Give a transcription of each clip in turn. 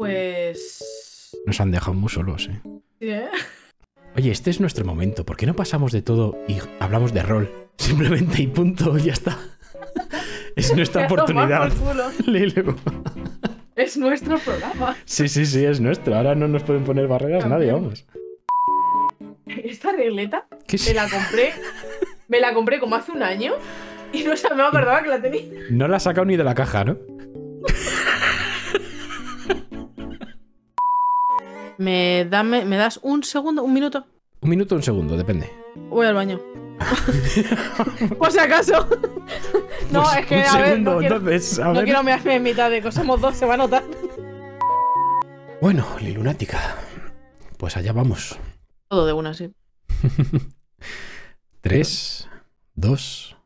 Pues. Nos han dejado muy solos, ¿eh? Sí, ¿eh? Oye, este es nuestro momento. ¿Por qué no pasamos de todo y hablamos de rol? Simplemente y punto, ya está. Es nuestra ha oportunidad. Lilo. Es nuestro programa. Sí, sí, sí, es nuestro. Ahora no nos pueden poner barreras nadie, También. vamos. Esta regleta ¿Qué me la compré. Me la compré como hace un año. Y no se me acordaba que la tenía. No la has sacado ni de la caja, ¿no? ¿Me, dame, ¿Me das un segundo, un minuto? Un minuto un segundo, depende. Voy al baño. Por si acaso. No, Pues es que un a ver, segundo, no quiero, entonces, a no ver. quiero mearme en mitad de que somos dos, se va a notar. Bueno, Lilunática. Pues allá vamos. Todo de una, sí. Tres, dos.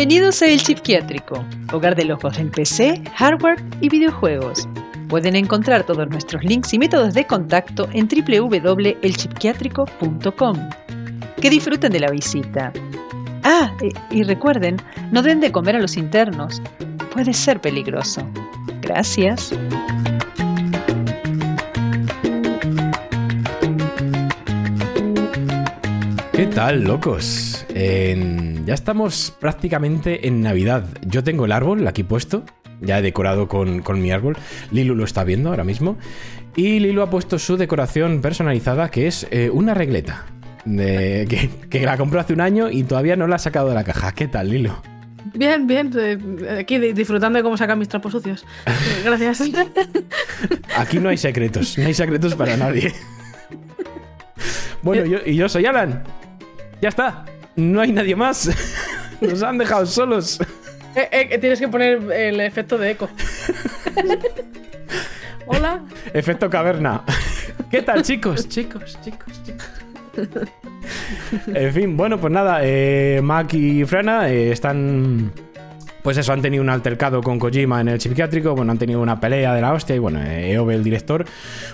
Bienvenidos a El Psiquiátrico, hogar de locos del PC, hardware y videojuegos. Pueden encontrar todos nuestros links y métodos de contacto en www.elchipquiátrico.com. Que disfruten de la visita. Ah, e- y recuerden, no den de comer a los internos. Puede ser peligroso. Gracias. Tal, locos? En- Ya estamos prácticamente en Navidad. Yo tengo el árbol aquí puesto. Ya he decorado con, con mi árbol. Lilu lo está viendo ahora mismo. Y Lilu ha puesto su decoración personalizada, que es eh, una regleta. de- que, que la compró hace un año y todavía no la ha sacado de la caja. ¿Qué tal, Lilu? Bien, bien. eh, Aquí di- disfrutando de cómo sacan mis trapos sucios. Eh, Gracias. Aquí no hay secretos, no hay secretos para nadie. Bueno, yo, y yo soy Alan. Ya está, no hay nadie más. Nos han dejado solos. Eh, eh, tienes que poner el efecto de eco. Hola. Efecto caverna. ¿Qué tal, chicos? Chicos, chicos, chicos. En fin, bueno, pues nada, eh, Mac y Frana eh, están. Pues eso, han tenido un altercado con Kojima en el psiquiátrico, bueno, han tenido una pelea de la hostia y bueno, Eove, el director,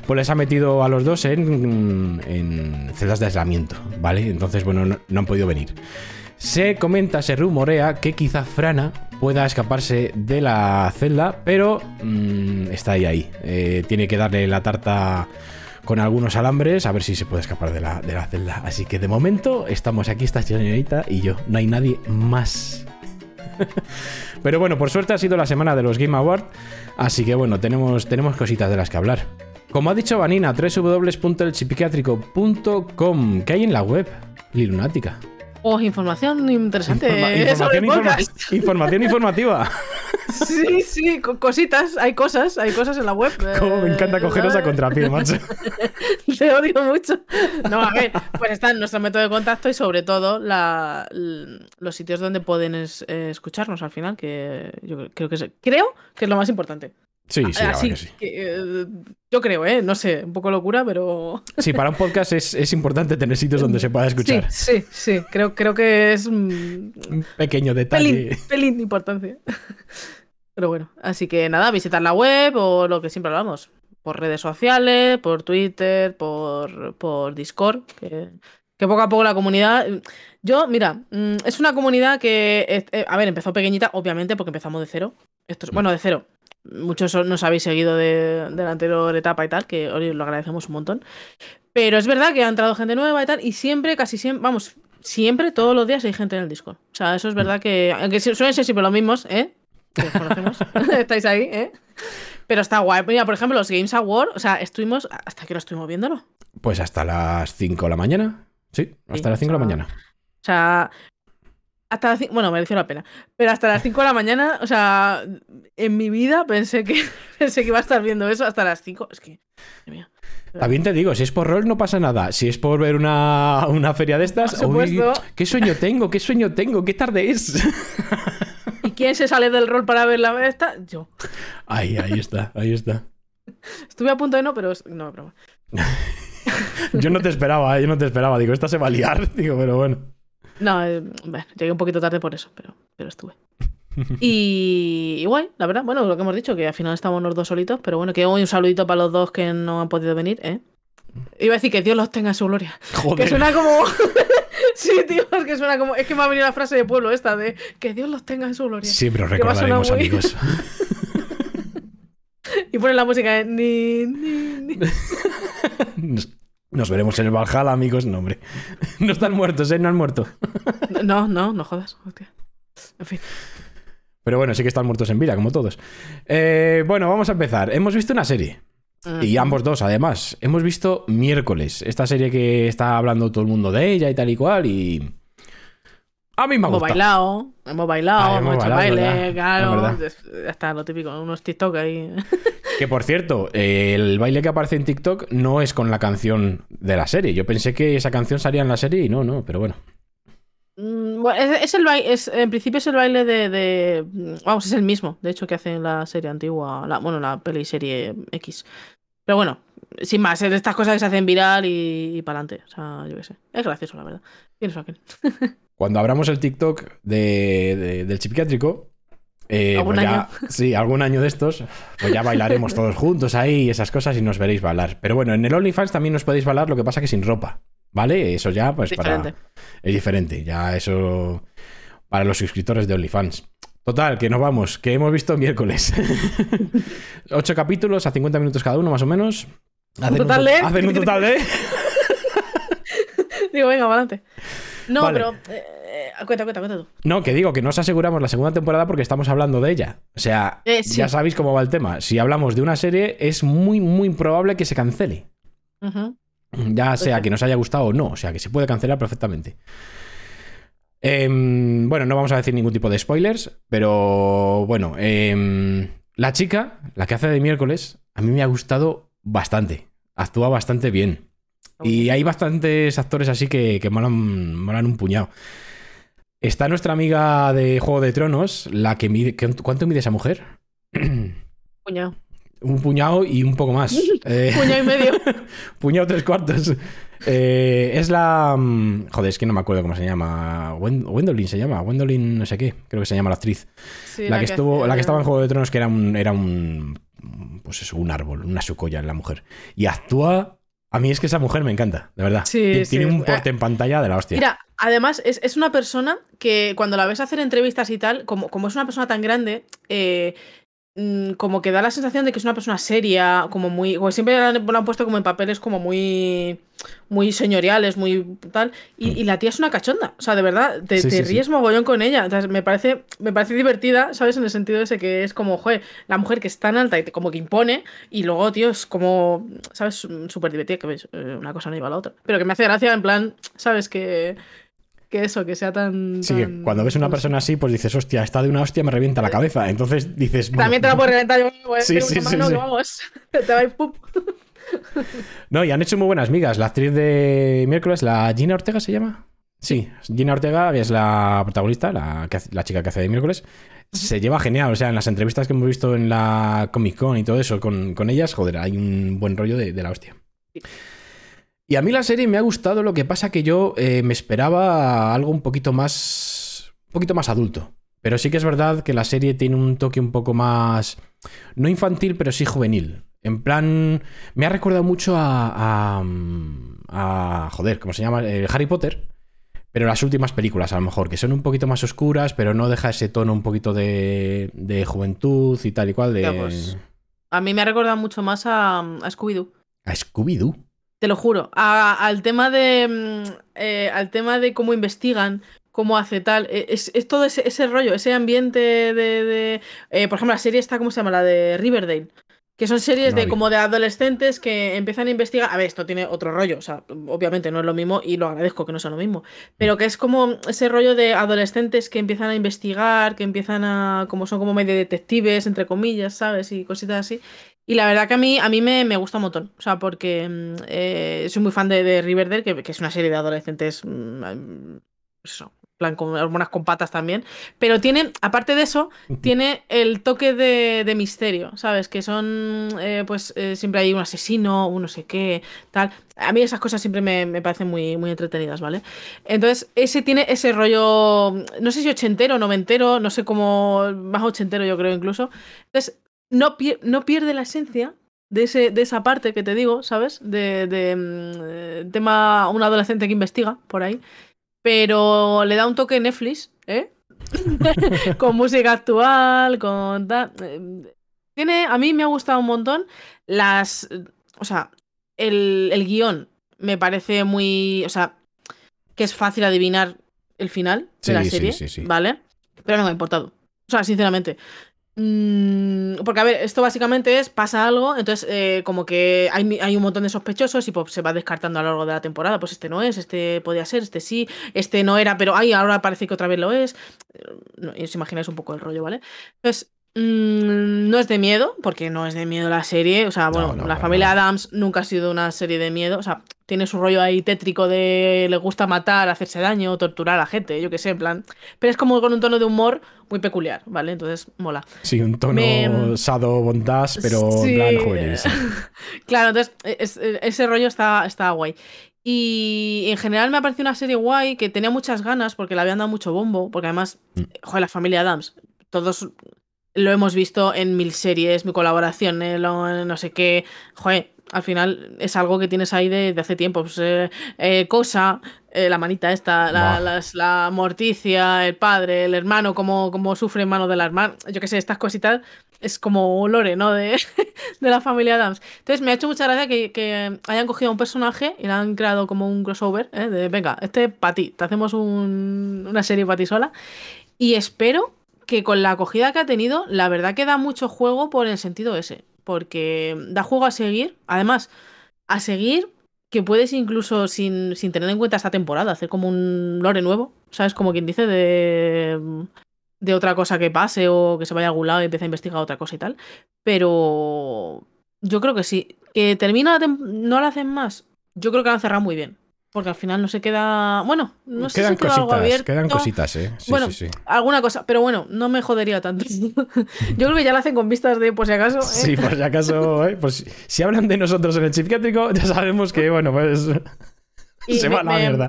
pues les ha metido a los dos en, celdas de aislamiento, ¿vale? Entonces, bueno, no, no han podido venir. Se comenta, se rumorea que quizá Frana pueda escaparse de la celda, pero mm, está ahí, ahí. Eh, tiene que darle la tarta con algunos alambres a ver si se puede escapar de la, de la celda. Así que de momento estamos aquí, esta señorita y yo. No hay nadie más. Pero bueno, por suerte ha sido la semana de los Game Awards, así que bueno, tenemos, tenemos cositas de las que hablar. Como ha dicho Vanina, www.elchipiquiátrico.com, ¿qué hay en la web? Lilunática. Oh, información interesante Informa- información, informa- información informativa. Sí, sí, co- cositas, hay cosas, hay cosas en la web. Como me encanta Eh, cogeros a contrapié, macho. Te odio mucho. No, a ver, pues está en nuestro método de contacto y sobre todo la- los sitios donde pueden es- eh, escucharnos al final, que yo creo que es, creo que es lo más importante. Sí, sí, la Así que sí. que, eh, yo creo, ¿eh? No sé, un poco locura, pero... Sí, para un podcast es, es importante tener sitios donde se pueda escuchar. Sí, sí, sí. Creo, creo que es un Un pequeño detalle. pelín, pelín de importancia. Pero bueno, así que nada, visitar la web o lo que siempre hablamos. Por redes sociales, por Twitter, por, por Discord, que, que poco a poco la comunidad... Yo, mira, mm, es una comunidad que, eh, eh, a ver, empezó pequeñita, obviamente, porque empezamos de cero. Esto es, bueno, de cero. Muchos nos habéis seguido de, de la anterior etapa y tal, que hoy lo agradecemos un montón. Pero es verdad que ha entrado gente nueva y tal, y siempre, casi siempre, vamos, siempre, todos los días hay gente en el Discord. O sea, eso es verdad que, aunque su- suelen ser siempre los mismos, ¿eh? Que conocemos, estáis ahí, ¿eh? Pero está guay. Mira, por ejemplo, los Games Award, o sea, estuvimos, ¿hasta que lo estuvimos viéndolo? Pues hasta las 5 de la mañana. Sí, hasta Sí, las 5 de la mañana. O sea, hasta las 5, bueno, mereció la pena. Pero hasta las 5 de la mañana, o sea, en mi vida pensé que, pensé que iba a estar viendo eso hasta las 5. Es que, mía. También te digo, si es por rol no pasa nada. Si es por ver una, una feria de estas, uy, ¿qué sueño tengo? ¿Qué sueño tengo? ¿Qué tarde es? ¿Y quién se sale del rol para ver la esta? Yo. Ahí, ahí está, ahí está. Estuve a punto de no, pero no, broma. Yo no te esperaba, eh, yo no te esperaba. Digo, esta se va a liar. Digo, pero bueno. No, eh, bueno, llegué un poquito tarde por eso, pero, pero estuve. Y, y guay, la verdad. Bueno, lo que hemos dicho, que al final estamos los dos solitos, pero bueno, que hoy un saludito para los dos que no han podido venir, ¿eh? Iba a decir que Dios los tenga en su gloria. Joder. Que suena como. sí, tío, es que suena como. Es que me ha venido la frase de pueblo esta de que Dios los tenga en su gloria. Siempre os recordaremos, muy- amigos. Y ponen la música de. Ni, ni, ni. Nos, veremos en el Valhalla, amigos. No, hombre. No están muertos, ¿eh? No han muerto. No, no, no jodas. hostia. En fin. Pero bueno, sí que están muertos en vida, como todos. Eh, bueno, vamos a empezar. Hemos visto una serie. Y ambos dos, además. Hemos visto Miércoles, esta serie que está hablando todo el mundo de ella y tal y cual. Y. A mí me ha Hemos bailado, hemos bailado, hemos, hecho baile, claro. está, lo típico, unos TikTok ahí. Que por cierto, eh, el baile que aparece en TikTok no es con la canción de la serie. Yo pensé que esa canción salía en la serie y no, no, pero bueno. Mm, bueno, es, es el baile, es, en principio es el baile de, de- Vamos, es el mismo, de hecho, que hace en la serie antigua, la, bueno, la peli serie X. Pero bueno, sin más, es de estas cosas que se hacen viral y, para adelante. O sea, yo qué sé. Es gracioso, la verdad. Tienes aquel. Cuando abramos el TikTok de, de- del psiquiátrico, eh, ¿Algún pues ya- año? sí, algún año de estos, pues ya bailaremos todos juntos ahí y esas cosas y nos veréis bailar. Pero bueno, en el OnlyFans también nos podéis bailar, lo que pasa que sin ropa, ¿vale? Eso ya, pues para... Es diferente, ya eso para los suscriptores de OnlyFans. Total, que nos vamos, que hemos visto miércoles. Ocho capítulos a 50 minutos cada uno, más o menos. Hacen total to- de- Hacen un total de... Digo, venga, adelante. No, Vale. pero. eh, eh, cuenta, cuenta, cuenta tú. No, que digo que no os aseguramos la segunda temporada porque estamos hablando de ella. O sea, Eh, sí. ya sabéis cómo va el tema. Si hablamos de una serie, es muy, muy probable que se cancele. Ya sea Perfecto. que nos haya gustado o no. O sea, que se puede cancelar perfectamente. Em, bueno, no vamos a decir ningún tipo de spoilers, pero bueno, em, la chica, la que hace de miércoles, a mí me ha gustado bastante. Actúa bastante bien. Y hay bastantes actores así que, que molan, molan un puñado. Está nuestra amiga de Juego de Tronos, la que mide. ¿qué- ¿Cuánto mide esa mujer? Puñado. un puñado y un poco más. Eh, Puñado y medio. puñado tres cuartos. Eh, es la. mm, Joder, es que no me acuerdo cómo se llama. Wen- Gwendolyn se llama. Gwendolyn, no sé qué. Creo que se llama la actriz. Sí, la, que estuvo, hacía la que estaba en Juego de Tronos, que era un. Era un pues eso, un árbol, una sucoya en la mujer. Y actúa. A mí es que esa mujer me encanta, de verdad. Sí, Tien- sí, Tiene un porte en pantalla de la hostia. Mira, además es, es una persona que cuando la ves hacer entrevistas y tal, como, como es una persona tan grande, eh, mm, como que da la sensación de que es una persona seria, como muy. Como siempre la han, la han puesto como en papeles como muy. Muy señoriales, muy tal. Y, y la tía es una cachonda. O sea, de verdad, te, Mm. Sí, te sí, sí. ríes mogollón con ella. Entonces, me parece, me parece divertida, ¿sabes? En el sentido ese que es como, joder, la mujer que es tan alta y te- como que impone. Y luego, tío, es como, ¿sabes? Súper divertida. Que ves, eh, una cosa no lleva a la otra. Pero que me hace gracia, en plan, ¿sabes? Que. Que eso, que sea tan. Sí, tan- cuando ves una persona así, pues dices, hostia, está de una hostia, me revienta la cabeza. Entonces dices. bueno, También te la puedes reventar yo, güey. Sí, sí, mano sí. que vamos. Te va a ir pum. No, y han hecho muy buenas migas. La actriz de miércoles, la Gina Ortega se llama. Sí, Gina Ortega, es la protagonista, la, la chica que hace de miércoles, se lleva genial. O sea, en las entrevistas que hemos visto en la Comic Con y todo eso con, con ellas, joder, hay un buen rollo de, de la hostia. Sí. Y a mí la serie me ha gustado, lo que pasa que yo eh, me esperaba algo un poquito más. un poquito más adulto. Pero sí que es verdad que la serie tiene un toque un poco más. no infantil, pero sí juvenil. En plan. Me ha recordado mucho a. a, a- joder, ¿cómo se llama? Eh, Harry Potter. Pero las últimas películas, a lo mejor, que son un poquito más oscuras, pero no deja ese tono un poquito de, de juventud y tal y cual. De, pues. A mí me ha recordado mucho más a, a Scooby-Doo. A Scooby-Doo. Te lo juro. A- al tema de. mm, eh, al tema de cómo investigan, cómo hace tal. eh, Es, es todo ese, ese rollo, ese ambiente de. de- eh, por ejemplo, la serie está, ¿cómo se llama? La de Riverdale. Que son series No de como de adolescentes que empiezan a investigar. A ver, esto tiene otro rollo. O sea, obviamente no es lo mismo y lo agradezco que no sea lo mismo. Pero que es como ese rollo de adolescentes que empiezan a investigar, que empiezan a. como son como medio detectives, entre comillas, ¿sabes? Y cositas así. Y la verdad que a mí, a mí me, me gusta un montón. O sea, porque mm, eh, soy muy fan de, de Riverdale, que, que es una serie de adolescentes. mm, eso, en plan con hormonas con patas también. Pero tiene, aparte de eso, tiene el toque de, de misterio, ¿sabes? Que son, eh, pues eh, siempre hay un asesino, un no sé qué, tal. A mí esas cosas siempre me, me parecen muy, muy entretenidas, ¿vale? Entonces, ese tiene ese rollo, no sé si ochentero, noventero, no sé cómo, más ochentero yo creo incluso. Entonces, no, pier- no pierde la esencia, de, ese, de esa parte que te digo, ¿sabes? De, de mm, tema un adolescente que investiga por ahí. Pero le da un toque Netflix, ¿eh? con música actual, con... eh, Tiene, a mí me ha gustado un montón las... O sea, el, el guion me parece muy... O sea, que es fácil adivinar el final Sí, de la sí, serie, sí, sí. ¿vale? Pero no me ha importado. O sea, sinceramente. Mm, porque, a ver, esto básicamente es, pasa algo, entonces eh, como que hay, hay un montón de sospechosos y pues, se va descartando a lo largo de la temporada, pues este no es, este podía ser, este sí, este no era, pero ay, ahora parece que otra vez lo es. Eh, No, os imagináis un poco el rollo, ¿vale? Entonces, mm, no es de miedo, porque no es de miedo la serie, o sea, bueno, no, la familia. Adams nunca ha sido una serie de miedo, o sea, tiene su rollo ahí tétrico de le gusta matar, hacerse daño, torturar a gente, yo qué sé, en plan, pero es como con un tono de humor muy peculiar, ¿vale? Entonces, mola. Sí, un tono Me- sado bondage, pero Sí. en plan juvenil. sí. claro, entonces es- es- ese rollo está, está guay. Y en general me ha parecido una serie guay que tenía muchas ganas porque le habían dado mucho bombo, porque además, Mm. joder, la familia Adams, todos lo hemos visto en mil series, mil colaboraciones, lo- no sé qué, joder, al final es algo que tienes ahí de, de hace tiempo. Pues, eh, eh, Cosa, eh, la manita esta, la, las- la morticia, el padre, el hermano, cómo, cómo sufre en mano del hermano, yo qué sé, estas cositas es como lore, ¿no? De, de la familia Adams. Entonces me ha hecho mucha gracia que, que hayan cogido a un personaje y le han creado como un crossover. De venga, este para ti, te hacemos un- una serie para ti sola. Y espero que con la acogida que ha tenido, la verdad que da mucho juego por el sentido ese. Porque da juego a seguir. Además, a seguir que puedes incluso sin, sin tener en cuenta esta temporada, hacer como un lore nuevo. ¿Sabes? Como quien dice de de otra cosa que pase o que se vaya a algún lado y empiece a investigar otra cosa y tal. Pero yo creo que sí. Que termina la no la hacen más. Yo creo que la han cerrado muy bien. Porque al final no se queda. Bueno, no sé quedan si queda algo cositas, abierto. quedan cositas, ¿eh? Sí, Bueno, sí, sí. Alguna cosa, pero bueno, no me jodería tanto. Yo creo que ya la hacen con vistas de por si acaso. ¿eh? Sí, por si acaso, ¿eh? pues si hablan de nosotros en el psiquiátrico, ya sabemos que, bueno, pues Y se me- va a la me- mierda.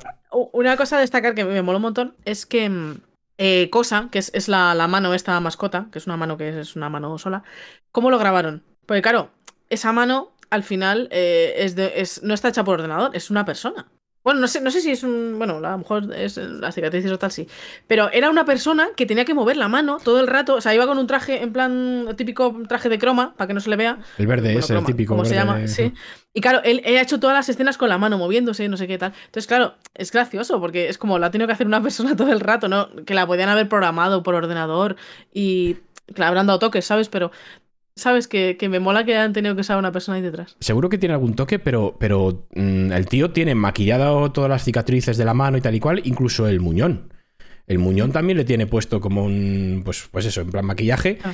Una cosa a destacar que me mola un montón es que mm, eh, Cosa, que es, es la, la mano, esta mascota, que es una mano que es, es una mano sola, ¿cómo lo grabaron? Porque claro, esa mano al final eh, es de, es, no está hecha por ordenador, es una persona. Bueno, no sé, no sé si es un. Bueno, a lo mejor es las cicatrices o tal, sí. Pero era una persona que tenía que mover la mano todo el rato. O sea, iba con un traje, en plan, típico traje de croma, para que no se le vea. El verde Bueno, es el típico. ¿Cómo se llama? de- Sí. Y claro, él, él ha hecho todas las escenas con la mano moviéndose, no sé qué tal. Entonces, claro, es gracioso porque es como la ha tenido que hacer una persona todo el rato, ¿no? Que la podían haber programado por ordenador y que le habrán dado toques, ¿sabes? Pero, ¿sabes? Que, que me mola que hayan tenido que usar una persona ahí detrás. Seguro que tiene algún toque, pero, pero mm, el tío tiene maquillado todas las cicatrices de la mano y tal y cual, incluso el muñón. El muñón también le tiene puesto como un. Pues, pues eso, en plan maquillaje. Ah.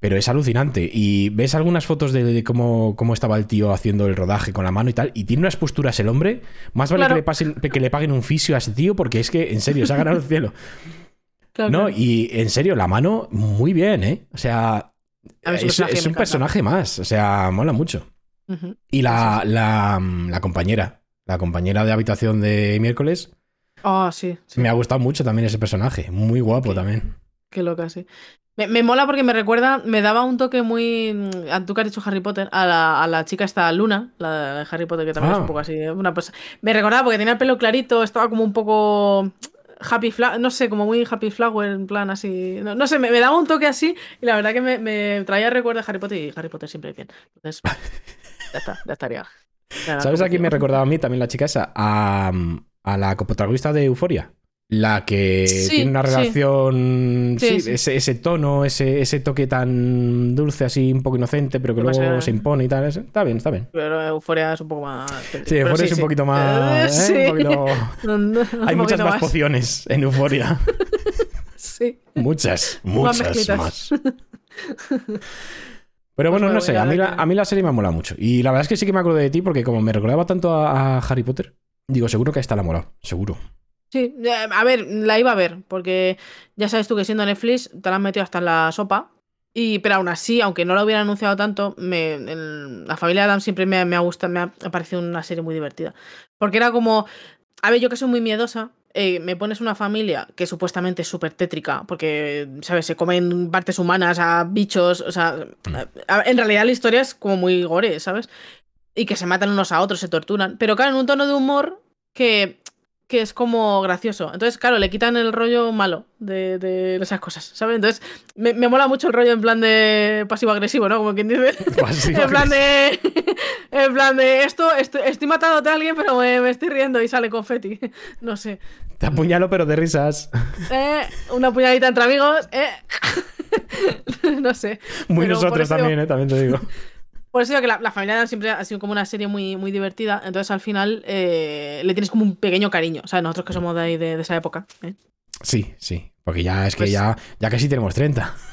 Pero es alucinante. Y ves algunas fotos de, de cómo, cómo estaba el tío haciendo el rodaje con la mano y tal. Y tiene unas posturas el hombre. Más vale Claro. que, le pasen- que le paguen un fisio a ese tío, porque es que, en serio, se ha ganado el cielo. Claro, No, claro. y en serio, la mano, muy bien, ¿eh? O sea, A es, personaje un encanta. personaje más. O sea, mola mucho. Y la, la, la compañera, la compañera de habitación de miércoles, Ah, sí, sí. me ha gustado mucho también ese personaje. Muy guapo también. Qué loca, sí. Me, me mola porque me recuerda, me daba un toque muy. mm, tú que has dicho Harry Potter, a la, a la chica esta Luna, la de Harry Potter, que también es Ah. un poco así. eh, Una cosa. Me recordaba porque tenía el pelo clarito, estaba como un poco. Happy Flower, no sé, como muy Happy Flower, en plan así. No, no sé, me, me daba un toque así y la verdad que me, me traía recuerdos de Harry Potter y Harry Potter siempre bien. Entonces, ya está, ya estaría. Era ¿Sabes a quién me recordaba a mí también la chica esa? A, a la coprotagonista de Euforia. La que Sí, tiene una relación. Sí. Ese, ese tono, ese, ese toque tan dulce, así, un poco inocente, pero que luego se impone y tal. Está bien, está bien. Pero Euforia es un poco más. Sí, Euforia es un poquito más. Eh, ¿eh? Un poquito- Hay muchas más pociones en Euforia. Sí. Muchas, muchas más. Pero bueno, Pues no sé, a mí, la, a mí la serie me ha molado mucho. Y la verdad es que sí que me acuerdo de ti porque como me recordaba tanto a, a Harry Potter, digo, seguro que a esta la ha molado, seguro. Sí, eh, a ver, la iba a ver, porque ya sabes tú que siendo Netflix te la han metido hasta en la sopa. Y, pero aún así, aunque no lo hubiera anunciado tanto, me, la familia Adam siempre me, me ha gustado, me ha, parecido una serie muy divertida. Porque era como, a ver, yo que soy muy miedosa, eh, me pones una familia que supuestamente es súper tétrica, porque, ¿sabes? Se comen partes humanas a bichos, o sea, en realidad la historia es como muy gore, ¿sabes? Y que se matan unos a otros, se torturan, pero claro, en un tono de humor que, que es como gracioso. Entonces, claro, le quitan el rollo malo de, de esas cosas, ¿sabes? Entonces, me, me mola mucho el rollo en plan de pasivo-agresivo, ¿no? Como quien dice. En plan de. En plan de esto, estoy, estoy matándote a alguien, pero me, me estoy riendo y sale confeti. No sé. Te apuñalo, pero de risas. Eh, una puñadita entre amigos. Eh. no sé. Muy Pero nosotros también, ¿eh? También te digo. Por eso digo que la, la familia siempre ha sido como una serie muy, muy divertida. Entonces al final eh, le tienes como un pequeño cariño. O sea, nosotros que somos de ahí de, de esa época. ¿eh? Sí, sí. Porque ya es que Pues- ya, ya casi tenemos 30.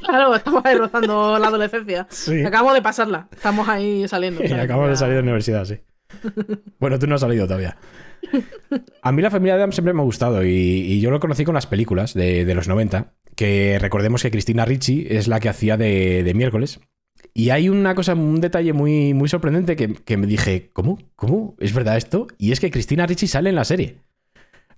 Claro, estamos ahí rozando la adolescencia. Sí. Acabamos de pasarla. Estamos ahí saliendo. ¿sabes? acabamos de salir de la universidad, sí. Bueno, tú no has salido todavía. A mí la familia Adams siempre me ha gustado y, y yo lo conocí con las películas de, de los 90, que recordemos que Cristina Ricci es la que hacía de, de miércoles. Y hay una cosa, un detalle muy, muy sorprendente que, que me dije, ¿cómo? ¿Cómo? ¿Es verdad esto? Y es que Cristina Ricci sale en la serie.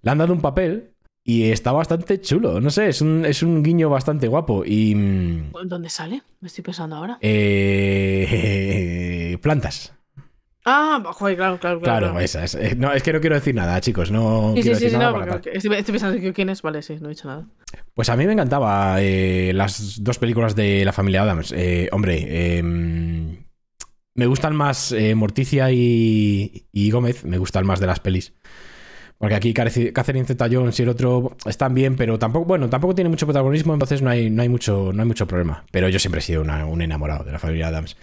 Le han dado un papel y está bastante chulo. No sé, es un, es un guiño bastante guapo. Y... mm, ¿Dónde sale? Me estoy pensando ahora. eh, plantas. Ah, joder, claro, claro, claro. Claro, esa es. eh, No, es que no quiero decir nada, chicos. No Sí, sí, quiero sí, decir sí, nada no, porque estoy, pensando quién es. Vale, sí, no he dicho nada. Pues a mí me encantaba eh, las dos películas de la familia Adams. Eh, hombre, eh, me gustan más eh, Morticia y, y Gómez, me gustan más de las pelis. Porque aquí Catherine Catherine Zeta-Jones y el otro están bien, pero tampoco, bueno, tampoco tiene mucho protagonismo, entonces no hay, no hay, mucho, no hay mucho problema. Pero yo siempre he sido una- un enamorado de la familia Adams.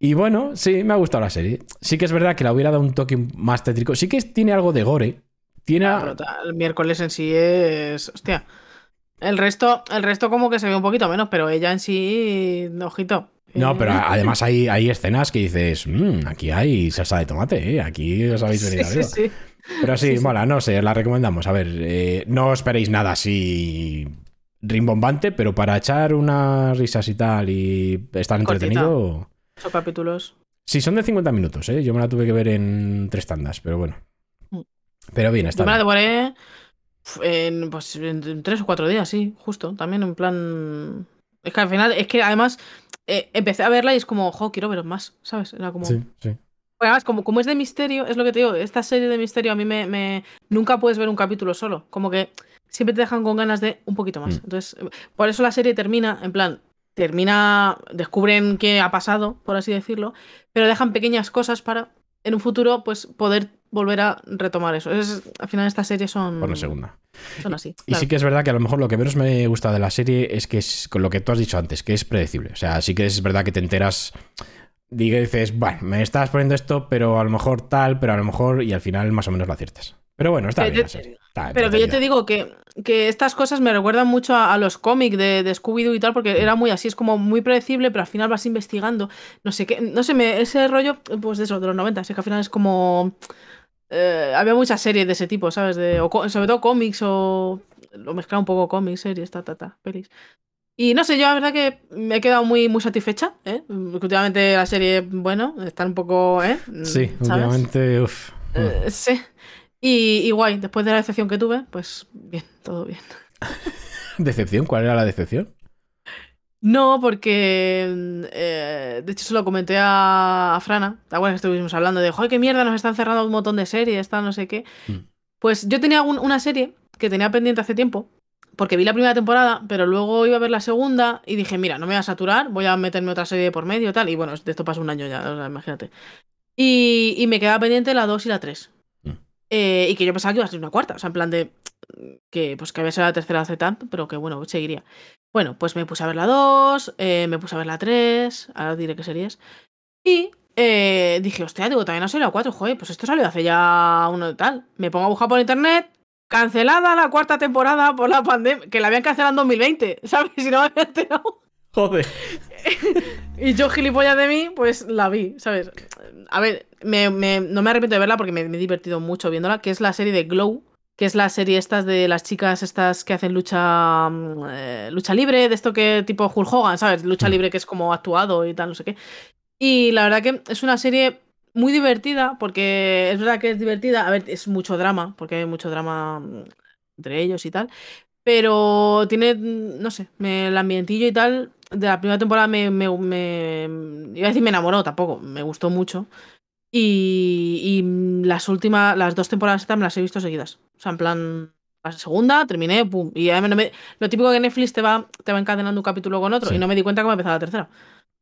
Y bueno, sí, me ha gustado la serie. Sí que es verdad que la hubiera dado un toque más tétrico. Sí que tiene algo de gore. Tiene... El miércoles en sí es. Hostia. El resto, el resto como que se ve un poquito menos, pero ella en sí. Ojito. No, Eh, pero además hay, hay escenas que dices, "Mm, aquí hay salsa de tomate, ¿eh? aquí os habéis venido Sí, sí, arriba. sí. Pero sí, Sí, sí. mola, no sé, la recomendamos. A ver, eh, no esperéis nada así rimbombante, pero para echar unas risas y tal y estar Cortita. entretenido. Esos capítulos. Sí, son de 50 minutos, ¿eh? Yo me la tuve que ver en tres tandas, pero bueno. Mm. Pero bien, está Yo me la devoré en, pues, en, en tres o cuatro días, sí, justo. También en plan. Es que al final, es que además eh, empecé a verla y es como, jo, quiero veros más, ¿sabes? Era como. Sí, sí. Bueno, Además, como, como es de misterio, es lo que te digo, esta serie de misterio a mí me, me- Nunca puedes ver un capítulo solo, como que siempre te dejan con ganas de un poquito más. Mm. Entonces, eh, por eso la serie termina, en plan, termina, descubren qué ha pasado, por así decirlo, pero dejan pequeñas cosas para, en un futuro, pues poder volver a retomar eso. Es, al final estas series son, Por la segunda. son así. Y claro. sí que es verdad que a lo mejor lo que menos me gusta de la serie es que es con lo que tú has dicho antes, que es predecible. O sea, sí que es verdad que te enteras y dices, bueno, me estás poniendo esto, pero a lo mejor tal, pero a lo mejor, y al final más o menos lo aciertas. Pero bueno, está Pero bien yo-. Está Pero que yo te digo que, que estas cosas me recuerdan mucho a, a los cómics de, de Scooby-Doo y tal, porque era muy así, es como muy predecible, pero al final vas investigando. No sé qué, no sé, me, ese rollo, pues de eso, de los 90, es que al final es como. eh, había muchas series de ese tipo, ¿sabes? De, o sobre todo cómics o. Lo mezclaba un poco cómics, series, ta, ta, ta, pelis. Y no sé, yo la verdad que me he quedado muy, muy satisfecha, ¿eh? Últimamente la serie, bueno, está un poco, ¿eh? Sí, ¿sabes? últimamente, uff. Eh, sí. Y, y guay, después de la decepción que tuve, pues bien, todo bien. ¿Decepción? ¿Cuál era la decepción? No, porque eh, de hecho se lo comenté a, a Frana, ¿te acuerdas que estuvimos hablando de, joder, qué mierda, nos están cerrando un montón de series, tal, no sé qué? Mm. Pues yo tenía un- una serie que tenía pendiente hace tiempo, porque vi la primera temporada, pero luego iba a ver la segunda y dije, mira, no me voy a saturar, voy a meterme otra serie por medio, tal, y bueno, de esto pasó un año ya, o sea, imagínate. Y, y me quedaba pendiente la 2 y la 3. Eh, y que yo pensaba que iba a ser una cuarta, o sea, en plan de que pues que había sido la tercera hace tanto, pero que bueno, seguiría. Bueno, pues me puse a ver la 2, eh, me puse a ver la 3, ahora diré qué series. Y eh, dije, hostia, digo, también no salido la 4, joder, pues esto salió hace ya uno de tal. Me pongo a buscar por internet, cancelada la cuarta temporada por la pandemia, que la habían cancelado en 2020, ¿sabes? Si no me había enterado. Joder. Y yo, gilipollas de mí, pues la vi, ¿sabes? A ver, me- me- no me arrepiento de verla porque me, me he divertido mucho viéndola, que es la serie de Glow, que es la serie estas de las chicas estas que hacen lucha mm, eh, lucha libre, de esto que tipo Hulk Hogan, ¿sabes? Lucha Mm. libre que es como actuado y tal, no sé qué. Y la verdad que es una serie muy divertida, porque es verdad que es divertida. A ver, es mucho drama, porque hay mucho drama mm, entre ellos y tal. Pero tiene, no sé, me, el ambientillo y tal de la primera temporada me, me, me- Iba a decir me enamoró, tampoco, me gustó mucho. Y, y las últimas, las dos temporadas estas me las he visto seguidas. O sea, en plan, la segunda, terminé, pum. Y ya me- no me- lo típico que Netflix te va, te va encadenando un capítulo con otro. Sí. Y no me di cuenta cómo empezaba la tercera.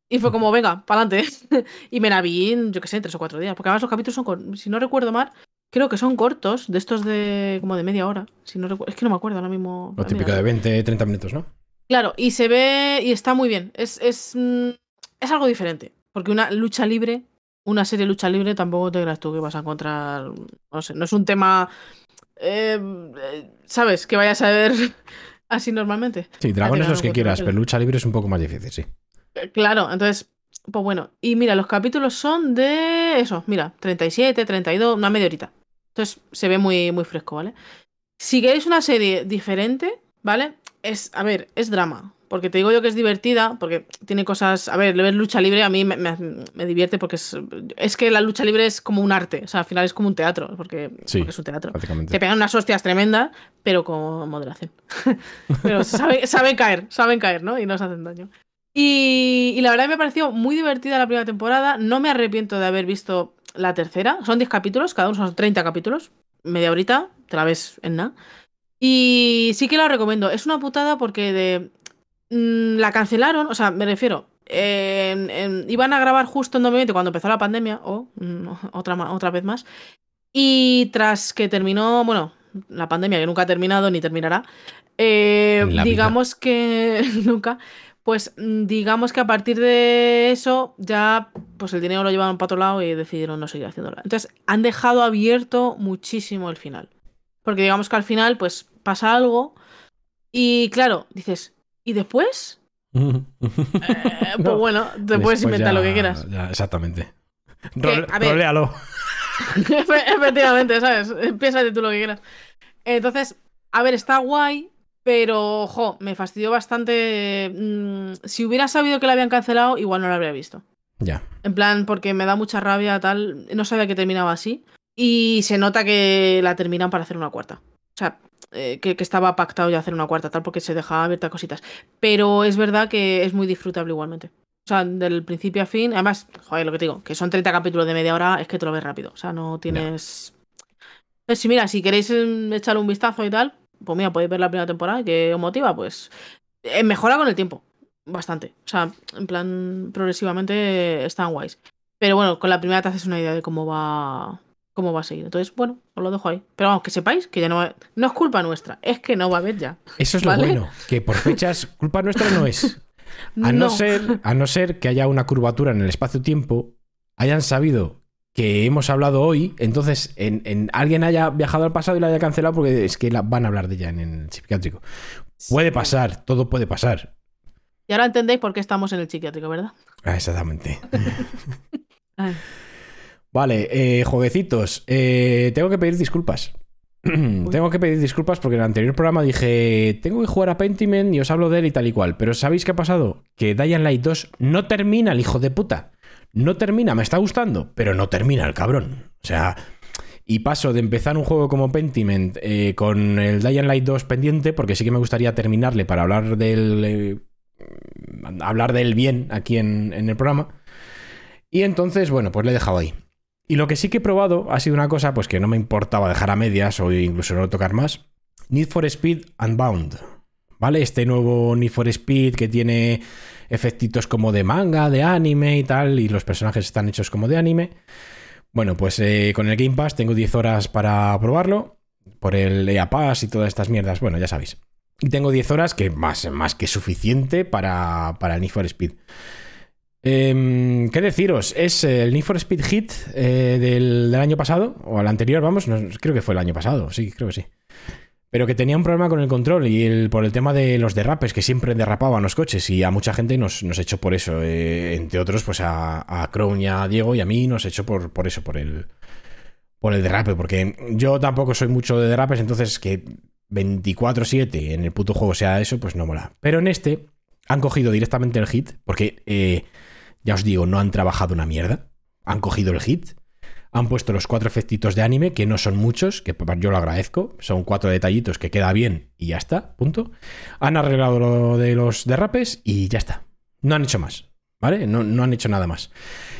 Y fue como, venga, pa'lante. y me la vi en, yo qué sé, en tres o cuatro días. Porque además los capítulos son, si no recuerdo mal, creo que son cortos, de estos de como de media hora. Si no recuerdo, es que no me acuerdo ahora mismo. Lo típico de 20, 30 minutos, ¿no? Claro, y se ve y está muy bien. Es, es, mm, es algo diferente. Porque una lucha libre, una serie de lucha libre, tampoco te creas tú que vas a encontrar. No sé, no es un tema. eh, ¿Sabes? Que vayas a ver así normalmente. Sí, dragones los que quieras, pero lucha libre es un poco más difícil, sí. Eh, Claro, entonces, pues bueno. Y mira, los capítulos son de eso, mira, 37, 32, una media horita. Entonces se ve muy, muy fresco, ¿vale? Si queréis una serie diferente, ¿vale? Es, a ver, es drama. Porque te digo yo que es divertida, porque tiene cosas. A ver, ver lucha libre a mí me, me- me divierte porque es. Es que la lucha libre es como un arte. O sea, al final es como un teatro. Porque, Sí. porque es un teatro. Prácticamente. Te pegan unas hostias tremendas, pero con moderación. pero saben, saben caer, saben caer, ¿no? Y no se hacen daño. Y, y la verdad me pareció muy divertida la primera temporada. No me arrepiento de haber visto la tercera. Son 10 capítulos, cada uno son 30 capítulos. Media horita, te la ves en nada. Y sí que la recomiendo. Es una putada porque de, mm, la cancelaron, o sea, me refiero. en- en- iban a grabar justo en 2020 cuando empezó la pandemia, o mm, otra, otra vez más. Y tras que terminó, bueno, la pandemia que nunca ha terminado ni terminará, eh, vida. digamos que nunca, pues mm, digamos que a partir de eso ya pues el dinero lo llevaron para otro lado y decidieron no seguir haciéndolo. Entonces han dejado abierto muchísimo el final. Porque digamos que al final pues pasa algo y claro, dices, ¿y después? Eh, pues No. bueno, te Después puedes inventar ya- lo que quieras. ya, exactamente. Role- a ver. roléalo. Efe- Efectivamente, ¿sabes? Piénsate tú lo que quieras. Entonces, a ver, está guay, pero, ojo, me fastidió bastante. mm, si hubiera sabido que la habían cancelado, igual no la habría visto. Ya. En plan, porque me da mucha rabia, tal. No sabía que terminaba así. Y se nota que la terminan para hacer una cuarta. O sea, eh, que, que estaba pactado ya hacer una cuarta, tal, porque se dejaba abiertas cositas. Pero es verdad que es muy disfrutable igualmente. O sea, del principio a fin. Además, joder, lo que te digo, que son 30 capítulos de media hora, es que te lo ves rápido. O sea, no tienes. Entonces, si mira, si queréis mm, echarle un vistazo y tal, pues mira, podéis ver la primera temporada, que os motiva, pues. eh, mejora con el tiempo. Bastante. O sea, en plan, progresivamente están guays. Pero bueno, con la primera te haces una idea de cómo va. Cómo va a seguir. Entonces, bueno, os lo dejo ahí. Pero vamos, que sepáis que ya no va. No es culpa nuestra, es que no va a haber ya. Eso es lo bueno, que por fechas culpa nuestra no es. A no, ser, a no ser que haya una curvatura en el espacio-tiempo, hayan sabido que hemos hablado hoy, entonces en, en- alguien haya viajado al pasado y la haya cancelado porque es que la, van a hablar de ella en el psiquiátrico. Puede pasar, todo puede pasar. Y ahora entendéis por qué estamos en el psiquiátrico, ¿verdad? Ah, exactamente. Vale, eh, jueguecitos. eh, tengo que pedir disculpas. tengo que pedir disculpas porque en el anterior programa dije, tengo que jugar a Pentiment y os hablo de él y tal y cual. Pero ¿sabéis qué ha pasado? Que Dying Light 2 no termina, el hijo de puta. No termina, me está gustando, pero no termina el cabrón. O sea, y paso de empezar un juego como Pentiment eh, con el Dying Light 2 pendiente, porque sí que me gustaría terminarle para hablar del... eh, hablar del bien aquí en, en el programa. Y entonces, bueno, pues le he dejado ahí. Y lo que sí que he probado ha sido una cosa pues que no me importaba dejar a medias o incluso no tocar más. Need for Speed Unbound. ¿Vale? Este nuevo Need for Speed que tiene efectitos como de manga, de anime y tal, y los personajes están hechos como de anime. Bueno, pues eh, con el Game Pass tengo 10 horas para probarlo, por el EA Pass y todas estas mierdas, bueno, ya sabéis. Y tengo 10 horas que más, más que suficiente para, para el Need for Speed. Em, ¿Qué deciros? Es el Need for Speed Hit eh, del, del año pasado, o al anterior, vamos, creo que fue el año pasado, sí, creo que sí. Pero que tenía un problema con el control y el, por el tema de los derrapes, que siempre derrapaban los coches y a mucha gente nos, nos echó por eso. eh, entre otros, pues a, a Crown y a Diego y a mí nos echó por, por eso, por el, por el derrape. Porque yo tampoco soy mucho de derrapes, entonces que 24-7 en el puto juego sea eso, pues no mola. Pero en este han cogido directamente el hit, porque eh, ya os digo, no han trabajado una mierda. Han cogido el hit Han puesto los cuatro efectitos de anime, que no son muchos, que yo lo agradezco. Son cuatro detallitos que queda bien y ya está, punto. Han arreglado lo de los derrapes y ya está. No han hecho más, ¿vale? No, no han hecho nada más.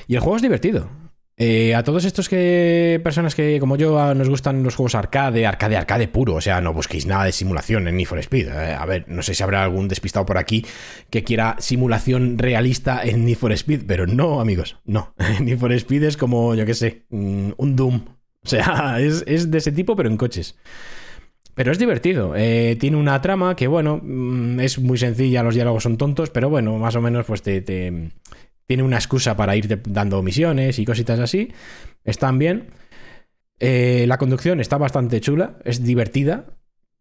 Y el juego es divertido. Eh, a todos estos que personas que, como yo, nos gustan los juegos arcade, arcade, arcade puro, o sea, no busquéis nada de simulación en Need for Speed. Eh, a ver, no sé si habrá algún despistado por aquí que quiera simulación realista en Need for Speed, pero no, amigos, no. Need for Speed es como, yo qué sé, mm, un Doom. O sea, es, de ese tipo, pero en coches. Pero es divertido. Eh, tiene una trama que, bueno, mm, es muy sencilla, los diálogos son tontos, pero bueno, más o menos pues te, tiene una excusa para ir dando misiones y cositas así. Están bien. Eh, la conducción está bastante chula, es divertida.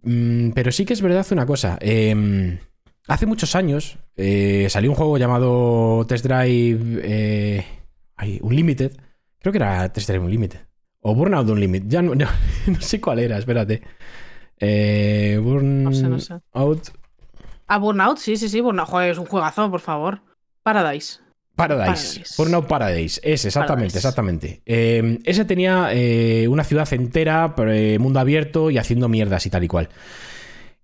Mm, pero sí que es verdad una cosa. Em, hace muchos años eh, salió un juego llamado Test Drive eh, Unlimited. Creo que era Test Drive Unlimited. O Burnout Unlimited. Ya no, sé cuál era, espérate. Burnout. No sé, no Ah, Burnout, sí, sí, sí. Burnout. es un juegazo, por favor. Paradise. Paradise. Burnout Paradise. Ese, exactamente, exactamente. Eh, ese tenía eh, una ciudad entera, eh, mundo abierto y haciendo mierdas y tal y cual.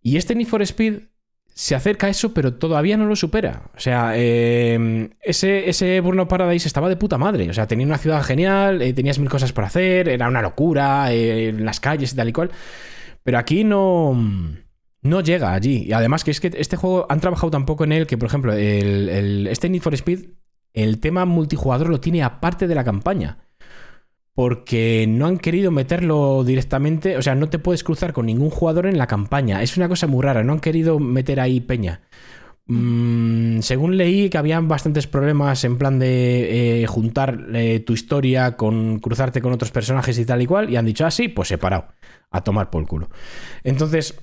Y este Need for Speed se acerca a eso, pero todavía no lo supera. O sea, ese, ese Burnout Paradise estaba de puta madre. O sea, tenía una ciudad genial, tenías mil cosas por hacer, era una locura, en las calles y tal y cual. Pero aquí no no llega allí. Y además que es que este juego han trabajado tan poco en él que, por ejemplo, el, este Need for Speed el tema multijugador lo tiene aparte de la campaña. Porque no han querido meterlo directamente, o sea, no te puedes cruzar con ningún jugador en la campaña. Es una cosa muy rara, no han querido meter ahí peña. Mm, según leí que habían bastantes problemas en plan de eh, juntar eh, tu historia con cruzarte con otros personajes y tal y cual, y han dicho, ah, sí, pues separado, a tomar por culo. Entonces,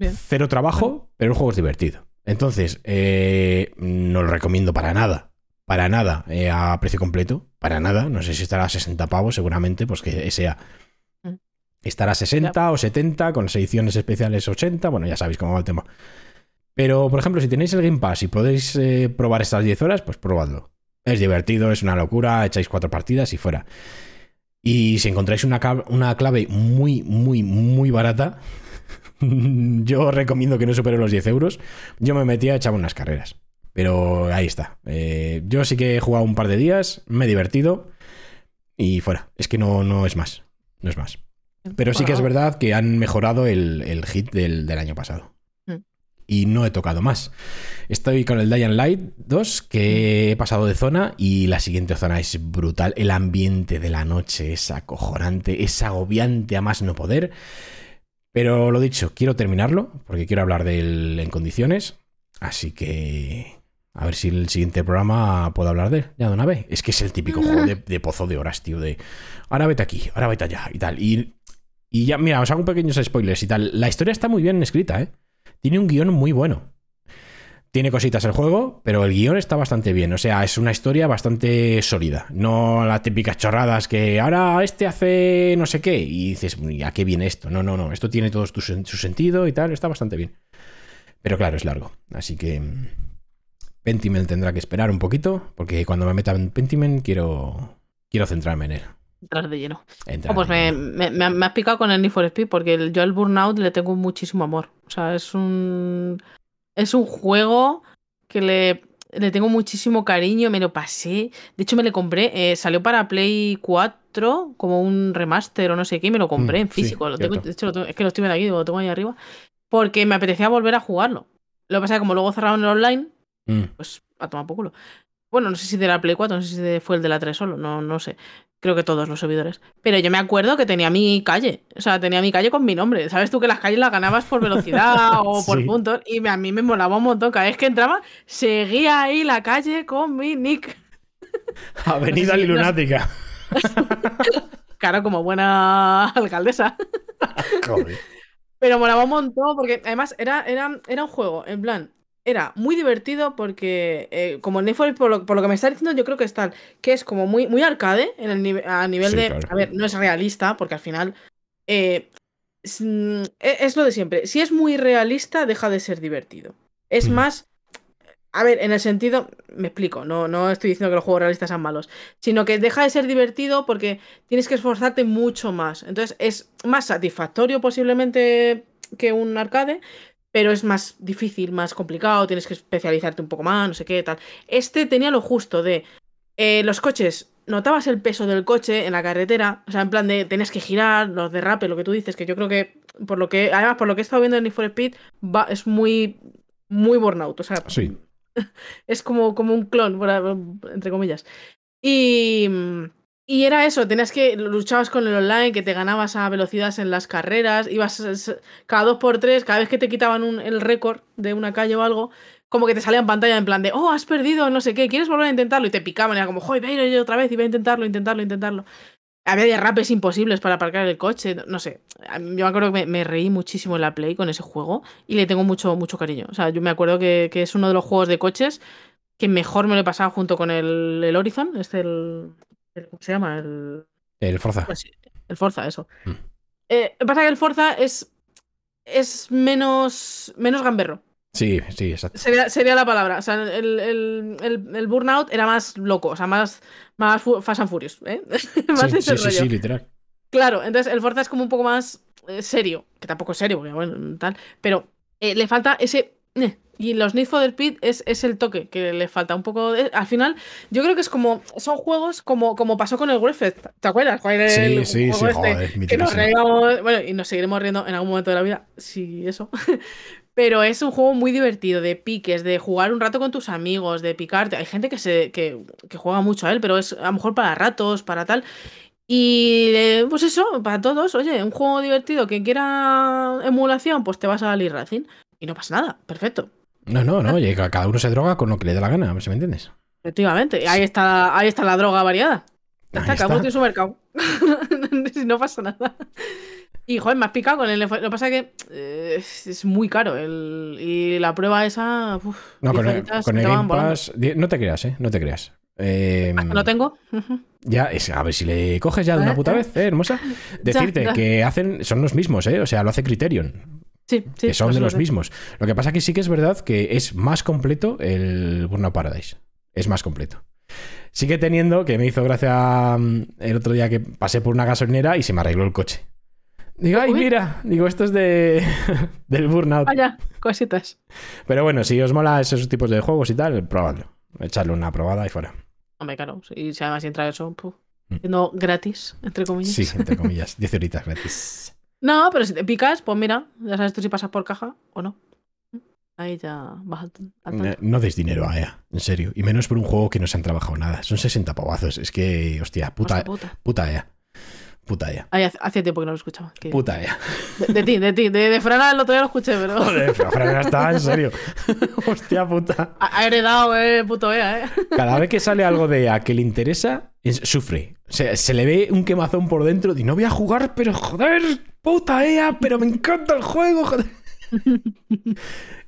cero trabajo, pero el juego es divertido. Entonces, eh, no lo recomiendo para nada para nada eh, a precio completo, para nada. No sé si estará a 60 pavos, seguramente, pues que sea. Mm. Estará a 60 o 70, con las ediciones especiales 80, bueno, ya sabéis cómo va el tema. Pero, por ejemplo, si tenéis el Game Pass y podéis eh, probar estas 10 horas, pues probadlo. Es divertido, es una locura, echáis cuatro partidas y fuera. Y si encontráis una, una clave muy, muy, muy barata, yo recomiendo que no supere los 10 euros. Yo me metía, echaba unas carreras. Pero ahí está. Eh, yo sí que he jugado un par de días, me he divertido y fuera. Es que no, no es más. No es más. Pero sí que es verdad que han mejorado el, hit del, año pasado. Mm. Y no he tocado más. Estoy con el Dying Light 2, que he pasado de zona y la siguiente zona es brutal. El ambiente de la noche es acojonante, es agobiante a más no poder. Pero lo dicho, quiero terminarlo porque quiero hablar de él en condiciones. Así que a ver si el siguiente programa puedo hablar de él, ya de una vez. Es que es el típico juego de, pozo de horas, tío. De ahora vete aquí, ahora vete allá y tal. Y, y ya, mira, os hago pequeños spoilers y tal. La historia está muy bien escrita, ¿eh? Tiene un guion muy bueno. Tiene cositas el juego, pero el guion está bastante bien. O sea, es una historia bastante sólida. No las típicas chorradas que ahora este hace no sé qué y dices, ¿a qué viene esto? No, no, no. Esto tiene todo su, su sentido y tal. Está bastante bien. Pero claro, es largo. Así que Pentiment tendrá que esperar un poquito, porque cuando me meta en Pentiment quiero, quiero centrarme en él. Entrar de lleno. Oh, pues me, me, has picado con el Need for Speed, porque yo al Burnout le tengo muchísimo amor. O sea, es un. Es un juego que le, le tengo muchísimo cariño, me lo pasé. De hecho, me lo compré. Eh, salió para Play 4 como un remaster o no sé qué, y me lo compré mm, en físico. lo tengo, de hecho, es que lo estoy viendo aquí, lo tengo ahí arriba. Porque me apetecía volver a jugarlo. Lo que pasa es que como luego cerraron el online, Mm. Pues a tomar poco culo. Bueno, no sé si de la Play 4, no sé si fue el de la 3 solo, no, no sé. Creo que todos los servidores. Pero yo me acuerdo que tenía mi calle. O sea, tenía mi calle con mi nombre. ¿Sabes tú que las calles las ganabas por velocidad o por puntos? Y a mí me molaba un montón. Cada vez que entraba, seguía ahí la calle con mi nick. Avenida Lunática. claro, como buena alcaldesa. Pero molaba un montón porque además era, era, era un juego, en plan, era muy divertido porque, eh, como Need for por lo, por lo, que me está diciendo, yo creo que es tal, que es como muy, muy arcade en el a nivel de. A ver, no es realista, porque al final. Eh, mm, e, es, lo de siempre. Si es muy realista, deja de ser divertido. Es mm. más. A ver, en el sentido, me explico, no, no estoy diciendo que los juegos realistas sean malos, sino que deja de ser divertido porque tienes que esforzarte mucho más. Entonces es más satisfactorio posiblemente que un arcade, pero es más difícil, más complicado, tienes que especializarte un poco más, no sé qué, tal. Este tenía lo justo de eh, los coches, notabas el peso del coche en la carretera, o sea, en plan de tenías que girar, los derrapes, lo que tú dices, que yo creo que, por lo que, además, por lo que he estado viendo en Need for Speed, va, es muy, muy burnout, o sea, Sí. es como, como un clon, entre comillas. Y, y era eso, tenías que luchabas con el online, que te ganabas a velocidades en las carreras, ibas s- cada dos por tres, cada vez que te quitaban un- el récord de una calle o algo, como que te salía en pantalla en plan de, oh, has perdido, no sé qué, ¿quieres volver a intentarlo? Y te picaban, era como, joder, voy a ir otra vez y voy a intentarlo, intentarlo, intentarlo. Había derrapes imposibles para aparcar el coche, no sé. Yo me acuerdo que me, reí muchísimo en la Play con ese juego y le tengo mucho, mucho cariño. O sea, yo me acuerdo que, que es uno de los juegos de coches que mejor me lo he pasado junto con el, el Horizon. Este, el, el- ¿Cómo se llama? El, El Forza. pues el Forza, eso. Mm. Eh, pasa que el Forza es, es menos, menos gamberro. Sí, sí, exacto. Sería, sería la palabra. O sea, el, el, el- el Burnout era más loco, o sea, más, más Fast and Furious. ¿eh? más Sí, ese sí, sí, rollo. sí, literal. Claro, entonces el Forza es como un poco más eh, serio, que tampoco es serio, porque bueno, tal, pero eh, le falta ese... eh, y los Need for Speed es, es el toque que le falta un poco. de- al final, yo creo que es como. Son juegos como, como pasó con el Griffith. ¿Te acuerdas? Sí, sí, juego sí, este, joder, que nos reíamos. Bueno, y nos seguiremos riendo en algún momento de la vida. Sí, eso. Pero es un juego muy divertido, de piques, de jugar un rato con tus amigos, de picarte. Hay gente que se que, que juega mucho a él, pero es a lo mejor para ratos, para tal. Y eh, pues eso, para todos, oye, un juego divertido, quien quiera emulación, pues te vas a Lee Racing. Y no pasa nada, perfecto. No, no, no. oye, ca- cada uno se droga con lo que le dé la gana, me entiendes. Efectivamente, ahí está, ahí está la droga variada. Está, cada uno tiene su mercado. No pasa nada. Y joder, me has picado con el. Lo que pasa es que eh, es muy caro. El, y la prueba esa. uf, No, con el, 10 horitas con el Game. Pass. No te creas, ¿eh? No te creas. Eh, Hasta lo tengo. Ya, es, a ver si le coges ya de una puta vez, ¿eh, hermosa? Decirte ya. que hacen, son los mismos, ¿eh? O sea, lo hace Criterion. Sí, sí. que son de los mismos. Lo que pasa que sí que es verdad que es más completo el Burnout Paradise. Es más completo. Sigue teniendo, que me hizo gracia mm, el otro día que pasé por una gasolinera y se me arregló el coche. Digo, ay, mira, digo, esto es de del Burnout. Vaya, cositas. Pero bueno, si os mola esos tipos de juegos y tal, probadlo. Echarle una probada y fuera. Hombre, claro. Y si además entra eso, Mm. siendo gratis, entre comillas. Sí, entre comillas. 10 horitas gratis. No, pero si te picas, pues mira, ya sabes tú si pasas por caja o no. Ahí ya vas al. Eh, No deis dinero a EA, en serio. Y menos por un juego que no se han trabajado nada. Son 60 pavazos. Es que, hostia, puta, Hostia puta. puta EA. Puta EA. Ay, hace, tiempo que no lo escuchaba. que- Puta EA. De, de ti, de ti. De, de Frana el otro día lo escuché, pero Joder, pero está, en serio. Hostia puta. ha, ha heredado, eh, puto EA, eh. Cada vez que sale algo de EA que le interesa, es- sufre. Se, se le ve un quemazón por dentro y no voy a jugar, pero joder, puta EA, pero me encanta el juego, joder.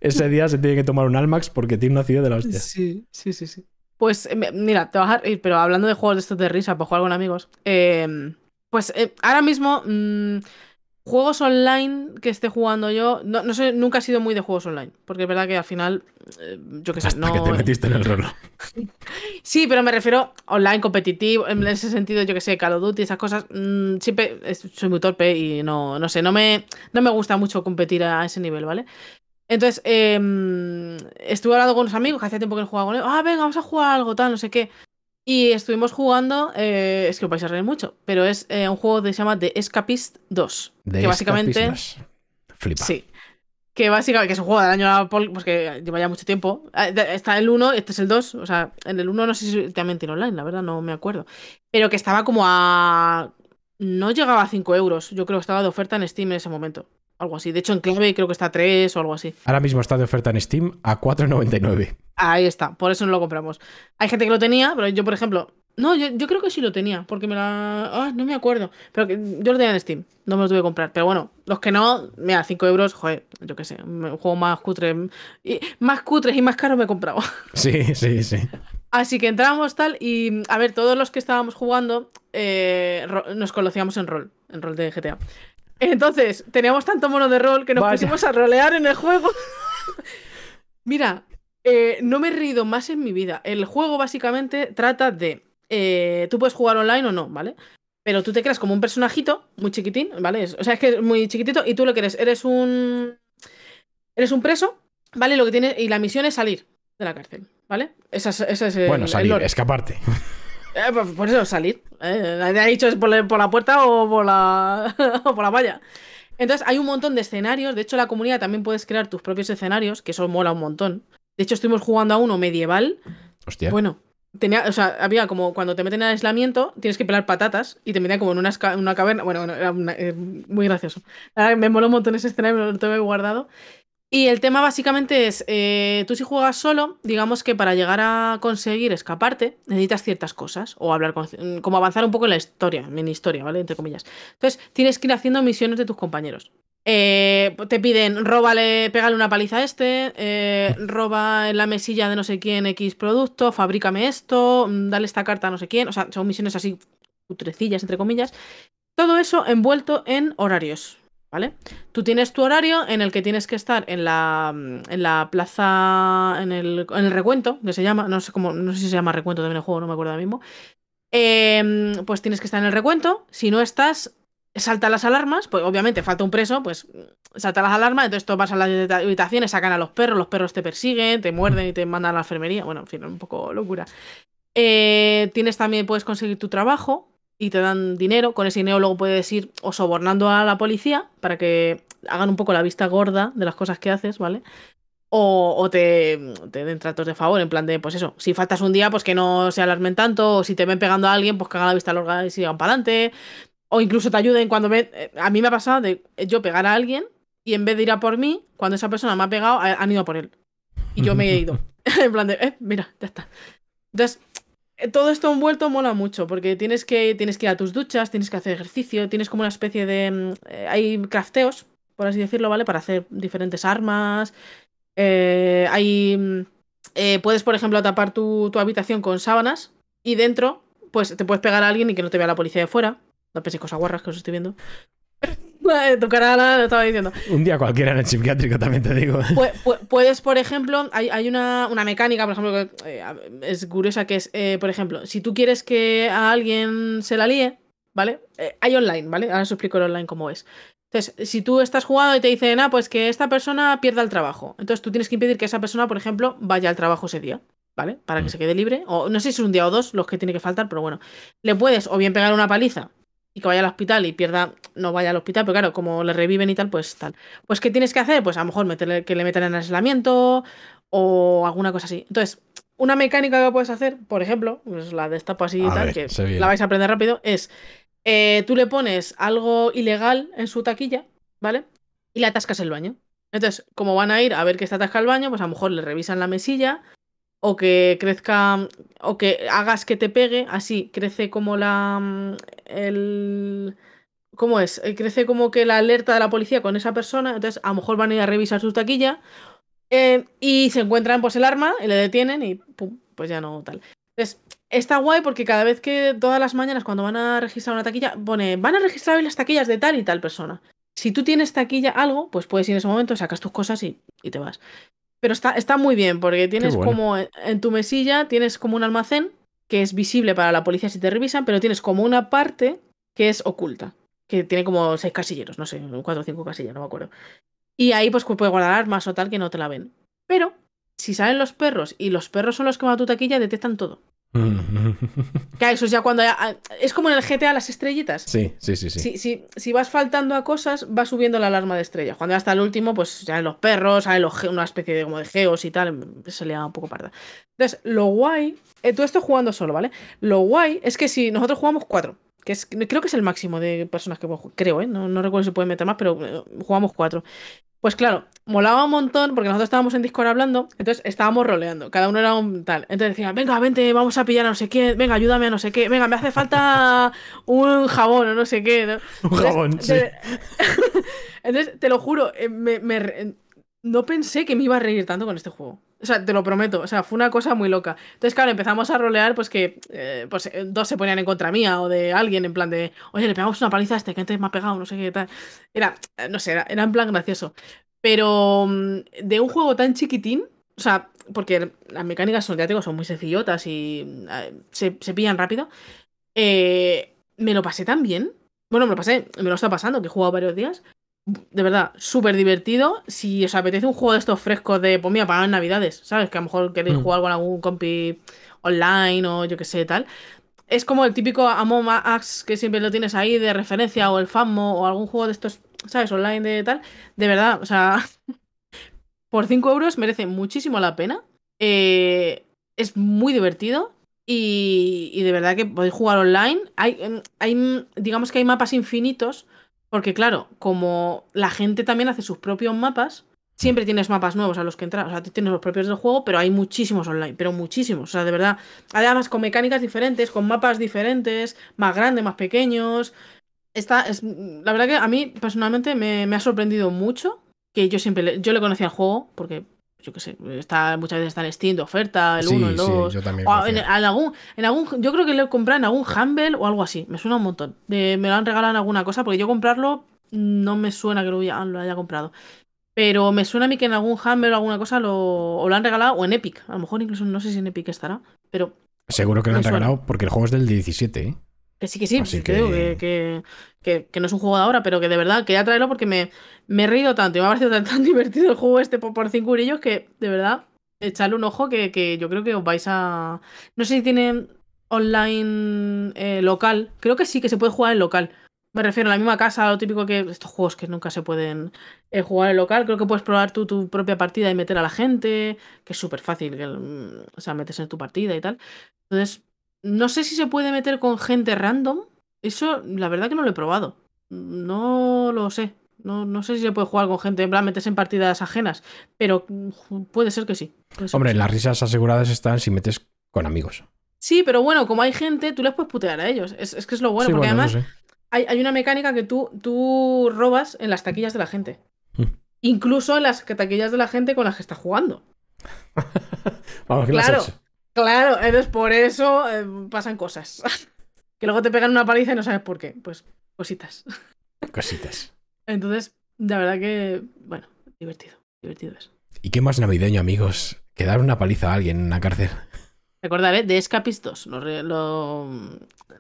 Ese día se tiene que tomar un Almax porque tiene una ciudad de la hostia. Sí, sí, sí, sí. Pues eh, me- mira, te vas a reír, pero hablando de juegos de estos de risa para jugar con amigos, eh, pues eh, ahora mismo mm, juegos online que esté jugando yo, no, no sé, nunca he sido muy de juegos online, porque es verdad que al final, eh, yo qué sé, Hasta no... que te metiste en el rolo. Sí, pero me refiero online competitivo, en ese sentido, yo que sé, Call of Duty, esas cosas, mm, siempre soy muy torpe y no, no sé, no me, no me gusta mucho competir a ese nivel, ¿vale? Entonces, em, estuve hablando con unos amigos que hacía tiempo que no jugaba con ellos, ah, venga, vamos a jugar algo, tal, no sé qué. Y estuvimos jugando, eh, es que os vais a reír mucho, pero es eh, un juego que se llama The Escapist 2, De que básicamente... Flipa. Sí. Que básicamente que es un juego del año pues que lleva ya mucho tiempo. Ah, Está el 1, este es el 2. O sea, en el 1 no sé si también tiene online, la verdad, no me acuerdo. Pero que estaba como a. No llegaba a 5 euros. Yo creo que estaba de oferta en Steam en ese momento. Algo así. De hecho, en clave creo que está a 3 o algo así. Ahora mismo está de oferta en Steam a 4.99. Ahí está, por eso no lo compramos. Hay gente que lo tenía, pero yo, por ejemplo. No, yo, yo creo que sí lo tenía, porque me la. Ah, no me acuerdo. Pero que yo lo tenía en Steam, no me lo tuve que comprar. Pero bueno, los que no, mira, 5 euros, joder, yo qué sé, un juego más cutre. Y, más cutres y más caro me he comprado. Sí, sí, sí. Así que entramos tal y, a ver, todos los que estábamos jugando eh, nos conocíamos en rol, en rol de GTA. Entonces, teníamos tanto mono de rol que nos Vaya. pusimos a rolear en el juego. Mira, Eh, no me he reído más en mi vida. El juego básicamente trata de. eh, tú puedes jugar online o no, ¿vale? Pero tú te creas como un personajito muy chiquitín, ¿vale? Es- o sea, es que es muy chiquitito y tú lo que eres, eres un. Eres un preso, ¿vale? Y Lo que tiene, y la misión es salir de la cárcel, ¿vale? Esa es, ese es el, bueno, salir, escaparte. Eh, pues por eso, salir. Eh, ha dicho es por la, por la puerta o por la, o por la valla. Entonces, hay un montón de escenarios. De hecho, la comunidad también puedes crear tus propios escenarios, que eso mola un montón. De hecho, estuvimos jugando a uno medieval. Hostia. Bueno, tenía, o sea, había como cuando te meten en aislamiento, tienes que pelar patatas y te metían como en una, una caverna. Bueno, bueno, era una- eh, muy gracioso. Me moló un montón ese escenario, lo tengo guardado. Y el tema básicamente es, eh, tú si juegas solo, digamos que para llegar a conseguir escaparte, necesitas ciertas cosas, o hablar con, como avanzar un poco en la historia, mini historia, ¿vale? Entre comillas. Entonces, tienes que ir haciendo misiones de tus compañeros. Eh, te piden, róbale, pégale una paliza a este, eh, roba en la mesilla de no sé quién X producto, fabrícame esto, mm, dale esta carta a no sé quién, o sea, son misiones así putrecillas, entre comillas. Todo eso envuelto en horarios, ¿vale? Tú tienes tu horario en el que tienes que estar en la, en la plaza, en el, en el recuento, que se llama, no sé cómo, no sé si se llama recuento también el juego, no me acuerdo ahora mismo. Em, pues tienes que estar en el recuento. Si no estás, salta las alarmas. Pues obviamente falta un preso, pues salta las alarmas. Entonces tú vas a las habitaciones, sacan a los perros, los perros te persiguen, te muerden y te mandan a la enfermería. Bueno, en fin, un poco locura. Eh, tienes también, puedes conseguir tu trabajo y te dan dinero. Con ese dinero luego puedes ir o sobornando a la policía para que hagan un poco la vista gorda de las cosas que haces, ¿vale? O, o te, te den tratos de favor, en plan de, pues eso, si faltas un día, pues que no se alarmen tanto, o si te ven pegando a alguien, pues que hagan la vista larga y sigan para adelante, o incluso te ayuden cuando ven, eh, a mí me ha pasado de yo pegar a alguien y en vez de ir a por mí, cuando esa persona me ha pegado, ha- han ido a por él. Y yo me he ido. en plan de, eh, mira, ya está. Entonces, eh, todo esto envuelto mola mucho, porque tienes que, tienes que ir a tus duchas, tienes que hacer ejercicio, tienes como una especie de... mm, eh, hay crafteos, por así decirlo, ¿vale? Para hacer diferentes armas. Eh, hay... mm, eh, puedes, por ejemplo, tapar tu, tu habitación con sábanas y dentro, pues te puedes pegar a alguien y que no te vea la policía de fuera. No penséis cosas guarras que os estoy viendo. Tu cara lo estaba diciendo. Un día cualquiera en el psiquiátrico, también te digo. Pu- pu- Puedes, por ejemplo, hay, hay una, una mecánica, por ejemplo, que eh, es curiosa, que es, eh, por ejemplo, si tú quieres que a alguien se la líe, ¿vale? Eh, hay online, ¿vale? Ahora os explico el online cómo es. Entonces, si tú estás jugando y te dicen, ah, pues que esta persona pierda el trabajo, entonces tú tienes que impedir que esa persona, por ejemplo, vaya al trabajo ese día, ¿vale? Para que Mm. se quede libre. O no sé si es un día o dos los que tiene que faltar, pero bueno. Le puedes o bien pegar una paliza y que vaya al hospital y pierda, no vaya al hospital, pero claro, como le reviven y tal, pues tal. Pues, ¿qué tienes que hacer? Pues a lo mejor meterle, que le metan en aislamiento o alguna cosa así. Entonces, una mecánica que puedes hacer, por ejemplo, pues la destapo así y tal, ver, que la vais a aprender rápido, es eh, tú le pones algo ilegal en su taquilla, ¿vale? Y le atascas el baño. Entonces, como van a ir a ver que está atascado el baño, pues a lo mejor le revisan la mesilla o que crezca o que hagas que te pegue, así crece como la mm, el ¿cómo es? Eh, Crece como que la alerta de la policía con esa persona, entonces a lo mejor van a ir a revisar su taquilla eh, y se encuentran pues el arma y le detienen y pum, pues ya no tal. Entonces, está guay porque cada vez que todas las mañanas cuando van a registrar una taquilla, pone, van a registrar hoy las taquillas de tal y tal persona. Si tú tienes taquilla algo, pues puedes ir en ese momento, sacas tus cosas y, y te vas. Pero está, está muy bien porque tienes bueno. como en, en tu mesilla, tienes como un almacén que es visible para la policía si te revisan, pero tienes como una parte que es oculta, que tiene como seis casilleros, no sé, cuatro o cinco casillas, no me acuerdo. Y ahí pues puedes guardar armas o tal que no te la ven. Pero si salen los perros y los perros son los que van a tu taquilla, detectan todo. Que eso es ya cuando ya- es como en el GTA las estrellitas. Sí, sí, sí, sí. Si, si, si vas faltando a cosas, va subiendo la alarma de estrella. Cuando ya está el último, pues salen los perros, salen los una especie de como de geos y tal. Se le da un poco parda. Entonces, lo guay. eh, tú esto jugando solo, ¿vale? Lo guay es que si nosotros jugamos cuatro, que es, creo que es el máximo de personas que jugar, creo, ¿eh? No, no recuerdo si se puede meter más, pero eh, jugamos cuatro. Pues claro, molaba un montón porque nosotros estábamos en Discord hablando, entonces estábamos roleando, cada uno era un tal. Entonces decía, venga, vente, vamos a pillar a no sé qué, venga, ayúdame a no sé qué, venga, me hace falta un jabón o no sé qué. ¿no? Un jabón, sí. Entonces, entonces, te lo juro, eh, me- no pensé que me iba a reír tanto con este juego. O sea, te lo prometo. O sea, fue una cosa muy loca. Entonces, claro, empezamos a rolear, pues que eh, pues, eh, dos se ponían en contra mía o de alguien, en plan de, oye, le pegamos una paliza a este que antes me ha pegado, no sé qué tal. Era, eh, no sé, era, en plan gracioso. Pero mm, de un juego tan chiquitín, o sea, porque las mecánicas son, ya son muy sencillotas y se, se pillan rápido. Me lo pasé tan bien. Bueno, me lo pasé, me lo está pasando, que he jugado varios días. De verdad, súper divertido. Si os apetece un juego de estos frescos de, pues mira, para navidades, ¿sabes? Que a lo mejor queréis Mm. jugar con algún compi online o yo que sé, tal. Es como el típico Among Us que siempre lo tienes ahí de referencia o el FAMO o algún juego de estos, ¿sabes? Online de tal. De verdad, o sea, por 5 euros merece muchísimo la pena. Eh, es muy divertido. Y, y de verdad que podéis jugar online. Hay, em, hay, digamos que hay mapas infinitos. Porque, claro, como la gente también hace sus propios mapas, siempre tienes mapas nuevos a los que entrar. O sea, tú tienes los propios del juego, pero hay muchísimos online. Pero muchísimos. O sea, de verdad. Además, con mecánicas diferentes, con mapas diferentes, más grandes, más pequeños. Esta es, la verdad que a mí personalmente me, me ha sorprendido mucho. Que yo siempre le, yo le conocía el juego, porque yo qué sé, está, muchas veces está en Steam de oferta, el 1, el 2. yo también. O en, algún, en algún, yo creo que lo he comprado en algún Humble o algo así. Me suena un montón. De- me lo han regalado en alguna cosa, porque yo comprarlo no me suena que lo, haya- lo haya comprado. Pero me suena a mí que en algún Humble o alguna cosa lo, o lo han regalado, o en Epic. A lo mejor incluso no sé si en Epic estará. Pero Seguro que lo han regalado porque el juego es del 17, ¿eh? Que sí, que sí, Así que, digo que- que, que, no es un juego de ahora, pero que de verdad quería traerlo porque me, me he reído tanto y me ha parecido tan, tan divertido el juego este por, por cinco eurillos que de verdad echarle un ojo que, que yo creo que os vais a. No sé si tienen online eh, local. Creo que sí que se puede jugar en local. Me refiero a la misma casa, lo típico que. Estos juegos que nunca se pueden eh, jugar en local. Creo que puedes probar tú tu propia partida y meter a la gente. Que es súper fácil. que, mm, o sea, metes en tu partida y tal. Entonces, no sé si se puede meter con gente random. Eso, la verdad que no lo he probado. No lo sé. No, no sé si se puede jugar con gente, en plan, meterse en partidas ajenas. Pero puede ser que sí. ser Hombre, que sí. las risas aseguradas están si metes con amigos. Sí, pero bueno, como hay gente, tú les puedes putear a ellos. Es, es que es lo bueno, Sí, porque bueno, además hay, hay una mecánica que tú, tú robas en las taquillas de la gente. Mm. Incluso en las taquillas de la gente con las que estás jugando. Vamos, ¿qué le has Claro. hecho? Claro, entonces por eso eh, pasan cosas. que luego te pegan una paliza y no sabes por qué. Pues cositas. Cositas. Entonces, la verdad que, bueno, divertido. Divertido es. ¿Y qué más navideño, amigos? Que dar una paliza a alguien en una cárcel. Recordaré de Escapist 2. Lo, re- lo,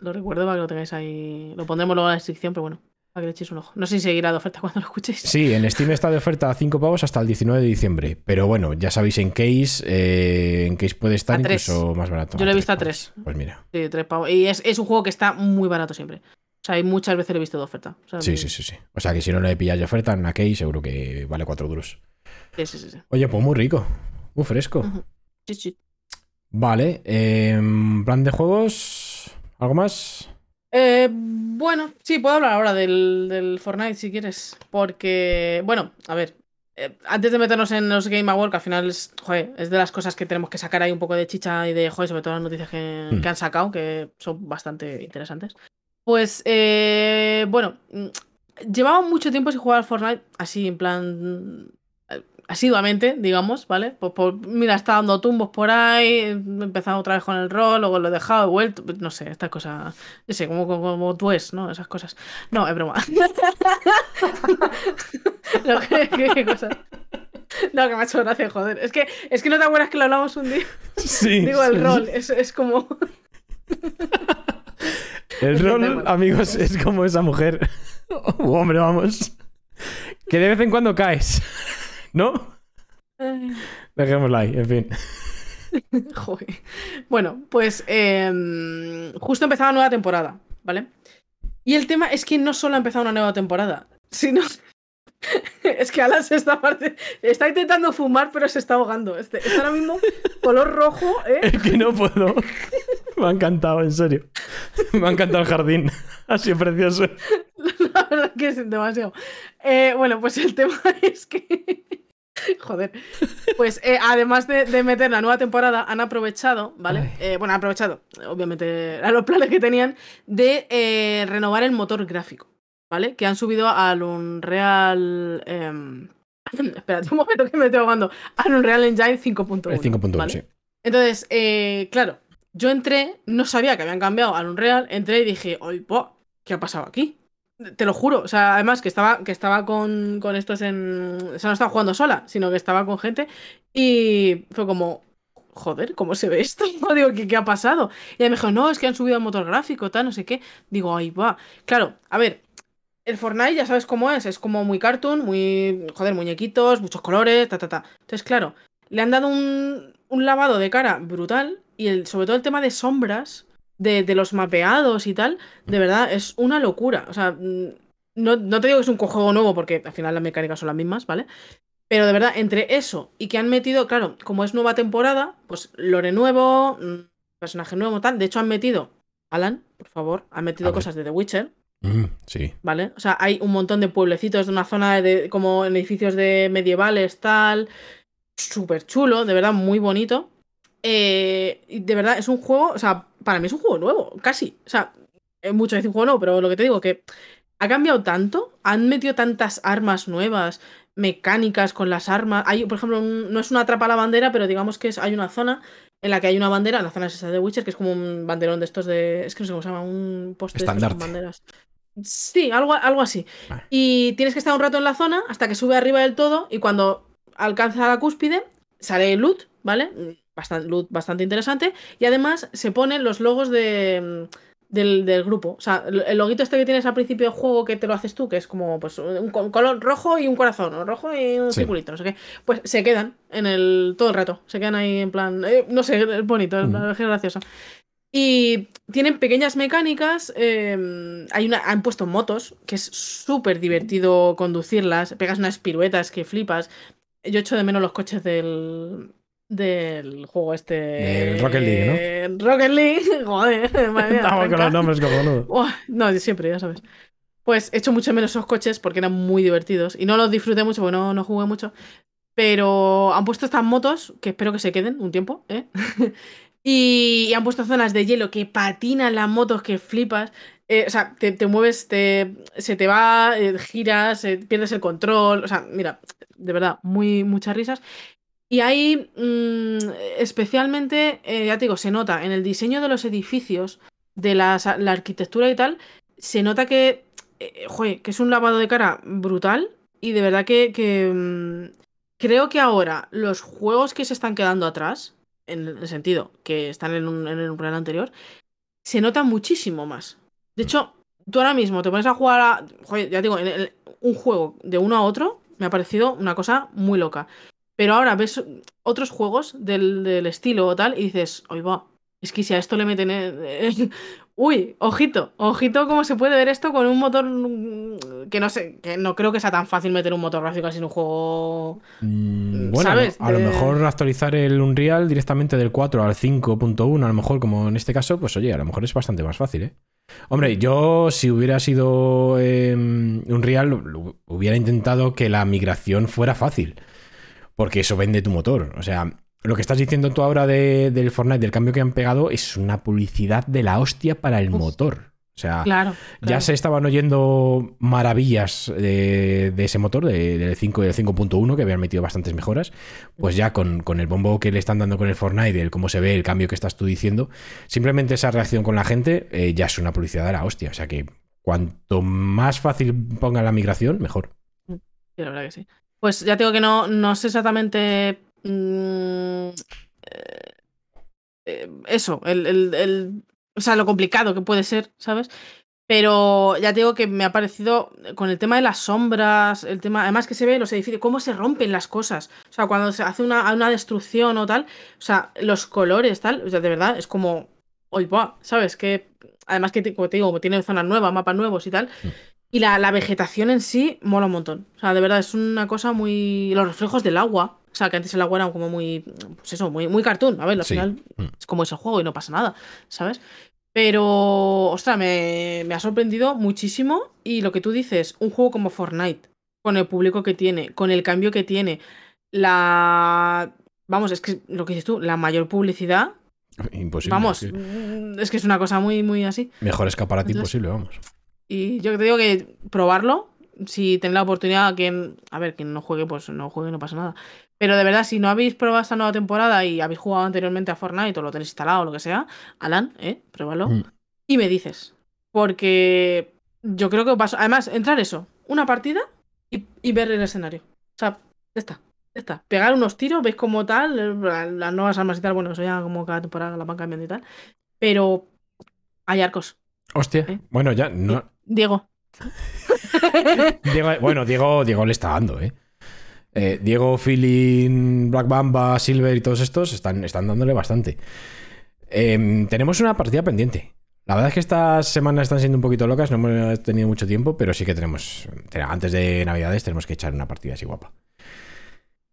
lo recuerdo para que lo tengáis ahí. Lo pondremos luego en la descripción, pero bueno, para que le echéis un ojo. No sé si seguirá de oferta cuando lo escuchéis. Sí, en Steam está de oferta a 5 pavos hasta el 19 de diciembre. Pero bueno, ya sabéis, en Case, eh, en Case puede estar incluso más barato. Yo lo he visto a tres tres. pavos. Pues mira. Sí, tres pavos. Y es, es un juego que está muy barato siempre. O sea, hay muchas veces lo he visto de oferta. O sea, Sí, sí, sí, sí. O sea que si no le pilláis de oferta en Case, seguro que vale 4 duros. sí, sí, sí, sí. Oye, pues muy rico. Muy fresco. Sí, sí. Vale. eh, plan de juegos. ¿Algo más? Eh, bueno, sí, puedo hablar ahora del, del Fortnite si quieres. Porque, bueno, a ver. eh, antes de meternos en los Game Awards, que al final es, joder, es de las cosas que tenemos que sacar ahí un poco de chicha y de, joder, sobre todo las noticias que, Hmm. que han sacado, que son bastante interesantes. Pues, eh, bueno, mm, llevaba mucho tiempo sin jugar al Fortnite, así en plan asiduamente, digamos, ¿vale? Pues por, mira, está dando tumbos por ahí, empezado otra vez con el rol, luego lo he dejado, he vuelto, no sé, esta cosa, yo sé, como, como, como tú es, ¿no? Esas cosas. No, es broma. no, ¿qué, qué- qué cosa? No, que me ha hecho gracia, joder. Es que, es que no te acuerdas que lo hablamos un día. Sí. Digo, el rol, es, es como... El rol, amigos, es como esa mujer. U hombre, vamos. Que de vez en cuando caes. ¿No? Dejémosla ahí, en fin. Joder. Bueno, pues em, justo empezaba nueva temporada, ¿vale? Y el tema es que no solo ha empezado una nueva temporada, sino. es que a la sexta parte. Está intentando fumar, pero se está ahogando. Este, está ahora mismo color rojo, ¿eh? Es que no puedo. Me ha encantado, en serio. Me ha encantado el jardín. Ha sido precioso. La verdad que es demasiado. Eh, bueno, pues el tema es que. Joder. Pues eh, además de, de meter la nueva temporada, han aprovechado, ¿vale? Eh, bueno, han aprovechado, obviamente, a los planes que tenían, de eh, renovar el motor gráfico, ¿vale? Que han subido al Unreal. Eh, espérate un momento que me estoy ahogando. Al Unreal Engine 5.1. El 5.1, ¿vale? sí. Entonces, claro, yo entré, no sabía que habían cambiado al Unreal, entré y dije, oye, po, ¿qué ha pasado aquí? Te lo juro, o sea, además que estaba, que estaba con, con estos en... O sea, no estaba jugando sola, sino que estaba con gente Y fue como, joder, ¿cómo se ve esto? Digo, ¿qué, ¿qué ha pasado? Y ella me dijo, no, es que han subido el motor gráfico, tal, no sé qué. Digo, ahí va. Claro, a ver, el Fortnite ya sabes cómo es, es como muy cartoon, muy, joder, muñequitos, muchos colores, ta, ta, ta. Entonces, claro, le han dado un, un lavado de cara brutal y el, sobre todo el tema de sombras, de, de los mapeados y tal, de verdad, es una locura. O sea, mm, no, no te digo que es un juego nuevo porque al final las mecánicas son las mismas, ¿vale? Pero de verdad, entre eso y que han metido, claro, como es nueva temporada, pues lore nuevo, mm, personaje nuevo, tal. De hecho, han metido, Alan, por favor, han metido cosas de The Witcher, Mm, sí. ¿vale? O sea, hay un montón de pueblecitos de una zona de, como en edificios de medievales, tal. Súper chulo, de verdad, muy bonito. Eh, de verdad, es un juego, o sea, para mí es un juego nuevo, casi. O sea, es mucho decir juego nuevo, pero lo que te digo, que ha cambiado tanto, han metido tantas armas nuevas, mecánicas con las armas. Hay, por ejemplo, un- no es una atrapa a la bandera, pero digamos que es, hay una zona en la que hay una bandera, la zona es esa de Witcher, que es como un banderón de estos de. Es que no sé cómo se llama, un poste de banderas. Sí, algo, algo así. Vale. Y tienes que estar un rato en la zona hasta que sube arriba del todo y cuando alcanza la cúspide sale loot, ¿vale? Bastante, loot bastante interesante. Y además se ponen los logos de, del, del grupo. O sea, el loguito este que tienes al principio del juego que te lo haces tú, que es como pues un co- color rojo y un corazón, o rojo y un Sí. circulito, no sé qué. Pues se quedan en el todo el rato. Se quedan ahí en plan. eh, no sé, es bonito, es, Ujú. es gracioso. Y tienen pequeñas mecánicas. eh, hay una, han puesto motos, que es súper divertido conducirlas. Pegas unas piruetas que flipas. Yo echo de menos los coches del, del juego este. Del Rocket League, ¿no? Rocket League, joder, madre mía, Estamos con los nombres. Buah, no, siempre, ya sabes. Pues echo mucho menos esos coches porque eran muy divertidos. Y no los disfruté mucho porque no, no jugué mucho. Pero han puesto estas motos que espero que se queden un tiempo, ¿eh? y, y han puesto zonas de hielo que patinan las motos que flipas. Eh, o sea, te, te mueves, te, se te va, eh, giras, eh, pierdes el control. O sea, mira, de verdad, muy, muchas risas. Y ahí, mm, especialmente, eh, ya te digo, se nota en el diseño de los edificios, de las- la arquitectura y tal, se nota que, eh, joder, que es un lavado de cara brutal. Y de verdad que, que, mm, creo que ahora los juegos que se están quedando atrás, en el sentido que están en un, en un plan anterior, se nota muchísimo más. De hecho, tú ahora mismo te pones a jugar a. Joder, ya te digo, en el- un juego de uno a otro me ha parecido una cosa muy loca. Pero ahora ves otros juegos del, del estilo o tal y dices, oye, va, es que si a esto le meten. eh, Uy, ojito, ojito cómo se puede ver esto con un motor mm, que no sé, que no creo que sea tan fácil meter un motor gráfico así en un juego. Mm, bueno, ¿Sabes? a lo De- mejor actualizar el Unreal directamente del 4 al 5.1, a lo mejor como en este caso, pues oye, a lo mejor es bastante más fácil, ¿eh? Hombre, yo si hubiera sido eh, Unreal, hubiera intentado que la migración fuera fácil, porque eso vende tu motor. O sea, lo que estás diciendo tú ahora de- del Fortnite, del cambio que han pegado, es una publicidad de la hostia para el Uf. motor. O sea, Claro. ya claro. se estaban oyendo maravillas de, de ese motor, de- del 5 y del 5.1, que habían metido bastantes mejoras. Pues ya con, con el bombo que le están dando con el Fortnite, el cómo se ve, el cambio que estás tú diciendo, simplemente esa reacción con la gente eh, ya es una publicidad de la hostia. O sea que cuanto más fácil pongan la migración, mejor. Sí, la verdad que sí. Pues ya tengo que no, no sé exactamente. mm, eh, eh, eso, el, el- el- o sea, lo complicado que puede ser, ¿sabes? Pero ya te digo que me ha parecido con el tema de las sombras, el tema, además que se ve los edificios, cómo se rompen las cosas. O sea, cuando se hace una, una destrucción o tal, o sea, los colores, tal, o sea, de verdad, es como, oye, ¿sabes? Que además que, como te digo, como tiene zonas nuevas, mapas nuevos y tal. Y la, la vegetación en sí mola un montón. O sea, de verdad, es una cosa muy. Los reflejos del agua. O sea, que antes el agua era como muy. Pues eso, muy, muy cartoon. A ver, al Sí. final Mm. es como es el juego y no pasa nada, ¿sabes? Pero, ostras, me, me ha sorprendido muchísimo. Y lo que tú dices, un juego como Fortnite, con el público que tiene, con el cambio que tiene, la. Vamos, es que lo que dices tú, la mayor publicidad. Imposible. vamos, es que es una cosa muy, muy así. Mejor escaparate Entonces- imposible, vamos. Y yo te digo que probarlo, si tenéis la oportunidad, quien, a ver, quien no juegue, pues no juegue, no pasa nada. Pero de verdad, si no habéis probado esta nueva temporada y habéis jugado anteriormente a Fortnite o lo tenéis instalado o lo que sea, Alan, eh, pruébalo. Mm. Y me dices. Porque yo creo que paso. Además, entrar eso, una partida y, y ver el escenario. O sea, ya está. Ya está. Pegar unos tiros, veis como tal, las nuevas armas y tal, bueno, eso ya como cada temporada las van cambiando y tal. Pero hay arcos. Hostia. ¿Eh? Bueno, ya no. Diego. Bueno, Diego, Diego le está dando, ¿eh? Eh, Diego, Feeling, Black Bamba, Silver y todos estos están, están dándole bastante. Em, tenemos una partida pendiente. La verdad es que estas semanas están siendo un poquito locas, no hemos tenido mucho tiempo, pero sí que tenemos. te- Antes de Navidades tenemos que echar una partida así guapa.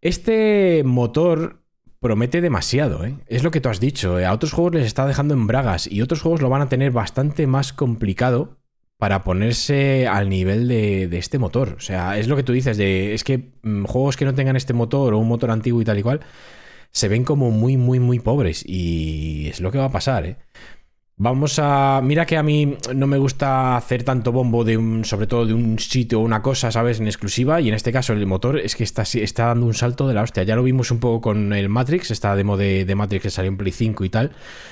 Este motor promete demasiado, ¿eh? Es lo que tú has dicho. eh, A otros juegos les está dejando en bragas y otros juegos lo van a tener bastante más complicado para ponerse al nivel de, este motor. O sea, es lo que tú dices, de, es que mm, juegos que no tengan este motor o un motor antiguo y tal y cual, se ven como muy, muy, muy pobres. Y es lo que va a pasar, ¿eh? Vamos a. Mira que a mí no me gusta hacer tanto bombo de un. sobre todo de un sitio o una cosa, ¿sabes? En exclusiva. Y en este caso, el motor es que está, está dando un salto de la hostia. Ya lo vimos un poco con el Matrix, esta demo de, Matrix que salió en Play 5 y tal,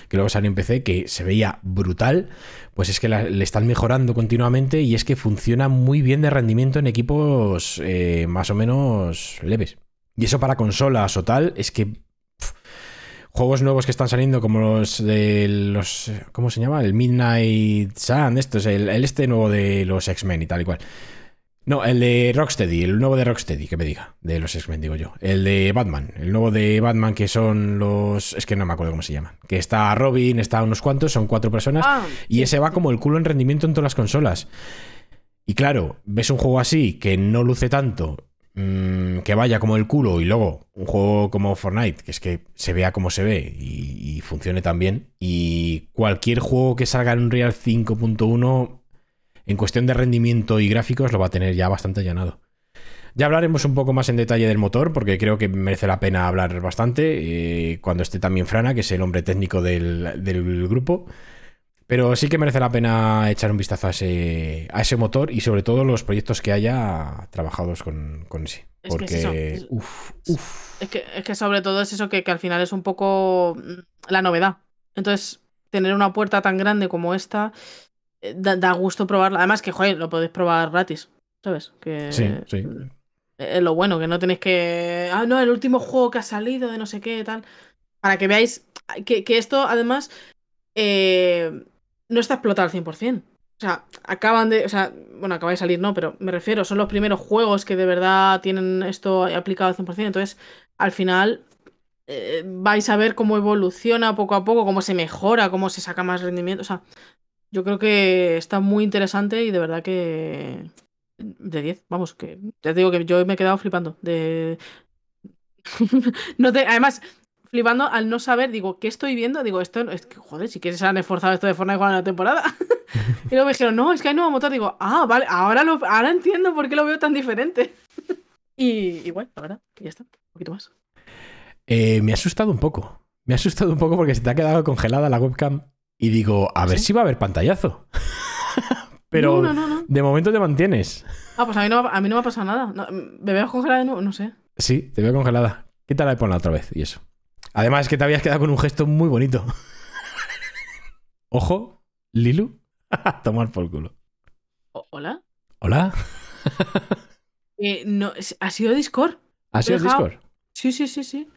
que luego salió en PC, que se veía brutal. Pues es que le están mejorando continuamente y es que funciona muy bien de rendimiento en equipos eh, más o menos leves. Y eso para consolas o tal, es que juegos nuevos que están saliendo como los de los ¿cómo se llama? El Midnight Sun, esto es el, el este nuevo de los X-Men y tal y cual. No, el de Rocksteady, el nuevo de Rocksteady, que me diga, de los X-Men digo yo. El de Batman, el nuevo de Batman que son los es que no me acuerdo cómo se llaman, que está Robin, está unos cuantos, son cuatro personas Ah, y ese va como el culo en rendimiento en todas las consolas. Y claro, ves un juego así que no luce tanto, mm, que vaya como el culo, y luego un juego como Fortnite, que es que se vea como se ve y, funcione tan bien. Y cualquier juego que salga en Unreal 5.1, en cuestión de rendimiento y gráficos, lo va a tener ya bastante allanado. Ya hablaremos un poco más en detalle del motor, porque creo que merece la pena hablar bastante eh, cuando esté también Frana, que es el hombre técnico del, del grupo. Pero sí que merece la pena echar un vistazo a ese, a ese motor y sobre todo los proyectos que haya trabajados con, con ese. Es que es Porque, es- uf, uf. Es que, es que sobre todo es eso que, que al final es un poco mm, la novedad. Entonces, tener una puerta tan grande como esta, eh, da, da gusto probarla. Además que, joder, lo podéis probar gratis, ¿sabes? Que, Sí, sí. mm, Es lo bueno, que no tenéis que... Ah, no, el último juego que ha salido de no sé qué, tal. Para que veáis que, que esto, además, eh, no está explotado al 100%. O sea, acaban de. O sea, bueno, acaba de salir, no, pero me refiero, son los primeros juegos que de verdad tienen esto aplicado al 100%. Entonces, al final, eh, vais a ver cómo evoluciona poco a poco, cómo se mejora, cómo se saca más rendimiento. O sea, yo creo que está muy interesante y de verdad que. De 10, vamos, que ya te digo que yo me he quedado flipando. De. no te, además, flipando al no saber, digo, ¿qué estoy viendo? Digo, esto es que, joder, si quieres se han esforzado esto de Fortnite con la temporada. y luego me dijeron, no, es que hay nuevo motor. Digo, ah, vale, ahora, lo, ahora entiendo por qué lo veo tan diferente. y igual, la verdad, ya está, un poquito más. Eh, me ha asustado un poco. Me ha asustado un poco porque se te ha quedado congelada la webcam y digo, a ver ¿Sí? si va a haber pantallazo. Pero No, no, no, no. de momento te mantienes. Ah, pues a mí no, a mí no me ha pasado nada. ¿Me veo congelada de nuevo? No sé. Sí, te veo congelada. Quítala y ponla otra vez y eso. Además que te habías quedado con un gesto muy bonito. Ojo, Lilu. Tomar por culo. ¿Hola? Hola. Eh, no, ha sido Discord. ¿Has sido Discord? Sí, sí, sí, sí.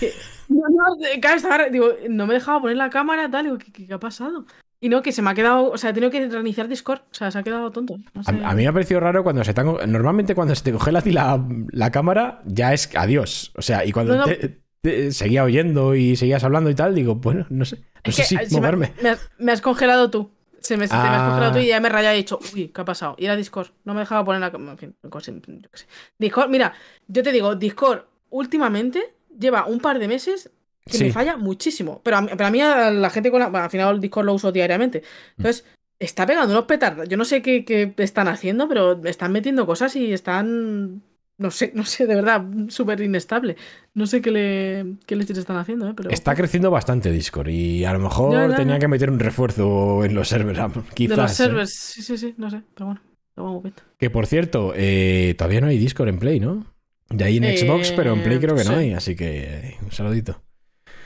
Que- no, no, claro, estaba- digo, no me dejaba poner la cámara, tal. Digo, ¿qué, qué- qué ha pasado? Y no, que se me ha quedado. O sea, he tenido que reiniciar Discord. O sea, se ha quedado tonto. No sé. A, a mí me ha parecido raro cuando se te han- Normalmente cuando se te congela a ti la, la cámara, ya es adiós. O sea, y cuando No, no. te, te- seguía oyendo y seguías hablando y tal, digo, bueno, no sé. No Es sé que, si eh, me- moverme. Me, has, me has congelado tú. Se me, te me has Ah. congelado tú y ya me he rayado y he dicho, uy, ¿qué ha pasado? Y era Discord. No me dejaba poner la. En fin, yo qué sé. Discord, mira, yo te digo, Discord últimamente lleva un par de meses que Sí. me falla muchísimo. Pero a, mí- pero a mí, a la gente con la. bueno, al final el Discord lo uso diariamente. Entonces, está pegando unos petardos. Yo no sé qué, qué están haciendo, pero están metiendo cosas y están. No sé, no sé, de verdad, súper inestable. No sé qué le qué les están haciendo, ¿eh? Pero, Está creciendo bastante Discord y a lo mejor ya, tenía que meter un refuerzo en los servers. Quizás. de los ¿eh? servers, sí, sí, sí, no sé, pero bueno, lo vamos viendo. Que por cierto, eh, todavía no hay Discord en Play, ¿no? De ahí en Eh, Xbox, pero en Play creo que no hay, así que eh, un saludito.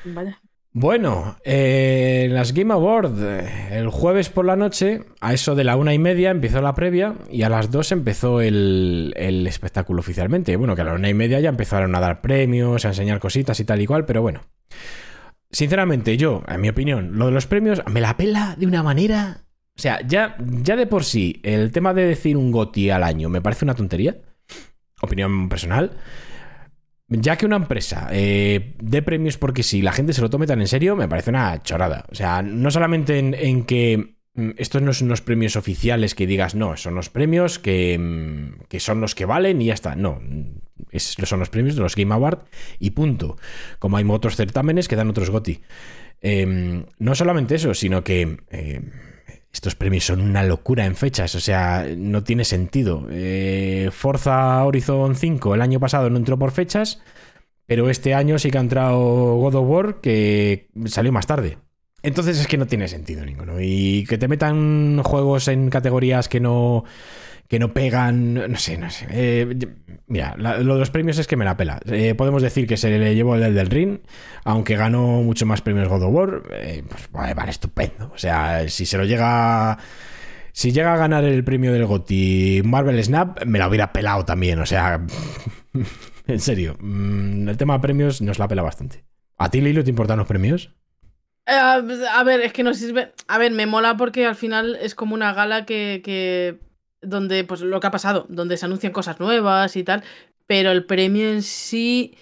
Vaya. Bueno, eh, en las Game Awards, eh, el jueves por la noche, a eso de la una y media empezó la previa y a las dos empezó el, el espectáculo oficialmente. Bueno, que a la una y media ya empezaron a dar premios, a enseñar cositas y tal y cual, pero bueno. Sinceramente, yo, en mi opinión, lo de los premios me la pela de una manera. O sea, ya, ya de por sí, el tema de decir un GOTI al año me parece una tontería. Opinión personal. Ya que una empresa eh, dé premios porque si la gente se lo tome tan en serio, me parece una chorada. O sea, no solamente en, en que mm, estos no son unos premios oficiales que digas, no, son los premios que, mm, que son los que valen y ya está. No, es- son los premios de los Game Awards y punto. Como hay otros certámenes que dan otros GOTI. Eh, no solamente eso, sino que eh, estos premios son una locura en fechas, o sea, no tiene sentido. Eh, Forza Horizon 5 el año pasado no entró por fechas, pero este año sí que ha entrado God of War que salió más tarde. Entonces es que no tiene sentido ninguno. Y que te metan juegos en categorías que no, que no pegan, no sé, no sé. Eh, mira, lo de los premios es que me la pela. Eh, podemos decir que se le llevó el del Ring, aunque ganó mucho más premios God of War, eh, pues vale, estupendo. O sea, si se lo llega... Si llega a ganar el premio del GOTY Marvel Snap, me la hubiera pelado también. O sea, en serio, mm, el tema de premios nos la pela bastante. ¿A ti, Lilo, te importan los premios? Eh, a ver, es que no sirve. A ver, me mola porque al final es como una gala que. Donde, pues lo que ha pasado, donde se anuncian cosas nuevas y tal. Pero el premio en sí.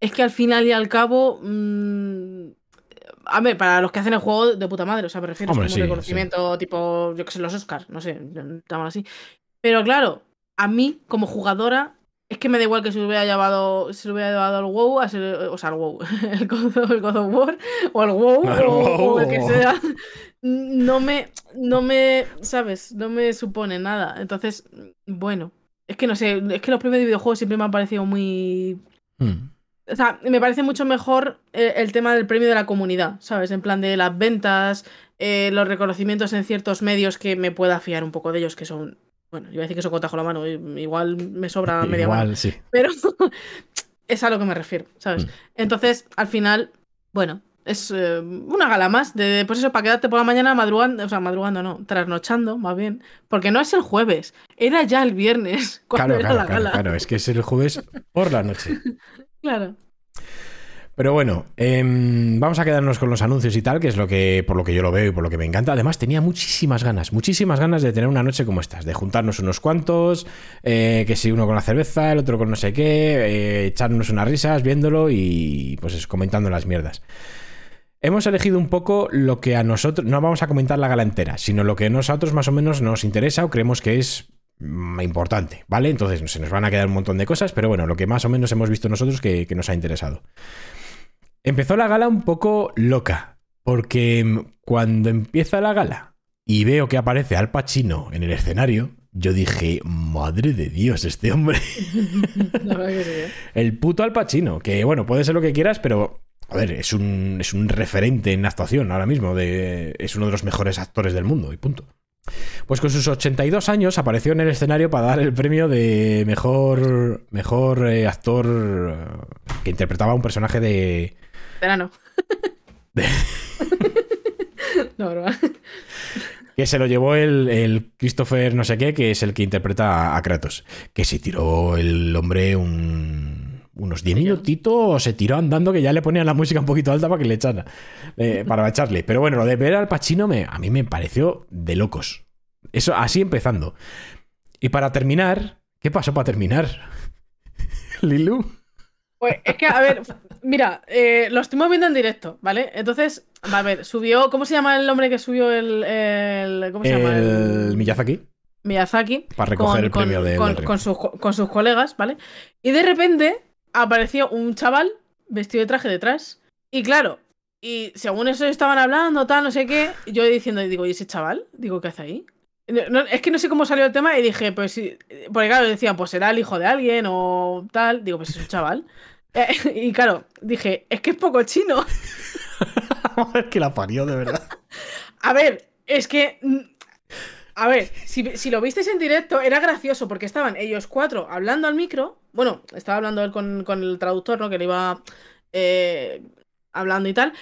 Es que al final y al cabo. mm, a ver, para los que hacen el juego de puta madre, o sea, me refiero Hombre, es como sí, un reconocimiento tipo, yo que sé, los Oscars, no sé, llaman así. Pero claro, a mí, como jugadora, es que me da igual que se lo hubiera llevado, se lo hubiera llevado al WoW, a ser- o sea, al WoW, el God, el God of War, o al WoW, Al o, WoW, o el que sea. No me, no me, ¿sabes? No me supone nada. Entonces, bueno, es que no sé, es que los premios de videojuegos siempre me han parecido muy Hmm. o sea, me parece mucho mejor eh, el tema del premio de la comunidad, ¿sabes? En plan de las ventas, eh, los reconocimientos en ciertos medios que me pueda fiar un poco de ellos, que son, bueno, iba a decir que son cotajo la mano, igual me sobra media mano, Igual, sí. pero es a lo que me refiero, ¿sabes? Mm. Entonces, al final, bueno, es eh, una gala más, de, pues eso, para quedarte por la mañana madrugando, o sea, madrugando no, trasnochando, más bien, porque no es el jueves, era ya el viernes, cuando Claro, era claro, la claro, gala. claro. Es que es el jueves por la noche. Claro. Pero bueno, em, vamos a quedarnos con los anuncios y tal, que es lo que, por lo que yo lo veo y por lo que me encanta. Además, tenía muchísimas ganas, muchísimas ganas de tener una noche como estas, de juntarnos unos cuantos, eh, que si uno con la cerveza, el otro con no sé qué, eh, echarnos unas risas viéndolo y pues eso, comentando las mierdas. Hemos elegido un poco lo que a nosotros, no vamos a comentar la gala entera, sino lo que a nosotros más o menos nos interesa o creemos que es mm, importante, ¿vale? Entonces se nos van a quedar un montón de cosas, pero bueno, lo que más o menos hemos visto nosotros que, que nos ha interesado. Empezó la gala un poco loca, porque cuando empieza la gala y veo que aparece Al Pacino en el escenario, yo dije, madre de Dios, este hombre, sí, ¿eh? el puto Al Pacino, que bueno, puede ser lo que quieras, pero a ver, es un, es un referente en actuación ahora mismo, de, es uno de los mejores actores del mundo y punto. Pues con sus 82 años apareció en el escenario para dar el premio de mejor, mejor eh, actor eh, que interpretaba a un personaje de, Verano. no, broma. Que se lo llevó el, el Christopher no sé qué, que es el que interpreta a Kratos. Que se tiró el hombre un- unos 10 minutitos, se tiró andando, que ya le ponían la música un poquito alta para que le echara, eh, para echarle. Pero bueno, lo de ver al Pacino me, a mí me pareció de locos. Eso así empezando. Y para terminar, ¿qué pasó para terminar? Lilu. Pues es que, a ver, mira, eh, lo estuvimos viendo en directo, ¿vale? Entonces, a ver, subió. ¿Cómo se llama el hombre que subió el. el- ¿Cómo se llama? El Miyazaki. Miyazaki. Para recoger el premio de- con, con sus, con sus colegas, ¿vale? Y de repente apareció un chaval vestido de traje detrás. Y claro, y según eso estaban hablando, tal, no sé qué, yo diciendo, digo, ¿y ese chaval? Digo, ¿qué hace ahí? No- no, es que no sé cómo salió el tema y dije, pues sí, porque claro, decía, pues será el hijo de alguien o tal. Digo, pues es un chaval. Eh, y claro, dije, es que es poco chino. Joder, que la parió, de verdad. A ver, es que. mm, A ver, si, si lo visteis en directo, era gracioso porque estaban ellos cuatro hablando al micro. Bueno, estaba hablando él con, con el traductor, ¿no? Que le iba eh, hablando y tal.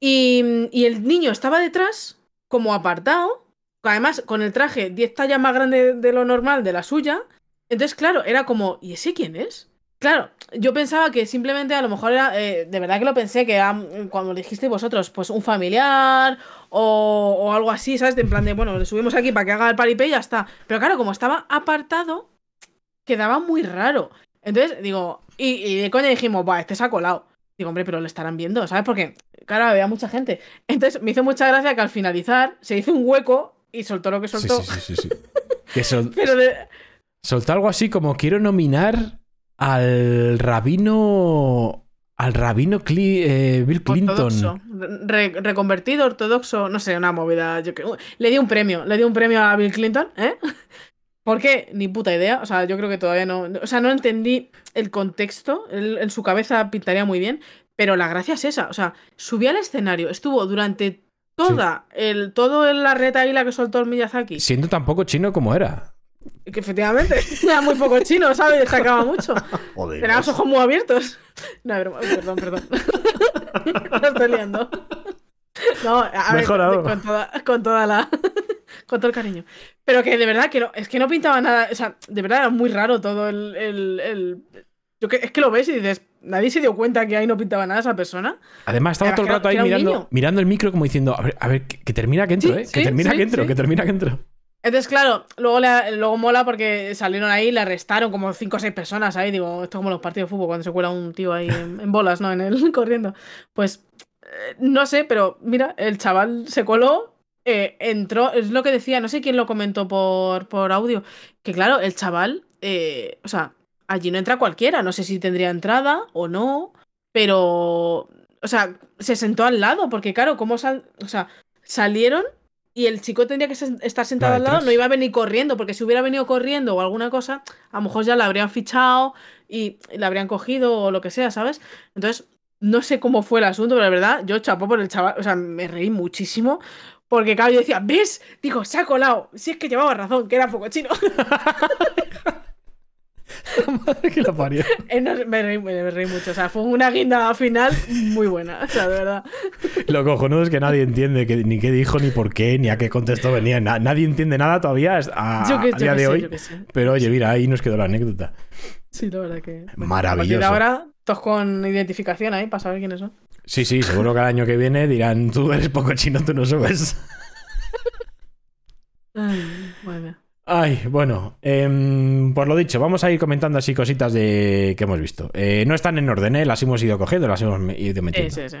Y, y el niño estaba detrás, como apartado, además con el traje 10 tallas más grande de lo normal de la suya. Entonces, claro, era como, ¿y ese quién es? Claro, yo pensaba que simplemente a lo mejor era, eh, de verdad que lo pensé, que era, mm, cuando dijiste vosotros, pues un familiar o, o algo así, ¿sabes? En plan de, bueno, le subimos aquí para que haga el paripé y ya está. Pero claro, como estaba apartado, quedaba muy raro. Entonces, digo, y, y de coña dijimos, va, este se ha colado. Digo, hombre, pero lo estarán viendo, ¿sabes? Porque, claro, había mucha gente. Entonces, me hizo mucha gracia que al finalizar se hizo un hueco y soltó lo que Sí, soltó. sí, sí, sí, sí. Que sol- Pero de, soltó algo así como quiero nominar al rabino. Al rabino Cli- eh, Bill Clinton. Ortodoxo. Re- reconvertido, ortodoxo, no sé, una movida. Yo. Le di un premio, le di un premio a Bill Clinton, ¿eh? ¿Por qué? Ni puta idea. O sea, yo creo que todavía no. O sea, no entendí el contexto. Él, en su cabeza pintaría muy bien. Pero la gracia es esa. O sea, subió al escenario, estuvo durante toda el, todo la retaíla que soltó el Miyazaki. Siendo tan poco chino como era. Que efectivamente era muy poco chino, ¿sabes? Destacaba mucho. Joder. Tenía los ojos muy abiertos. No, broma. perdón, perdón. Lo estoy liando. No, a ver, con toda, con toda la. Con todo el cariño. Pero que de verdad que no, es que no pintaba nada. O sea, de verdad era muy raro todo el. el- el- yo que, es que lo ves y dices, nadie se dio cuenta que ahí no pintaba nada esa persona. Además, estaba todo el rato ahí mirando, mirando el micro como diciendo, a ver, a ver, que, que termina que entro, Sí, ¿eh? Que termina sí, que entro, sí. que termina que entro. Entonces, claro, luego, luego mola porque salieron ahí y le arrestaron como cinco o seis personas ahí. Digo, esto es como los partidos de fútbol cuando se cuela un tío ahí en, bolas, ¿no? En el corriendo. Pues eh, no sé, pero mira, el chaval se coló, eh, entró, es lo que decía, no sé quién lo comentó por, por audio, que claro, el chaval, eh, o sea, allí no entra cualquiera, no sé si tendría entrada o no, pero, o sea, se sentó al lado, porque claro, ¿cómo sal, o sea, salieron y el chico tendría que estar sentado al lado, no iba a venir corriendo, porque si hubiera venido corriendo o alguna cosa, a lo mejor ya la habrían fichado y la habrían cogido o lo que sea, ¿sabes? Entonces, no sé cómo fue el asunto, pero la verdad, yo chapó por el chaval, o sea, me reí muchísimo, porque claro, yo decía, ¿ves? Digo, se ha colado, si es que llevaba razón, que era poco chino. Madre que la parió. Eh, me, reí, me reí mucho, o sea, fue una guinda final muy buena, o sea, de verdad. Lo cojonudo es que nadie entiende que- ni qué dijo, ni por qué, ni a qué contexto venía. Na- nadie entiende nada todavía a, Yo que- a yo día de sé, hoy. yo que sé. Pero oye, mira, ahí nos quedó la anécdota. Sí, la verdad que. bueno, Maravilloso. Ahora, todos con identificación ahí para saber quiénes son. Sí, sí, seguro que el año que viene dirán, tú eres poco chino, tú no subes. Ay, mía. Ay, bueno, em, por lo dicho, vamos a ir comentando así cositas de que hemos visto. Eh, no están en orden, ¿eh? las hemos ido cogiendo, las hemos ido Eh, metiendo. sí, sí.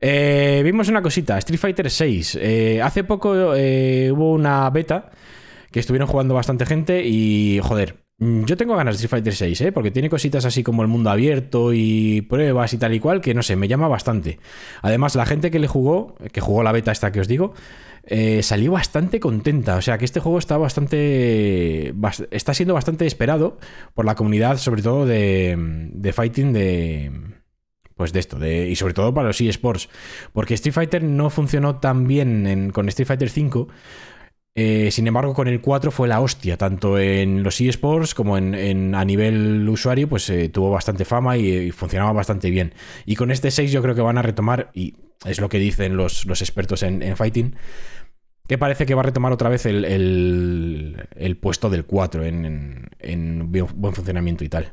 Eh, vimos una cosita, Street Fighter 6. hace poco eh, hubo una beta que estuvieron jugando bastante gente y, joder, mm, yo tengo ganas de Street Fighter 6, ¿eh? porque tiene cositas así como el mundo abierto y pruebas y tal y cual que, no sé, me llama bastante. Además, la gente que le jugó, que jugó la beta esta que os digo, eh, salió bastante contenta. O sea, que este juego está bastante. bas- está siendo bastante esperado por la comunidad, sobre todo de, de fighting de. Pues de esto, de, y sobre todo para los eSports. Porque Street Fighter no funcionó tan bien en- con Street Fighter 5. eh, sin embargo, con el 4 fue la hostia, tanto en los eSports como en- a nivel usuario, pues eh, tuvo bastante fama y, y funcionaba bastante bien. Y con este 6 yo creo que van a retomar, y es lo que dicen los, los expertos en, fighting, que parece que va a retomar otra vez el, el- puesto del 4 en, en- en bu- buen funcionamiento y tal.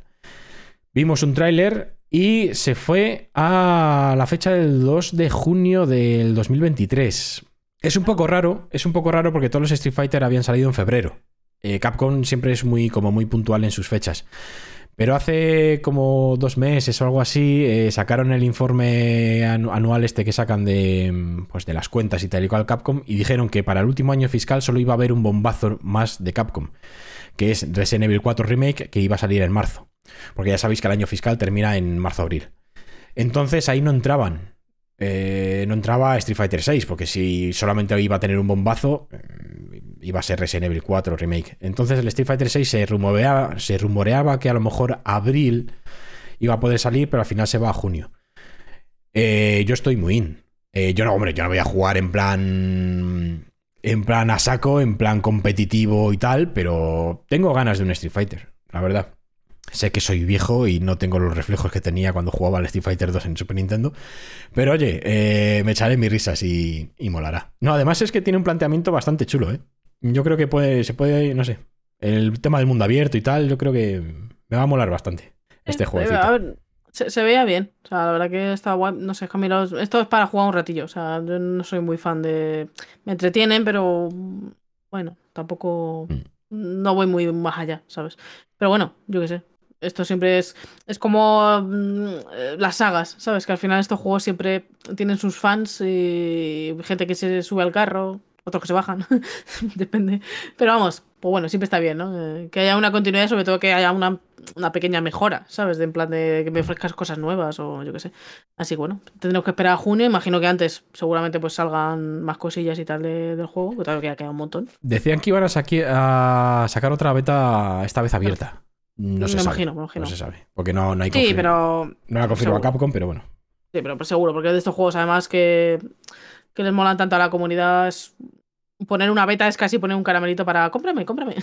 Vimos un tráiler y se fue a la fecha del 2 de junio del 2023. Es un poco raro, es un poco raro porque todos los Street Fighter habían salido en febrero. Eh, Capcom siempre es muy, como muy puntual en sus fechas. Pero hace como dos meses o algo así eh, sacaron el informe anu- anual este que sacan de, mm, pues de las cuentas y tal y cual Capcom y dijeron que para el último año fiscal solo iba a haber un bombazo más de Capcom, que es Resident Evil 4 Remake que iba a salir en marzo. Porque ya sabéis que el año fiscal termina en marzo-abril. Entonces ahí no entraban. eh, no entraba Street Fighter 6, porque si solamente iba a tener un bombazo, eh, iba a ser Resident Evil 4 Remake. Entonces el Street Fighter 6 se rumoreaba, se rumoreaba que a lo mejor abril iba a poder salir, pero al final se va a junio. Eh, yo estoy muy in. Eh, yo no, hombre, yo no voy a jugar en plan. En plan a saco, en plan competitivo y tal, pero tengo ganas de un Street Fighter, la verdad. Sé que soy viejo y no tengo los reflejos que tenía cuando jugaba al Street Fighter 2 en Super Nintendo. Pero oye, eh, me echaré mis risas y, y molará. No, además es que tiene un planteamiento bastante chulo, ¿eh? Yo creo que puede, se puede, no sé. El tema del mundo abierto y tal, yo creo que me va a molar bastante este Eh, juego. a ver, se, se veía bien. O sea, la verdad que está guay. No sé, los- esto es para jugar un ratillo. O sea, yo no soy muy fan de. Me entretienen, pero bueno, tampoco. Mm. No voy muy más allá, ¿sabes? Pero bueno, yo qué sé. Esto siempre es. Es como mm, eh, las sagas, ¿sabes? Que al final estos juegos siempre tienen sus fans y gente que se sube al carro, otros que se bajan. Depende. Pero vamos, pues bueno, siempre está bien, ¿no? Eh, que haya una continuidad sobre todo que haya una, una pequeña mejora, ¿sabes? De en plan de que me ofrezcas cosas nuevas o yo qué sé. Así que bueno, tendremos que esperar a junio. Imagino que antes seguramente pues salgan más cosillas y tal de- del juego, que todavía queda un montón. Decían que iban a, a sacar otra beta esta vez abierta. No Me se sabe. imagino, me imagino. No se sabe. Porque no, no hay Sí, pero No la confirma. Capcom, pero bueno. Sí, pero pues seguro, porque de estos juegos además que, que les molan tanto a la comunidad es poner una beta es casi poner un caramelito para cómprame, cómprame.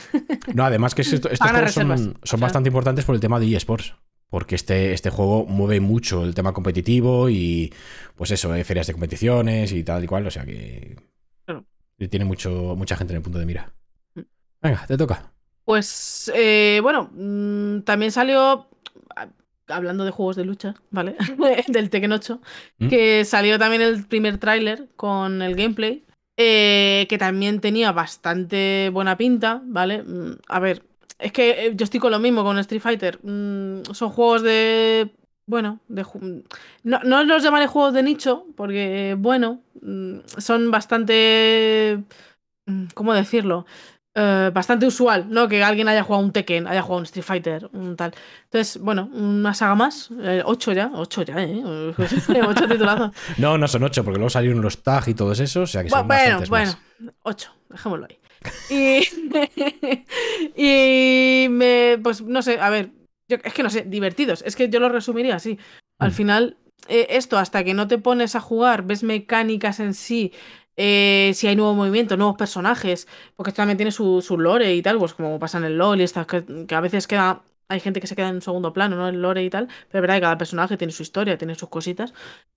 No, además que es esto- estos juegos son, o sea. bastante importantes por el tema de eSports. Porque este, este juego mueve mucho el tema competitivo y pues eso, eh, ferias de competiciones y tal y cual. O sea que Claro. tiene mucho, mucha gente en el punto de mira. Mm. Venga, te toca. Pues eh, bueno, mm, también salió, a- hablando de juegos de lucha, ¿vale? Del Tekken 8, ¿Mm? que salió también el primer tráiler con el gameplay, eh, que también tenía bastante buena pinta, ¿vale? Mm, A ver, es que eh, yo estoy con lo mismo con Street Fighter. Mm, Son juegos de... Bueno, de, ju- no, no los llamaré juegos de nicho, porque, bueno, mm, son bastante... mm, ¿Cómo decirlo? Eh, bastante usual, ¿no? Que alguien haya jugado un Tekken, haya jugado un Street Fighter, un tal. Entonces, bueno, una saga más. eh, ocho ya, ocho ya, ¿eh? ocho titulazos. No, no son ocho, porque luego salieron los tag y todos esos. O sea que son Bu- bueno, bastantes bueno, más. ocho, dejémoslo ahí. Y, y me, pues no sé, a ver, yo- es que no sé, divertidos. Es que yo lo resumiría así. Al Mm. final, eh, esto hasta que no te pones a jugar, ves mecánicas en sí, eh, si hay nuevo movimiento, nuevos personajes, porque esto también tiene su, su lore y tal, pues como pasa en el LoL y estas que, que a veces queda. Hay gente que se queda en segundo plano, ¿no? El lore y tal. Pero es verdad que cada personaje tiene su historia, tiene sus cositas.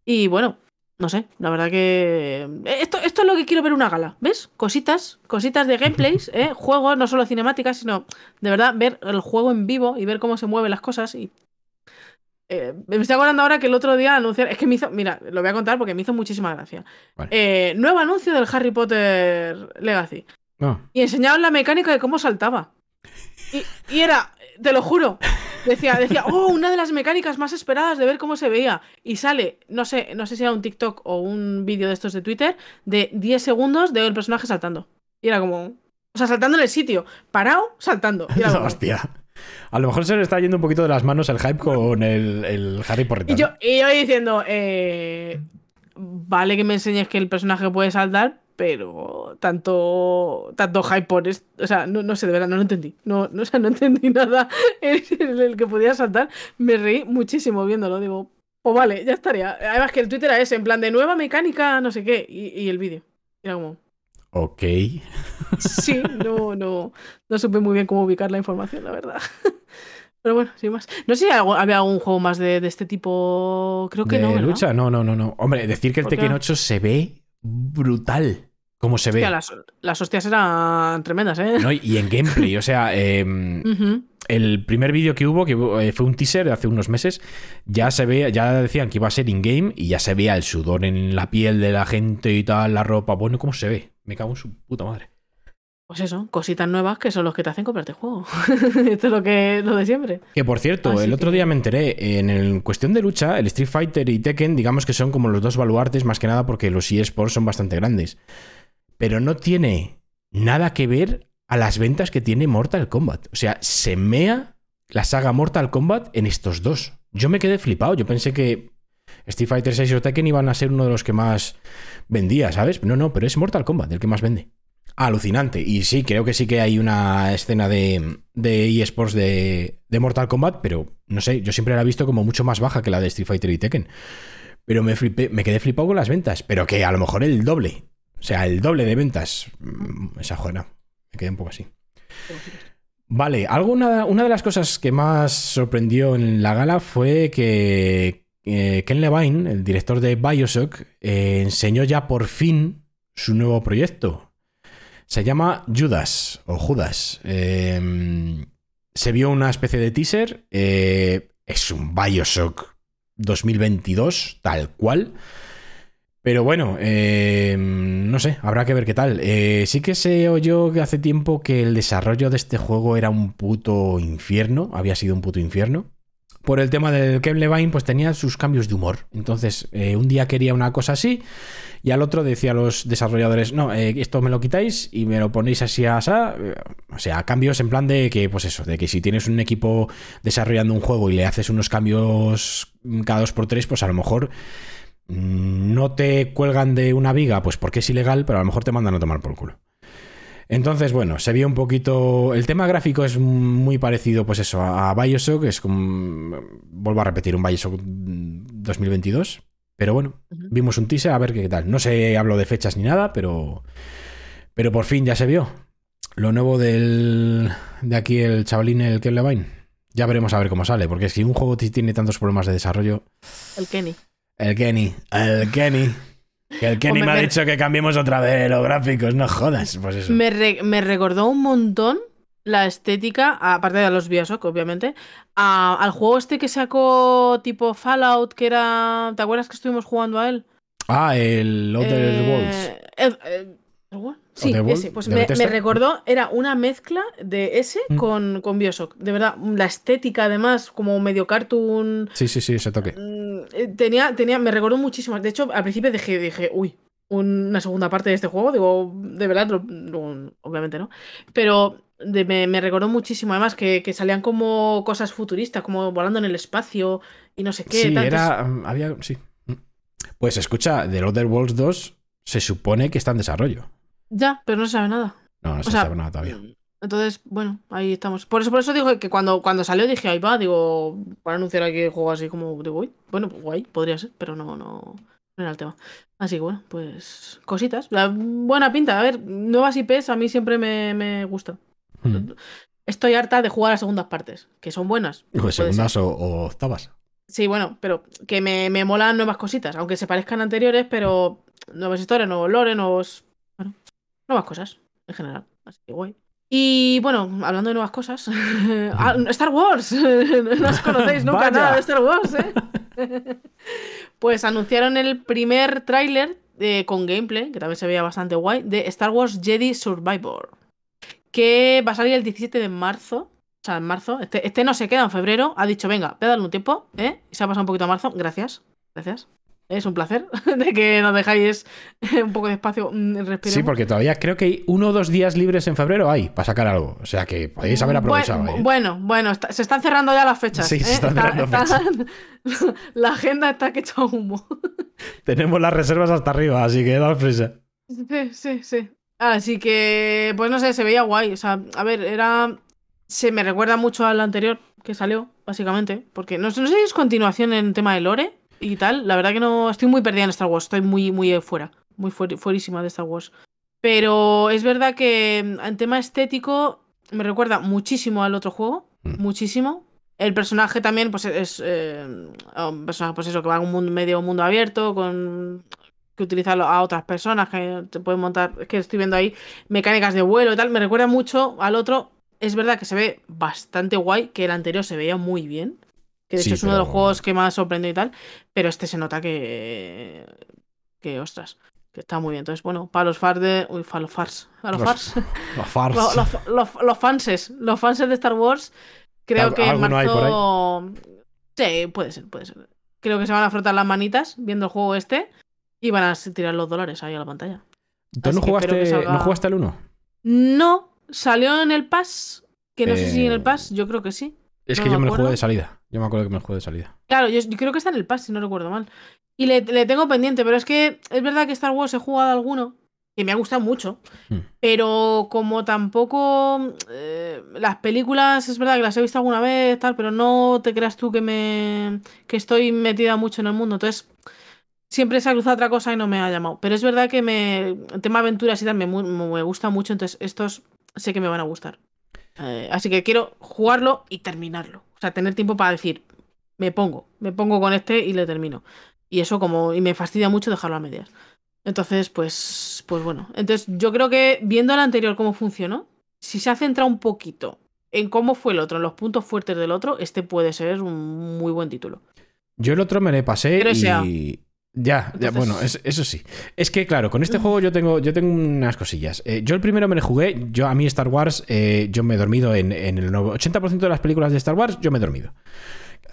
Y bueno, no sé, la verdad que. eh, Esto, esto es lo que quiero ver una gala, ¿ves? Cositas, cositas de gameplays, ¿eh? Juegos, no solo cinemáticas, sino de verdad ver el juego en vivo y ver cómo se mueven las cosas. Y. eh, me estoy acordando ahora que el otro día anunciaron. Es que me hizo. Mira, lo voy a contar porque me hizo muchísima gracia. Vale. Eh, nuevo anuncio del Harry Potter Legacy. No. Y enseñaban la mecánica de cómo saltaba. Y, y era, te lo juro, decía, decía, oh, una de las mecánicas más esperadas de ver cómo se veía. Y sale, no sé, no sé si era un TikTok o un vídeo de estos de Twitter, de 10 segundos de el personaje saltando. Y era como, o sea, saltando en el sitio, parado, saltando. Y, era como- Hostia. A lo mejor se le está yendo un poquito de las manos el hype con el, el Harry Potter. y yo, y yo diciendo, eh, vale que me enseñes que el personaje puede saltar, pero tanto, tanto hype por esto, o sea, no, no sé, de verdad, no lo entendí. No, no, o sea, no entendí nada en el, que podía saltar. Me reí muchísimo viéndolo, digo, pues vale, ya estaría. Además que el Twitter era ese, en plan de nueva mecánica, no sé qué, y, y el vídeo. Era como, Ok. sí, no, no, no supe muy bien cómo ubicar la información, la verdad. Pero bueno, sin más. No sé si había algún juego más de, de este tipo. Creo que ¿De no. ¿verdad? lucha? No, no, no, no. Hombre, decir que el. Tekken 8 se ve brutal. Como se ve. Las, las hostias eran tremendas, ¿eh? ¿no? Y en gameplay, o sea, em, el primer vídeo que hubo, que eh, fue un teaser de hace unos meses, ya se ve, ya decían que iba a ser in-game y ya se veía el sudor en la piel de la gente y tal, la ropa. Bueno, ¿cómo se ve? Me cago en su puta madre. Pues eso, cositas nuevas que son los que te hacen comprarte el juego. Esto es lo que lo de siempre. Que por cierto, Así el otro día me enteré, en el cuestión de lucha, el Street Fighter y Tekken, digamos que son como los dos baluartes, más que nada porque los eSports son bastante grandes. Pero no tiene nada que ver a las ventas que tiene Mortal Kombat. O sea, se mea la saga Mortal Kombat en estos dos. Yo me quedé flipado. Yo pensé que Street Fighter 6 o Tekken iban a ser uno de los que más vendía, ¿sabes? No, no, pero es Mortal Kombat el que más vende. Alucinante. Y sí, creo que sí que hay una escena de, de eSports de, de Mortal Kombat, pero no sé, yo siempre la he visto como mucho más baja que la de Street Fighter y Tekken. Pero me, me quedé flipado con las ventas, pero que a lo mejor el doble. O sea, el doble de ventas. Mm, Esa joder, me quedé un poco así. Vale, alguna, una de las cosas que más sorprendió en la gala fue que eh, Ken Levine, el director de Bioshock, eh, enseñó ya por fin su nuevo proyecto. Se llama Judas o Judas. Eh, se vio una especie de teaser. es un Bioshock 2022, tal cual. Pero bueno, no sé, habrá que ver qué tal. sí que se oyó que hace tiempo que el desarrollo de este juego era un puto infierno, había sido un puto infierno por el tema del Ken Levine, pues tenía sus cambios de humor. Entonces, eh, un día quería una cosa así y al otro decía a los desarrolladores, no, eh, esto me lo quitáis y me lo ponéis así a. Eh, o sea, cambios en plan de que, pues eso, de que si tienes un equipo desarrollando un juego y le haces unos cambios cada dos por tres, pues a lo mejor mm, no te cuelgan de una viga, pues porque es ilegal, pero a lo mejor te mandan a tomar por culo. Entonces, bueno, se vio un poquito. El tema gráfico es muy parecido, pues eso, a Bioshock. Es como. Vuelvo a repetir, un Bioshock 2022. Pero bueno, vimos un teaser a ver qué tal. No sé, hablo de fechas ni nada, pero. Pero por fin ya se vio. Lo nuevo del. De aquí, el chavalín, el Ken Levine. Ya veremos a ver cómo sale, porque si un juego tiene tantos problemas de desarrollo. El Kenny. El Kenny. El Kenny. Que el Kenny me, ha dicho que cambiemos otra vez los gráficos, no jodas. Pues eso. Me, recordó un montón la estética, aparte de los Bioshock, obviamente, al juego este que sacó tipo Fallout, que era. ¿Te acuerdas que estuvimos jugando a él? Ah, el Other Worlds. Sí, ese. Pues me, recordó, era una mezcla de ese mm. con, con Bioshock. De verdad, la estética, además, como medio cartoon. Sí, sí, sí, ese toque. Mm, eh, tenía, tenía, me recordó muchísimo. De hecho, al principio dije, dije, uy, una segunda parte de este juego. Digo, de verdad, obviamente no. Pero me, recordó muchísimo. Además, que, salían como cosas futuristas, como volando en el espacio y no sé qué. Sí, era. Había. Sí. Pues escucha, The Other Worlds 2 se supone que está en desarrollo. Ya, pero no se sabe nada. No, no se sabe nada todavía. Entonces, bueno, ahí estamos. Por eso, por eso digo que cuando, cuando salió dije, ahí va, digo, para anunciar aquí el juego así como de uy, bueno, pues guay, podría ser, pero no, no, no era el tema. Así que bueno, pues cositas. buena pinta. A ver, nuevas IPs a mí siempre me, me gustan. Hmm. Estoy harta de jugar a segundas partes, que son buenas. O segundas o, octavas. Sí, bueno, pero que me, me molan nuevas cositas, aunque se parezcan anteriores, pero nuevas historias, nuevos lore, nuevos nuevas cosas, en general. Así que guay. Y bueno, hablando de nuevas cosas, ah, Star Wars. no os conocéis nunca nada de Star Wars, ¿eh? pues anunciaron el primer tráiler eh, con gameplay, que también se veía bastante guay, de Star Wars Jedi Survivor. Que va a salir el 17 de marzo. O sea, en marzo. Este, este no se queda en febrero. Ha dicho, venga, voy a darle un tiempo, ¿eh? Y se ha pasado un poquito a marzo. Gracias. Gracias. Es un placer de que nos dejáis un poco de espacio. Mm, sí, porque todavía creo que hay uno o dos días libres en febrero hay para sacar algo. O sea que podéis haber aprovechado. Bueno, ¿eh? bueno, bueno se están cerrando ya las fechas. Sí, se ¿eh? están cerrando fechas. la agenda está que hecho humo. Tenemos las reservas hasta arriba, así que da prisa. Sí, sí, sí. Así que, pues no sé, se veía guay. O sea, a ver, era. Se me recuerda mucho al anterior que salió, básicamente. Porque no, no sé si es continuación en tema de Lore y tal. La verdad que no estoy muy perdida en Star Wars, estoy muy, muy fuera, muy fuerísima de Star Wars. Pero es verdad que en tema estético me recuerda muchísimo al otro juego, mm. muchísimo. El personaje también, pues es eh, un personaje, pues eso, que va a un mundo, medio mundo abierto, con que utiliza a otras personas, que te pueden montar, es que estoy viendo ahí mecánicas de vuelo y tal, me recuerda mucho al otro. Es verdad que se ve bastante guay, que el anterior se veía muy bien que de hecho es uno de los juegos que más sorprende y tal, pero este se nota que, que ostras, que está muy bien. Entonces, bueno, para los fans de... Uy, para los fans. A los, fans. Los, fans. los, los, fanses. Los fanses de Star Wars, creo que en marzo... Sí, puede ser, puede ser. Creo que se van a frotar las manitas viendo el juego este y van a tirar los dólares ahí a la pantalla. ¿Tú no jugaste, no jugaste el 1? No, salió en el Pass, que no sé si en el eh, Pass, yo creo que sí. Es que yo me lo jugué de salida. Yo me acuerdo que me lo jugué de salida. Claro, yo, creo que está en el Pass, si no recuerdo mal. Y le, tengo pendiente, pero es que es verdad que Star Wars he jugado alguno que me ha gustado mucho, hmm. pero como tampoco eh, las películas es verdad que las he visto alguna vez tal, pero no te creas tú que me que estoy metida mucho en el mundo, entonces siempre se ha cruzado otra cosa y no me ha llamado, pero es verdad que me el tema aventuras y tal me, me gusta mucho, entonces estos sé que me van a gustar. Eh, así que quiero jugarlo y terminarlo. O sea, tener tiempo para decir, me pongo, me pongo con este y le termino. Y eso como, y me fastidia mucho dejarlo a medias. Entonces, pues, pues bueno. Entonces, yo creo que viendo el anterior cómo funcionó, si se ha centrado un poquito en cómo fue el otro, en los puntos fuertes del otro, este puede ser un muy buen título. Yo el otro me le pasé y... Ya, ya, bueno, es- eso sí. Es que, claro, con este juego yo tengo, yo tengo unas cosillas. Eh, yo el primero me lo jugué, yo a mí Star Wars, eh, yo me he dormido en, en el nuevo- 80% de las películas de Star Wars, yo me he dormido.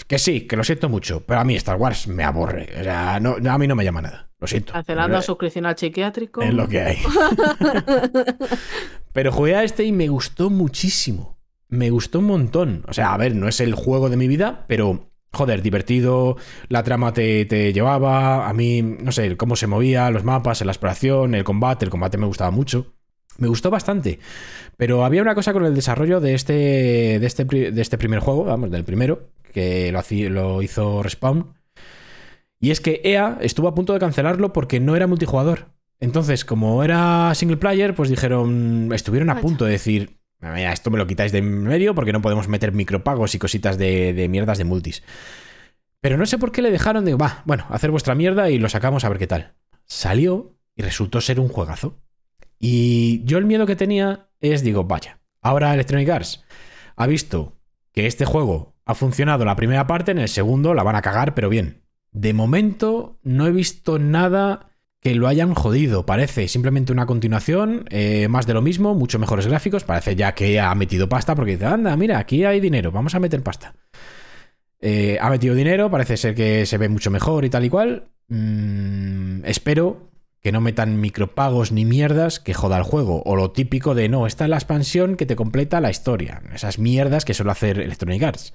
Que sí, que lo siento mucho, pero a mí Star Wars me aburre. O sea, no, a mí no me llama nada. Lo siento. Cancelando la Eh, suscripción al psiquiátrico. Es lo que hay. Pero jugué a este y me gustó muchísimo. Me gustó un montón. O sea, a ver, no es el juego de mi vida, pero joder, divertido. La trama te, te llevaba. A mí, no sé, el cómo se movía, los mapas, la exploración, el combate. El combate me gustaba mucho. Me gustó bastante. Pero había una cosa con el desarrollo de este, de este, de este primer juego, vamos, del primero, que lo, lo hizo Respawn. Y es que EA estuvo a punto de cancelarlo porque no era multijugador. Entonces, como era single player, pues dijeron, estuvieron a punto de decir, "Mira, esto me lo quitáis de medio porque no podemos meter micropagos y cositas de, de mierdas de multis. Pero no sé por qué le dejaron de, va, bueno, hacer vuestra mierda y lo sacamos a ver qué tal. Salió y resultó ser un juegazo. Y yo el miedo que tenía es, digo, vaya, ahora Electronic Arts ha visto que este juego ha funcionado la primera parte, en el segundo la van a cagar, pero bien. De momento no he visto nada que lo hayan jodido. Parece simplemente una continuación, eh, más de lo mismo, mucho mejores gráficos. Parece ya que ha metido pasta porque dice, anda, mira, aquí hay dinero, vamos a meter pasta. Eh, ha metido dinero, parece ser que se ve mucho mejor y tal y cual. Mm, espero que no metan micropagos ni mierdas que joda el juego. O lo típico de no, esta es la expansión que te completa la historia. Esas mierdas que suele hacer Electronic Arts.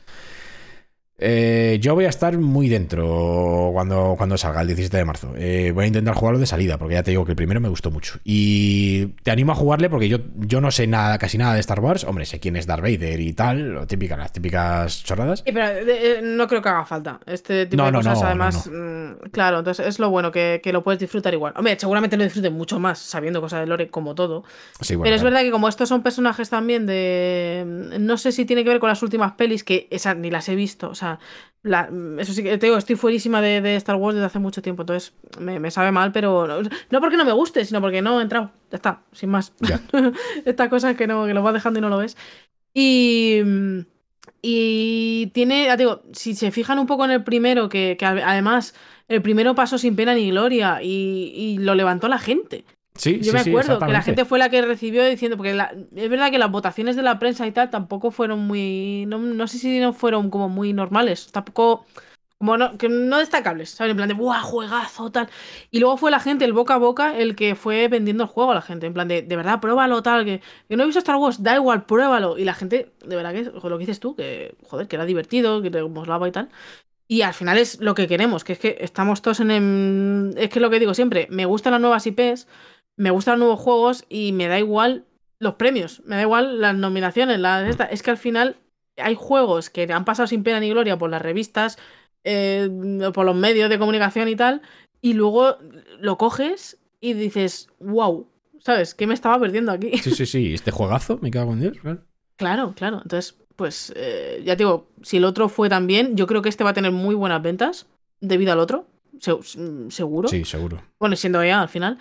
Eh, yo voy a estar muy dentro cuando, cuando salga el 17 de marzo. Eh, voy a intentar jugarlo de salida, porque ya te digo que el primero me gustó mucho. Y te animo a jugarle porque yo, yo no sé nada, casi nada de Star Wars. Hombre, sé quién es Darth Vader y tal, lo típica, las típicas chorradas. Sí, pero eh, eh, no creo que haga falta. Este tipo No, de no, cosas, no, además, mm, claro, entonces es lo bueno, que, que lo puedes disfrutar igual. Hombre, seguramente lo disfrutes mucho más sabiendo cosas de Lore como todo. Sí, bueno, pero es verdad que como estos son personajes también de... No sé si tiene que ver con las últimas pelis, que esas ni las he visto. O sea, la- eso sí que te digo, estoy fuerísima de, de Star Wars desde hace mucho tiempo, entonces me, me sabe mal, pero no, no porque no me guste, sino porque no he entrado. Ya está, sin más. Ya. Estas cosas que, no, que lo vas dejando y no lo ves. Y... Y tiene, ya te digo, si se fijan un poco en el primero, que, que además el primero pasó sin pena ni gloria y, y lo levantó la gente. Sí, Yo sí, me sí, acuerdo que la gente fue la que recibió diciendo, porque la- es verdad que las votaciones de la prensa y tal tampoco fueron muy, no, no sé si no fueron como muy normales, tampoco, como no, que no destacables, ¿sabes? En plan de, ¡buah, juegazo, tal! Y luego fue la gente, el boca a boca, el que fue vendiendo el juego a la gente, en plan de, de verdad, pruébalo, tal, que, que no he visto Star Wars, da igual, pruébalo. Y la gente, de verdad que, lo que dices tú, que, joder, que era divertido, que te molaba y tal. Y al final es lo que queremos, que es que estamos todos en el... Es que lo que digo siempre, me gustan las nuevas IPs, me gustan los nuevos juegos y me da igual los premios, me da igual las nominaciones, las esta. Es que al final hay juegos que han pasado sin pena ni gloria por las revistas, eh, por los medios de comunicación y tal, y luego lo coges y dices, wow, ¿sabes? ¿Qué me estaba perdiendo aquí? Sí, sí, sí, este juegazo, me cago en Dios. claro. Claro, claro. Entonces, pues eh, ya te digo, si el otro fue tan bien, yo creo que este va a tener muy buenas ventas debido al otro. Mm, seguro. Sí, seguro. Bueno, siendo EA al final.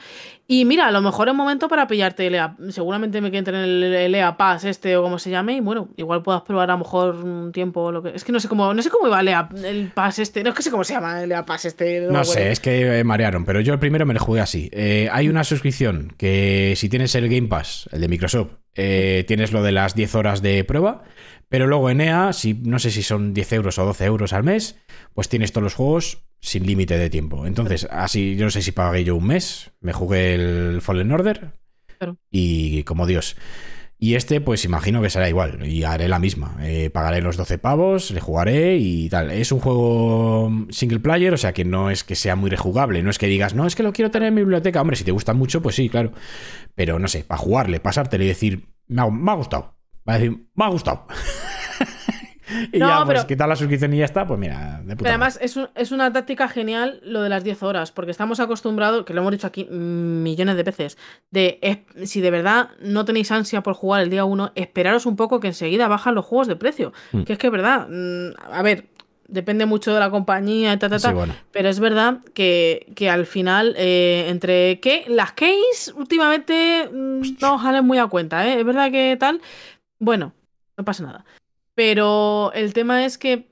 Y mira, a lo mejor es momento para pillarte el EA. Seguramente me que entre en el, EA Pass este o como se llame. Y bueno, igual puedas probar a lo mejor un tiempo lo que. Es que no sé cómo. No sé cómo iba el EA, el Pass este. No es que sé cómo se llama el EA Pass este. me No acuerdo. sé, es que eh, marearon, pero yo el primero me lo jugué así. Eh, hay una suscripción que si tienes el Game Pass, el de Microsoft, eh, tienes lo de las 10 horas de prueba, pero luego en EA, si, no sé si son 10 euros o 12 euros al mes, pues tienes todos los juegos sin límite de tiempo. Entonces, así, yo no sé si pagué yo un mes, me jugué el Fallen Order Claro. y como Dios. Y este, pues imagino que será igual. Y haré la misma. Eh, pagaré los 12 pavos, le jugaré y tal. Es un juego single player, o sea que no es que sea muy rejugable. No es que digas, no, es que lo quiero tener en mi biblioteca. Hombre, si te gusta mucho, pues sí, claro. Pero no sé, para jugarle, pasártelo y decir, me ha, me ha gustado. Va a decir, me ha gustado. y No, ya, pues pero- quitar la suscripción y ya está, pues mira, de puta Pero además es, un- es una táctica genial lo de las 10 horas, porque estamos acostumbrados, que lo hemos dicho aquí millones de veces, de es- si de verdad no tenéis ansia por jugar el día 1, esperaros un poco que enseguida bajan los juegos de precio. Mm. Que es que es verdad, mm, a ver, depende mucho de la compañía ta, ta, ta, Sí, bueno. pero es verdad que, que al final, eh, entre que las keys últimamente mm, no salen muy a cuenta, ¿eh? Es verdad que tal. Bueno, no pasa nada. Pero el tema es que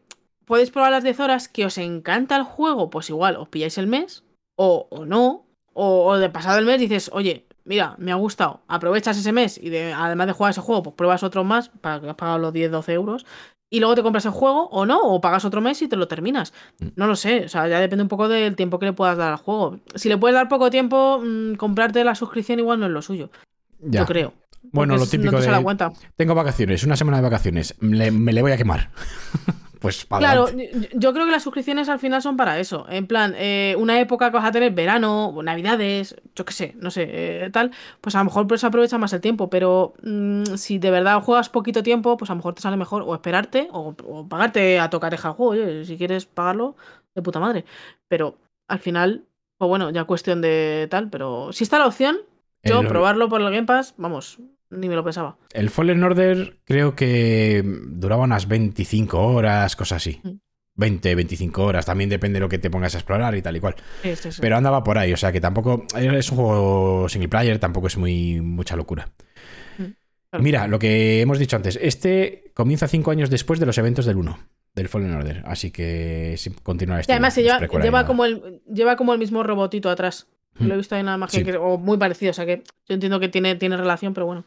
podéis probar las 10 horas, que os encanta el juego, pues igual os pilláis el mes, o, o no. O, o de pasado el mes dices, oye, mira, me ha gustado, aprovechas ese mes y de, además de jugar ese juego, pues pruebas otro más para que has pagado los 10-12 euros. Y luego te compras el juego o no, o pagas otro mes y te lo terminas. Mm. No lo sé, o sea, ya depende un poco del tiempo que le puedas dar al juego. Si le puedes dar poco tiempo, mm, comprarte la suscripción igual no es lo suyo, Ya. yo creo. Bueno, lo típico no te de tengo vacaciones, una semana de vacaciones, me le voy a quemar. pues para Claro, yo, yo creo que las suscripciones al final son para eso. En plan, eh, una época que vas a tener verano, o navidades, yo qué sé, no sé, eh, tal, pues a lo mejor pues aprovecha más el tiempo. Pero mm, si de verdad juegas poquito tiempo, pues a lo mejor te sale mejor o esperarte o, o pagarte a tocareja el juego. Oye, si quieres pagarlo, de puta madre. Pero al final, pues bueno, ya cuestión de tal. Pero si está la opción, yo El- probarlo por el Game Pass, vamos, ni me lo pensaba. El Fallen Order creo que duraba unas 25 horas, cosas así. Mm. 20, 25 horas, también depende de lo que te pongas a explorar y tal y cual. Sí, sí, sí. Pero andaba por ahí, o sea que tampoco es un juego single player, tampoco es muy mucha locura. Claro. Mira, lo que hemos dicho antes, este comienza cinco años después de los eventos del 1, del Fallen Order, así que sí, continuar Y este. además no como el, lleva como el mismo robotito atrás. Lo he visto ahí nada más que- Sí. que- o muy parecido. O sea que yo entiendo que tiene, tiene relación, pero bueno.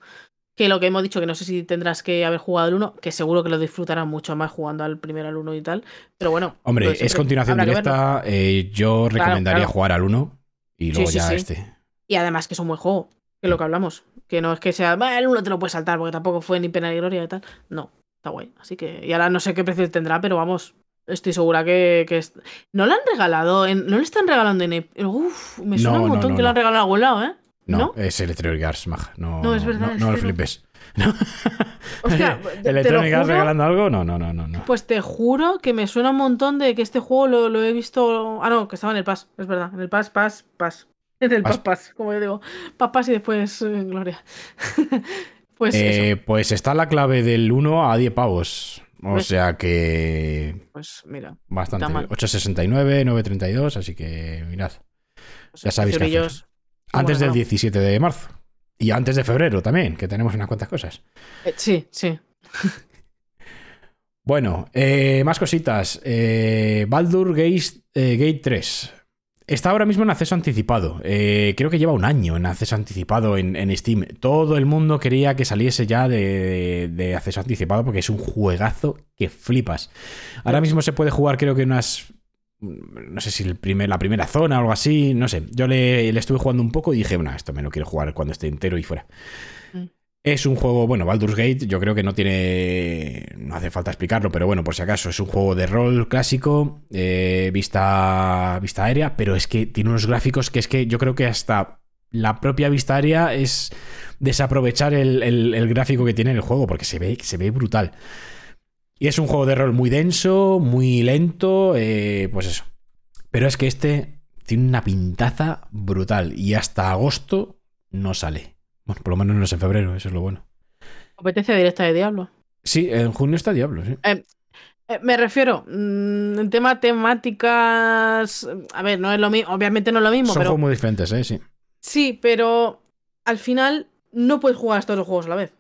Que lo que hemos dicho, que no sé si tendrás que haber jugado el 1, que seguro que lo disfrutarás mucho más jugando al primero al 1 y tal. Pero bueno. Hombre, de es continuación directa, eh, yo recomendaría claro. jugar al 1 y luego sí, ya sí. este. Y además que es un buen juego, que es lo que hablamos. Que no es que sea, "Bah, el 1 te lo puedes saltar, porque tampoco fue ni pena ni gloria y tal. No, está guay. Así que, y ahora no sé qué precio tendrá, pero vamos, estoy segura que, que es- no lo han regalado, en- no le están regalando en... Uf, me suena No, un montón no, que lo no. han regalado en algún lado, ¿eh? No, es Electronic Arts, maja. No, No, es verdad, No, lo flipes. Te lo ¿Electronic Arts regalando algo? No, no, no, no. no. Pues te juro que me suena un montón de que este juego lo, lo he visto. Ah, no, que estaba en el Pass, es verdad. En el Pass, Pass, Pass. En el Pass. Pass, Pass, como yo digo. Pass, Pass y después eh, Gloria. pues Eh, eso. pues está la clave del 1 a 10 pavos. O ¿Ves? sea que Pues mira. bastante. Está mal. 8.69, 9.32, así que mirad. pues, Ya sabéis qué hacer. Antes del no. 17 de marzo. Y antes de febrero también, que tenemos unas cuantas cosas. Eh, sí, sí. Bueno, eh, más cositas. Eh, Baldur Gate, eh, Gate 3. Está ahora mismo en acceso anticipado. Eh, creo que lleva un año en acceso anticipado en, Steam. Todo el mundo quería que saliese ya de, de acceso anticipado porque es un juegazo que flipas. Ahora mismo se puede jugar, creo que unas. No sé si el primer, la primera zona o algo así. No sé. Yo le, le estuve jugando un poco y dije, bueno, esto me lo quiero jugar cuando esté entero y fuera. Es un juego, bueno, Baldur's Gate, yo creo que no tiene. No hace falta explicarlo, pero bueno, por si acaso, es un juego de rol clásico, eh, vista, vista aérea, pero es que tiene unos gráficos que es que yo creo que hasta la propia vista aérea es desaprovechar el, el- el gráfico que tiene el juego, porque se ve, se ve brutal. Y es un juego de rol muy denso, muy lento, eh, pues eso. Pero es que este tiene una pintaza brutal y hasta agosto no sale. Bueno, por lo menos no es en febrero, eso es lo bueno. Competencia directa de Diablo. Sí, en junio está Diablo, sí. Eh, me refiero, mm, en tema temáticas. A ver, no es lo mismo. Obviamente no es lo mismo, Son pero. juegos muy diferentes, ¿eh? Sí. Sí, pero al final no puedes jugar a estos dos juegos a la vez.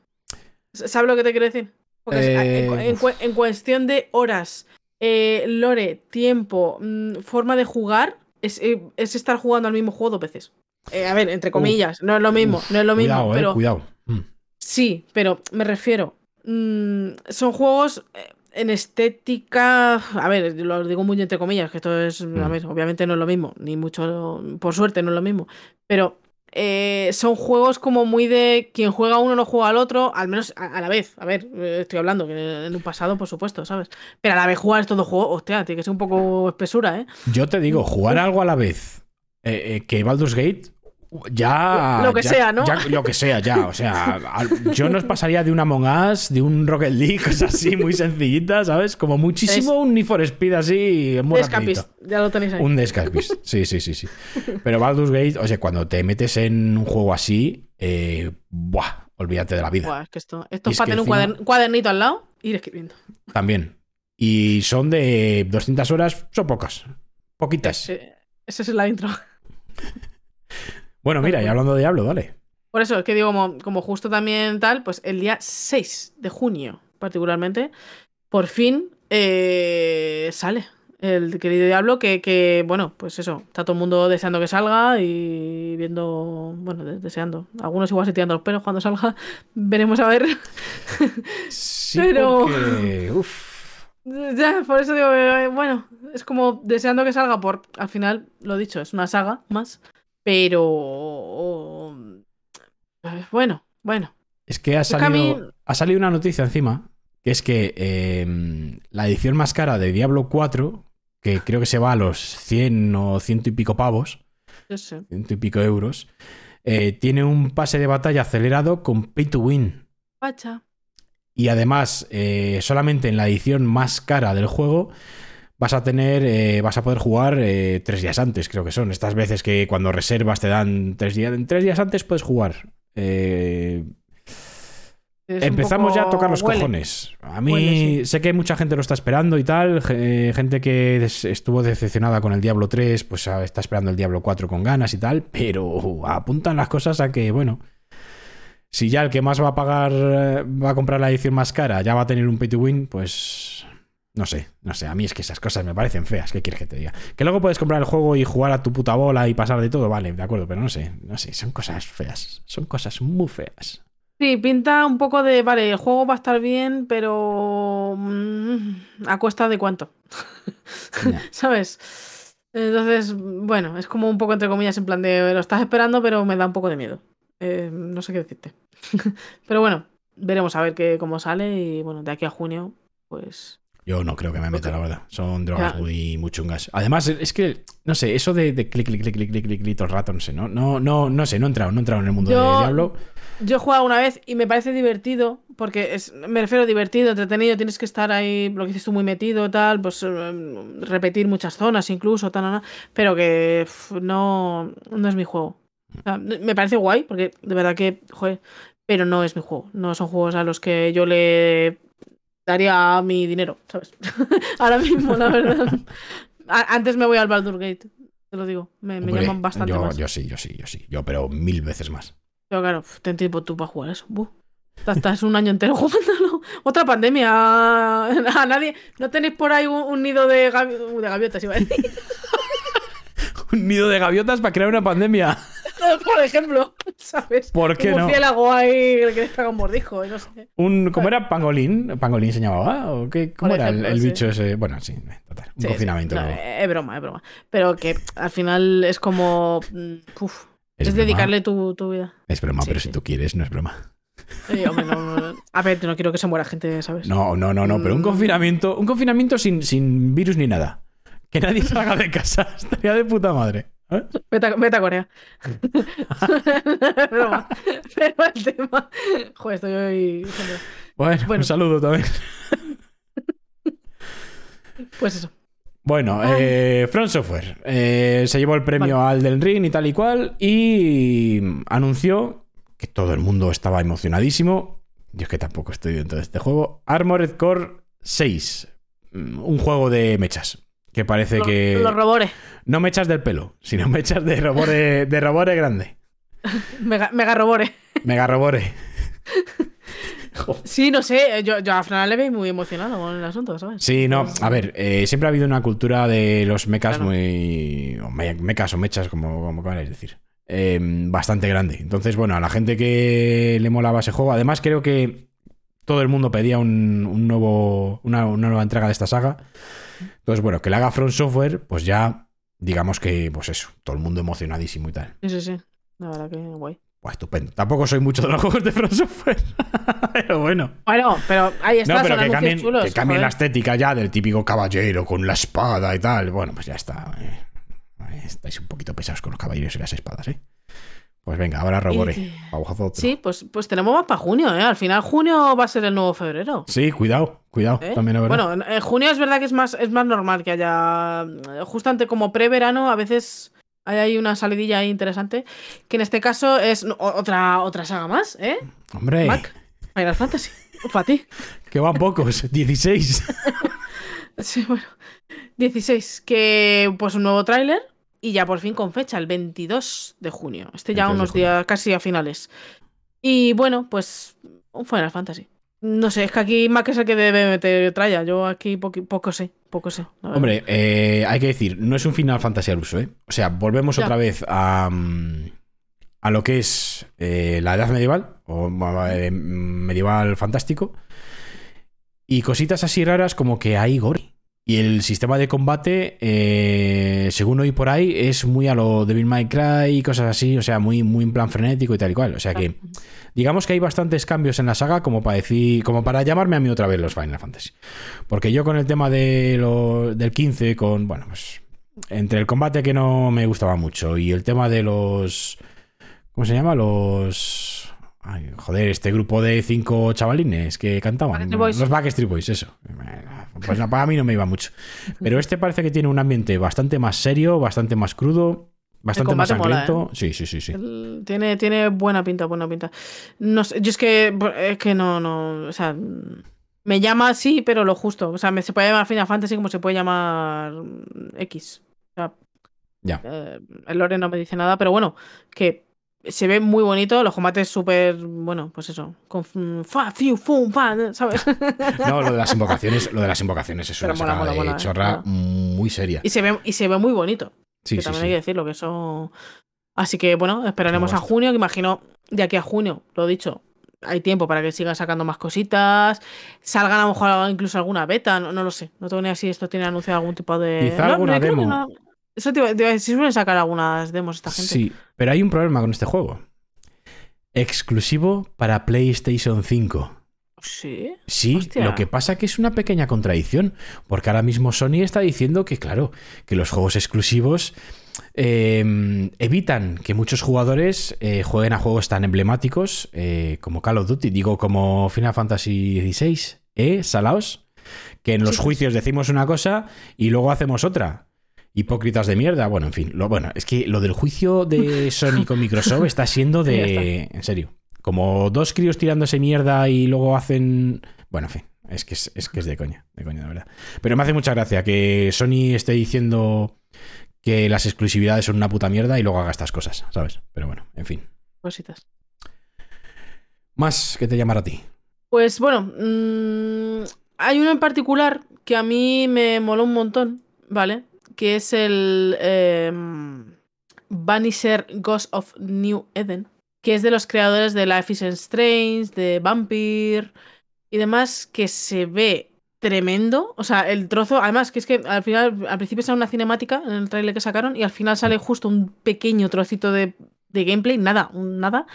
¿Sabes lo que te quiero decir? Porque Eh, en, cu- en cu- en cuestión de horas, eh, lore, tiempo, mm, forma de jugar, es, eh, es estar jugando al mismo juego dos veces. Eh, a ver, entre comillas, no es lo mismo, Uf, no es lo mismo, cuidado, pero eh, cuidado. Mm. sí, pero me refiero, mm, son juegos eh, en estética, a ver, lo digo muy entre comillas, que esto es, a Mm. ver, obviamente no es lo mismo, ni mucho, por suerte no es lo mismo, pero eh, son juegos como muy de quien juega uno no juega al otro, al menos a, a la vez, a ver, estoy hablando que en un pasado, por supuesto, ¿sabes? Pero a la vez jugar estos dos juegos, hostia, tiene que ser un poco espesura, ¿eh? Yo te digo, jugar algo a la vez eh, eh, que Baldur's Gate, Ya. Lo que ya- sea, ¿no? ya- lo que sea, ya. O sea, yo nos pasaría de un Among Us, de un Rocket League, cosas así muy sencillitas, ¿sabes? Como muchísimo Es- un Need for Speed así, muy rapidito. Escapist, ya lo tenéis ahí. Un de Escapist. Sí, sí, sí, sí. Pero Baldur's Gate, o sea, cuando te metes en un juego así, eh, buah, olvídate de la vida. Buah, es que esto, esto Y es para tener un encima- cuadernito al lado e ir escribiendo. También. Y son de 200 horas, son pocas. Poquitas. Ese, esa es la intro. Bueno, mira, y hablando de Diablo, dale. Por eso es que digo, como, como justo también tal, pues el día 6 de junio, particularmente, por fin eh, sale el querido Diablo, que, que, bueno, pues eso, está todo el mundo deseando que salga y viendo, bueno, de- deseando. Algunos igual se tirando los pelos cuando salga, veremos a ver. Sí, Pero- porque. Uf. Ya, por eso digo, eh, bueno, es como deseando que salga por, al final, lo dicho, es una saga más, pero... eh, Bueno, bueno. Es que ha mí- salido, ha salido una noticia encima, que es que eh, la edición más cara de Diablo 4, que creo que se va a los 100 o ciento y pico pavos, ciento y pico euros, eh, tiene un pase de batalla acelerado con Pay to Win. Pacha. Y además, eh, solamente en la edición más cara del juego vas a tener, eh, vas a poder jugar eh, tres días antes, creo que son. Estas veces que cuando reservas te dan tres días, tres días antes puedes jugar. Eh, empezamos ya a tocar los huele. cojones. A mí Huele, sí. sé que mucha gente lo está esperando y tal. ge- Gente que estuvo decepcionada con el Diablo 3, pues ah, está esperando el Diablo 4 con ganas y tal. Pero apuntan las cosas a que, bueno, si ya el que más va a pagar, eh, va a comprar la edición más cara, ya va a tener un pay to win, pues no sé, no sé. A mí es que esas cosas me parecen feas. ¿Qué quieres que te diga? Que luego puedes comprar el juego y jugar a tu puta bola y pasar de todo, vale, de acuerdo, pero no sé, no sé, son cosas feas. Son cosas muy feas. Sí, pinta un poco de, vale, el juego va a estar bien, pero... mm, ¿A costa de cuánto? ¿Sabes? Entonces, bueno, es como un poco entre comillas en plan de lo estás esperando, pero me da un poco de miedo. Eh, no sé qué decirte. pero bueno, veremos a ver qué, cómo sale y bueno, de aquí a junio, pues... Yo no creo que me meta, la verdad. Son drogas Ya. muy, muy chungas. Además, es que, no sé, eso de, de clic, clic, clic, clic, clic, clic, clic todo el rato, no sé, no, no, no, no sé, no he entrado, no he entrado en el mundo Yo- de Diablo. Yo he jugado una vez y me parece divertido, porque es, me refiero a divertido, entretenido, tienes que estar ahí, lo que dices tú, muy metido, tal, pues eh, repetir muchas zonas incluso, tal, tal, tal, pero que no, no es mi juego. O sea, me parece guay, porque de verdad que, joder, pero no es mi juego. No son juegos a los que yo le daría mi dinero, ¿sabes? Ahora mismo, la verdad. Antes me voy al Baldur's Gate, te lo digo. Me, me Hombre, llaman bastante yo, más. yo sí, yo sí, yo sí. Yo, pero mil veces más. Pero claro, ten tiempo tú para jugar eso. Buh. Estás- Estás un año entero jugándolo. Otra pandemia. A nadie. ¿No tenéis por ahí un, un nido de, gavi- de gaviotas? Iba a decir? Un nido de gaviotas para crear una pandemia. por ejemplo, ¿sabes? ¿Por qué un no? murciélago ahí el que les pega un mordisco. no sé. Un, ¿Cómo era? ¿Pangolín? ¿Pangolín se llamaba? ¿O qué? ¿Cómo Por era el- ejemplo, el, sí. bicho ese? Bueno, sí, total. Un Sí, sí. confinamiento. No, luego. es broma, es broma. Pero que al final es como. mm, uf, es, dedicarle tu, tu vida. Es broma, pero si tú quieres, no es broma. Eh, hombre, no, no, a ver, no quiero que se muera gente, ¿sabes? No, no, no, no, pero un Mm. confinamiento, un confinamiento sin, sin virus ni nada. Que nadie salga de casa. Estaría de puta madre. ¿Eh? Vete a, vete a Corea. Broma. Pero el tema. Joder, estoy hoy. Bueno, Bueno. un saludo también. Pues eso. Bueno, eh, Front Software eh, se llevó el premio al del Ring y tal y cual y anunció que todo el mundo estaba emocionadísimo. Yo es que tampoco estoy dentro de este juego. Armored Core 6, mm, un juego de mechas. Que parece que... Los robores. No mechas del pelo, sino mechas de robore, de robore grande. Mega, mega robores. Mega robore. Sí, no sé. Yo, yo a Fran le veo muy emocionado con el asunto, ¿sabes? Sí, no, a ver, eh, siempre ha habido una cultura de los mechas Claro. muy. o me- mechas o mechas, como, como queráis decir. eh, bastante grande. Entonces, bueno, a la gente que le molaba ese juego, además creo que todo el mundo pedía un, un nuevo, una, una nueva entrega de esta saga. Entonces, bueno, que le haga Front Software, pues ya, digamos que, pues eso, todo el mundo emocionadísimo y tal. Sí, sí, sí. La verdad que guay. Buah, estupendo. Tampoco soy mucho de los juegos de Front Software, pero bueno. Bueno, pero ahí está, No, pero que cambien, chulos. que cambien la estética ya del típico caballero con la espada y tal. Bueno, pues ya está. Eh, Estáis un poquito pesados con los caballeros y las espadas, ¿eh? Pues venga, ahora Robore. Y- a. Sí, pues, pues tenemos más para junio, ¿eh? Al final junio va a ser el nuevo febrero. Sí, cuidado, cuidado. ¿eh? También es verdad. Bueno, en, junio es verdad que es más, es más normal que haya. Justo ante como pre-verano, a veces hay una salidilla ahí interesante. Que en este caso es otra, otra saga más, ¿eh? Hombre, Mac, Final Fantasy. Para ti. que van pocos, 16. Sí, bueno. 16. Que pues un nuevo tráiler. Y ya por fin con fecha, el 22 de junio. Este ya 22 de unos días casi a finales. Y bueno, pues un Final Fantasy. No sé, es que aquí Mac es el que debe meter tralla. Yo aquí poco sé, poco sé. Hombre, eh, hay que decir, no es un Final Fantasy al uso, ¿eh? O sea, volvemos Ya. otra vez a, mm, a lo que es eh, la edad medieval, o eh, medieval fantástico, y cositas así raras como que hay gore. Y el sistema de combate, eh, según oí por ahí, es muy a lo Devil May Cry y cosas así, o sea, muy, muy en plan frenético y tal y cual. O sea que, digamos que hay bastantes cambios en la saga como para decir, como para llamarme a mí otra vez los Final Fantasy. Porque yo con el tema de lo- del 15, con, bueno, pues entre el combate que no me gustaba mucho y el tema de los, ¿cómo se llama? Los... Ay, joder, este grupo de cinco chavalines que cantaban. Los Backstreet Boys, eso. Pues para mí no me iba mucho. Pero este parece que tiene un ambiente bastante más serio, bastante más crudo, bastante más combate mola, ¿eh? sangriento. Sí, sí, sí, sí. Tiene, tiene buena pinta, buena pinta. No sé, yo es que, es que no, no, o sea, me llama así, pero lo justo. O sea, me, se puede llamar Final Fantasy como se puede llamar X. O sea, Ya. eh, el lore no me dice nada, pero bueno, que se ve muy bonito, los combates súper, bueno, pues eso, con fa, fiu, fum, fa, ¿sabes? No, lo de las invocaciones, lo de las invocaciones es una mola, eh, chorra muy seria. y se ve, y se ve muy bonito. Sí, que sí, también sí. hay que decirlo, que eso. Así que bueno, esperaremos a junio, que imagino de aquí a junio, lo dicho. Hay tiempo para que sigan sacando más cositas. Salgan a lo mejor incluso alguna beta, no, no lo sé. No tengo ni idea si esto tiene anunciado algún tipo de. Quizá No, alguna demo. Eso te te si suelen sacar algunas demos esta gente. Sí, pero hay un problema con este juego. Exclusivo para PlayStation 5. Sí. Sí, Hostia. lo que pasa que es una pequeña contradicción, porque ahora mismo Sony está diciendo que, claro, que los juegos exclusivos eh, evitan que muchos jugadores eh, jueguen a juegos tan emblemáticos eh, como Call of Duty, digo como Final Fantasy XVI, ¿eh? Salaos, que en los sí, juicios decimos una cosa y luego hacemos otra. Hipócritas de mierda. Bueno, en fin. Lo, bueno, es que lo del juicio de Sony con Microsoft está siendo de. En serio. Como dos críos tirándose mierda y luego hacen. Bueno, en fin. Es que es, es que es de coña. De coña, de verdad. Pero me hace mucha gracia que Sony esté diciendo que las exclusividades son una puta mierda y luego haga estas cosas, ¿sabes? Pero bueno, en fin. Cositas. Más que te llamará a ti. Pues bueno, mm, hay uno en particular que a mí me moló un montón, ¿vale? Que es el em, Vanisher Ghost of New Eden, que es de los creadores de Life is Strange, de Vampire y demás, que se ve tremendo. O sea, el trozo, además, que es que al final, al principio sale una cinemática en el trailer que sacaron y al final sale justo un pequeño trocito de, de gameplay, nada, un nada.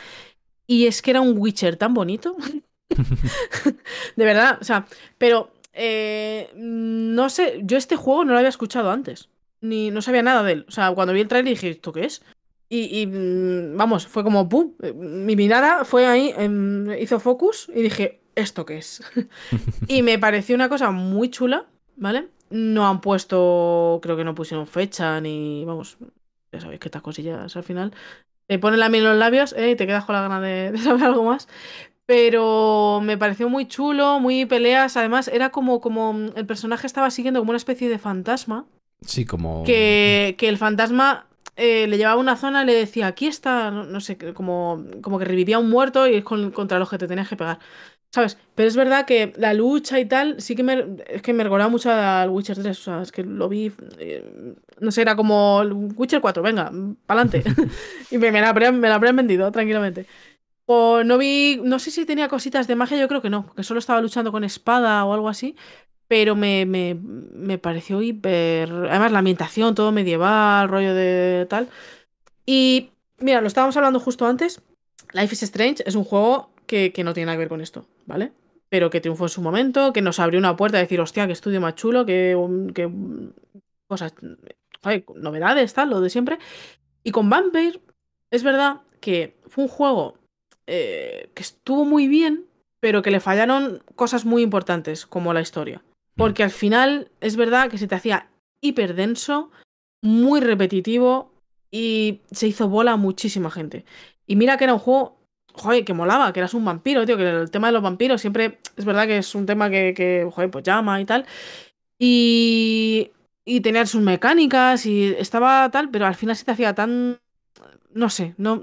Y es que era un Witcher tan bonito. de verdad, o sea, pero eh, no sé, yo este juego no lo había escuchado antes, ni no sabía nada de él. O sea, cuando vi el trailer dije, ¿esto qué es? Y, mm, vamos, fue como pum, eh, mi mirada fue ahí, em, hizo focus y dije, ¿esto qué es? y me pareció una cosa muy chula, ¿vale? No han puesto, creo que no pusieron fecha ni, vamos, ya sabéis que estas cosillas al final te ponen la miel en los labios eh, y te quedas con la gana de, de saber algo más. Pero me pareció muy chulo, muy peleas. Además, era como, como el personaje estaba siguiendo como una especie de fantasma. Sí, como. Que, que el fantasma eh, le llevaba a una zona y le decía, aquí está, no, no sé, como, como que revivía un muerto y es con- contra los que te tenías que pegar. ¿Sabes? Pero es verdad que la lucha y tal, sí que me, es que me recordaba mucho al Witcher 3. O sea, es que lo vi. eh, no sé, era como el Witcher 4, venga, pa'lante. y me, me la habrían, me la habrían vendido tranquilamente. O no vi. No sé si tenía cositas de magia, yo creo que no, porque solo estaba luchando con espada o algo así. Pero me, me, me pareció hiper. Además, la ambientación, todo medieval, rollo de tal. Y mira, lo estábamos hablando justo antes. Life is Strange es un juego que, que no tiene nada que ver con esto, ¿vale? Pero que triunfó en su momento, que nos abrió una puerta a decir, hostia, qué estudio más chulo, que cosas, ay, novedades, tal, lo de siempre. Y con Vampire, es verdad que fue un juego eh, que estuvo muy bien, pero que le fallaron cosas muy importantes, como la historia. Porque al final es verdad que se te hacía hiper denso, muy repetitivo y se hizo bola a muchísima gente. Y mira que era un juego, joder, que molaba, que eras un vampiro, tío, que el tema de los vampiros siempre es verdad que es un tema que, que joder, pues llama y tal. Y, y tenía sus mecánicas y estaba tal, pero al final se te hacía tan, no sé, no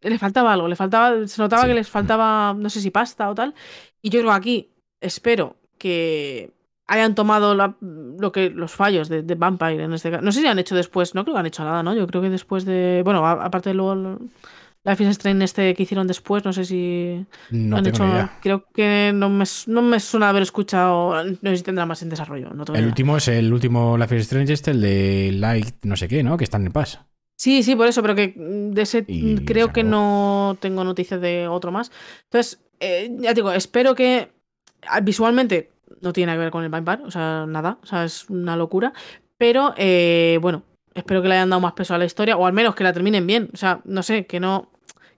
le faltaba algo, le faltaba, se notaba Sí. que les faltaba, no sé si pasta o tal. Y yo creo que aquí espero que hayan tomado la- lo que los fallos de, de Vampire en este caso. No sé si han hecho después, no creo que han hecho nada, ¿no? Yo creo que después de, bueno, a- aparte de luego Life is Strange este que hicieron después, no sé si No han tengo hecho, idea. creo que no me, no me suena haber escuchado, no sé si tendrá más en desarrollo, no El idea. último es el último Life is Strange, este, el de Light, no sé qué, ¿no? Que está en el Pass. Sí, sí, por eso, pero que de ese Y creo que no tengo noticias de otro más. Entonces, eh, ya te digo, espero que ah, visualmente no tiene nada que ver con el Vampire, o sea, nada, o sea, es una locura. Pero eh, bueno, espero que le hayan dado más peso a la historia, o al menos que la terminen bien. O sea, no sé, que no,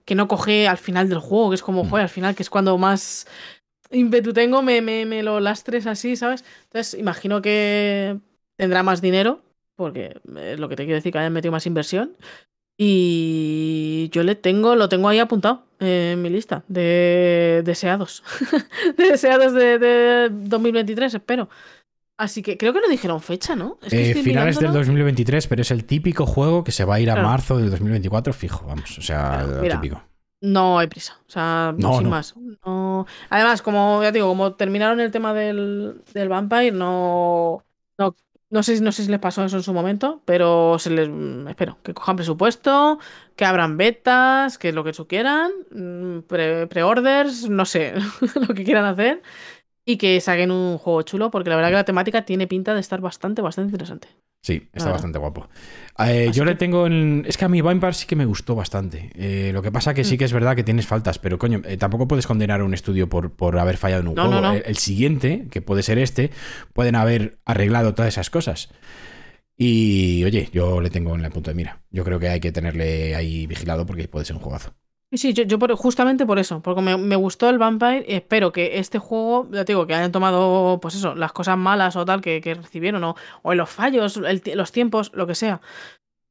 que no coge al final del juego, que es como, Mm. joder, al final, que es cuando más ímpetu tengo, me, me, me lo lastres así, ¿sabes? Entonces, imagino que tendrá más dinero, porque es lo que te quiero decir, que hayan metido más inversión. Y yo le tengo, lo tengo ahí apuntado en mi lista de deseados. de deseados de, de 2023, espero. Así que creo que no dijeron fecha, ¿no? Es que Eh, finales del mirándolo. 2023, pero es el típico juego que se va a ir a Claro. marzo del 2024 fijo, vamos. O sea, Claro, lo mira. típico. No hay prisa. O sea, No, sin no. más. No- Además, como ya te digo, como terminaron el tema del, del Vampire, no, no, no sé, no sé si les pasó eso en su momento, pero se les mm, espero que cojan presupuesto, que abran betas, que lo que su quieran, mm, pre- pre-orders, no sé, lo que quieran hacer. Y que saquen un juego chulo, porque la verdad que la temática tiene pinta de estar bastante, bastante interesante. Sí, está bastante guapo. Eh, yo le tengo en... Es que a mi Vampire sí que me gustó bastante. Eh, lo que pasa que sí Mm. que es verdad que tienes faltas, pero coño, eh, tampoco puedes condenar a un estudio por, por haber fallado en un No, juego. no, no. El, el siguiente, que puede ser este, pueden haber arreglado todas esas cosas. Y oye, yo le tengo en el punto de mira. Yo creo que hay que tenerle ahí vigilado porque puede ser un jugazo. Sí, sí, yo, yo por- justamente por eso, porque me, me gustó el Vampire espero que este juego, ya te digo, que hayan tomado, pues eso, las cosas malas o tal que, que recibieron, o, o los fallos, el ti- los tiempos, lo que sea,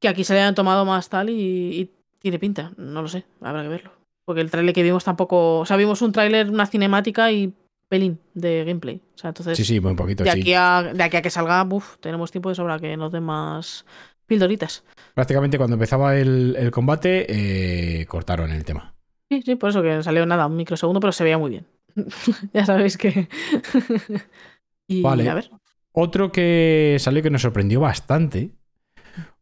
que aquí se le hayan tomado más tal y, y tiene pinta, no lo sé, habrá que verlo. Porque el tráiler que vimos tampoco, o sea, vimos un tráiler, una cinemática y pelín de gameplay. O sea, entonces, Sí, sí, muy poquito. de, sí. aquí a, de aquí a que salga, buf, tenemos tiempo de sobra que nos den más pildoritas. Prácticamente cuando empezaba el, el combate, eh, cortaron el tema. Sí, sí, por eso que salió nada, un microsegundo, pero se veía muy bien. ya sabéis que. y Vale. a ver. Otro que salió que nos sorprendió bastante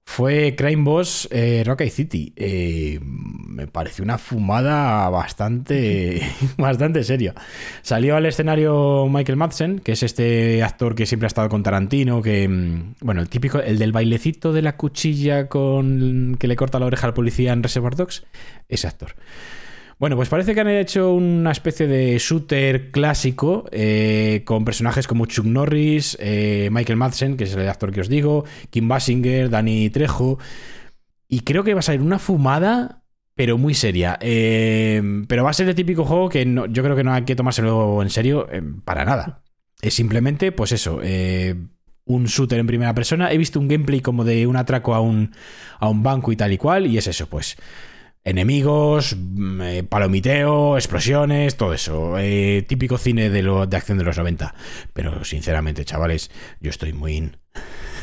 fue Crime Boss eh, Rocky City. Eh, me pareció una fumada bastante, bastante seria. Salió al escenario Michael Madsen, que es este actor que siempre ha estado con Tarantino, que, mm, bueno, el típico, el del bailecito de la cuchilla con que le corta la oreja al policía en Reservoir Dogs, ese actor. Bueno, pues parece que han hecho una especie de shooter clásico eh, con personajes como Chuck Norris, eh, Michael Madsen, que es el actor que os digo, Kim Basinger, Danny Trejo. Y creo que va a ser una fumada, pero muy seria. Eh, pero va a ser el típico juego que no- yo creo que no hay que tomárselo en serio para nada. Es simplemente, pues eso, un shooter en primera persona. He visto un gameplay como de un atraco a un, a un banco y tal y cual, y es eso, pues. Enemigos, mm, eh, palomiteo, explosiones, todo eso. Eh, típico cine de, lo, de acción de los 90. Pero sinceramente, chavales, yo estoy muy in.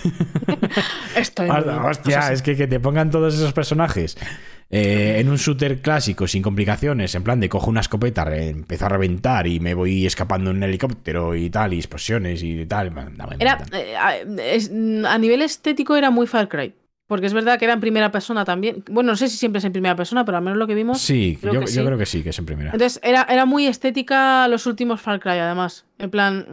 Estoy. muy Hostia, O sea, es que, que te pongan todos esos personajes eh, en un shooter clásico, sin complicaciones, en plan de cojo una escopeta, empiezo a reventar y me voy escapando en un helicóptero y tal, y explosiones y tal. Era, a, a nivel estético era muy Far Cry. Porque es verdad que era en primera persona también. Bueno, no sé si siempre es en primera persona, pero al menos lo que vimos. Sí, creo yo, que yo sí. creo que sí, que es en primera. Entonces era, era muy estética los últimos Far Cry, además. En plan,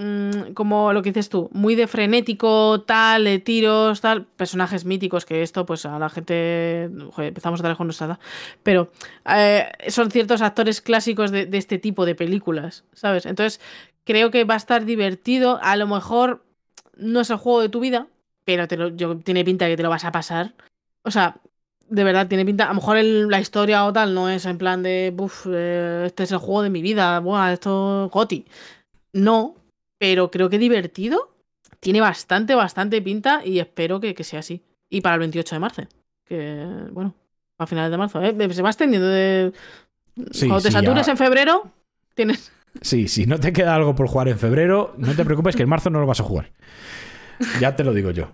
mm, como lo que dices tú, muy de frenético, tal, de tiros, tal. Personajes míticos que esto, pues a la gente. joder, empezamos a dar con nuestra edad. Pero eh, son ciertos actores clásicos de, de este tipo de películas, ¿sabes? Entonces creo que va a estar divertido. A lo mejor no es el juego de tu vida, pero te lo- yo, tiene pinta de que te lo vas a pasar. O sea, de verdad tiene pinta. A lo mejor el- la historia o tal no es en plan de, "Buf, eh, este es el juego de mi vida, buah, esto Goti. No, pero creo que divertido. Tiene bastante, bastante pinta y espero que, que sea así. Y para el 28 de marzo. Que, bueno, a finales de marzo. ¿eh? Se va extendiendo de. Sí, Cuando te sí, satures ya- en febrero, tienes. Sí, si no te queda algo por jugar en febrero, no te preocupes que en marzo no lo vas a jugar. Ya te lo digo yo.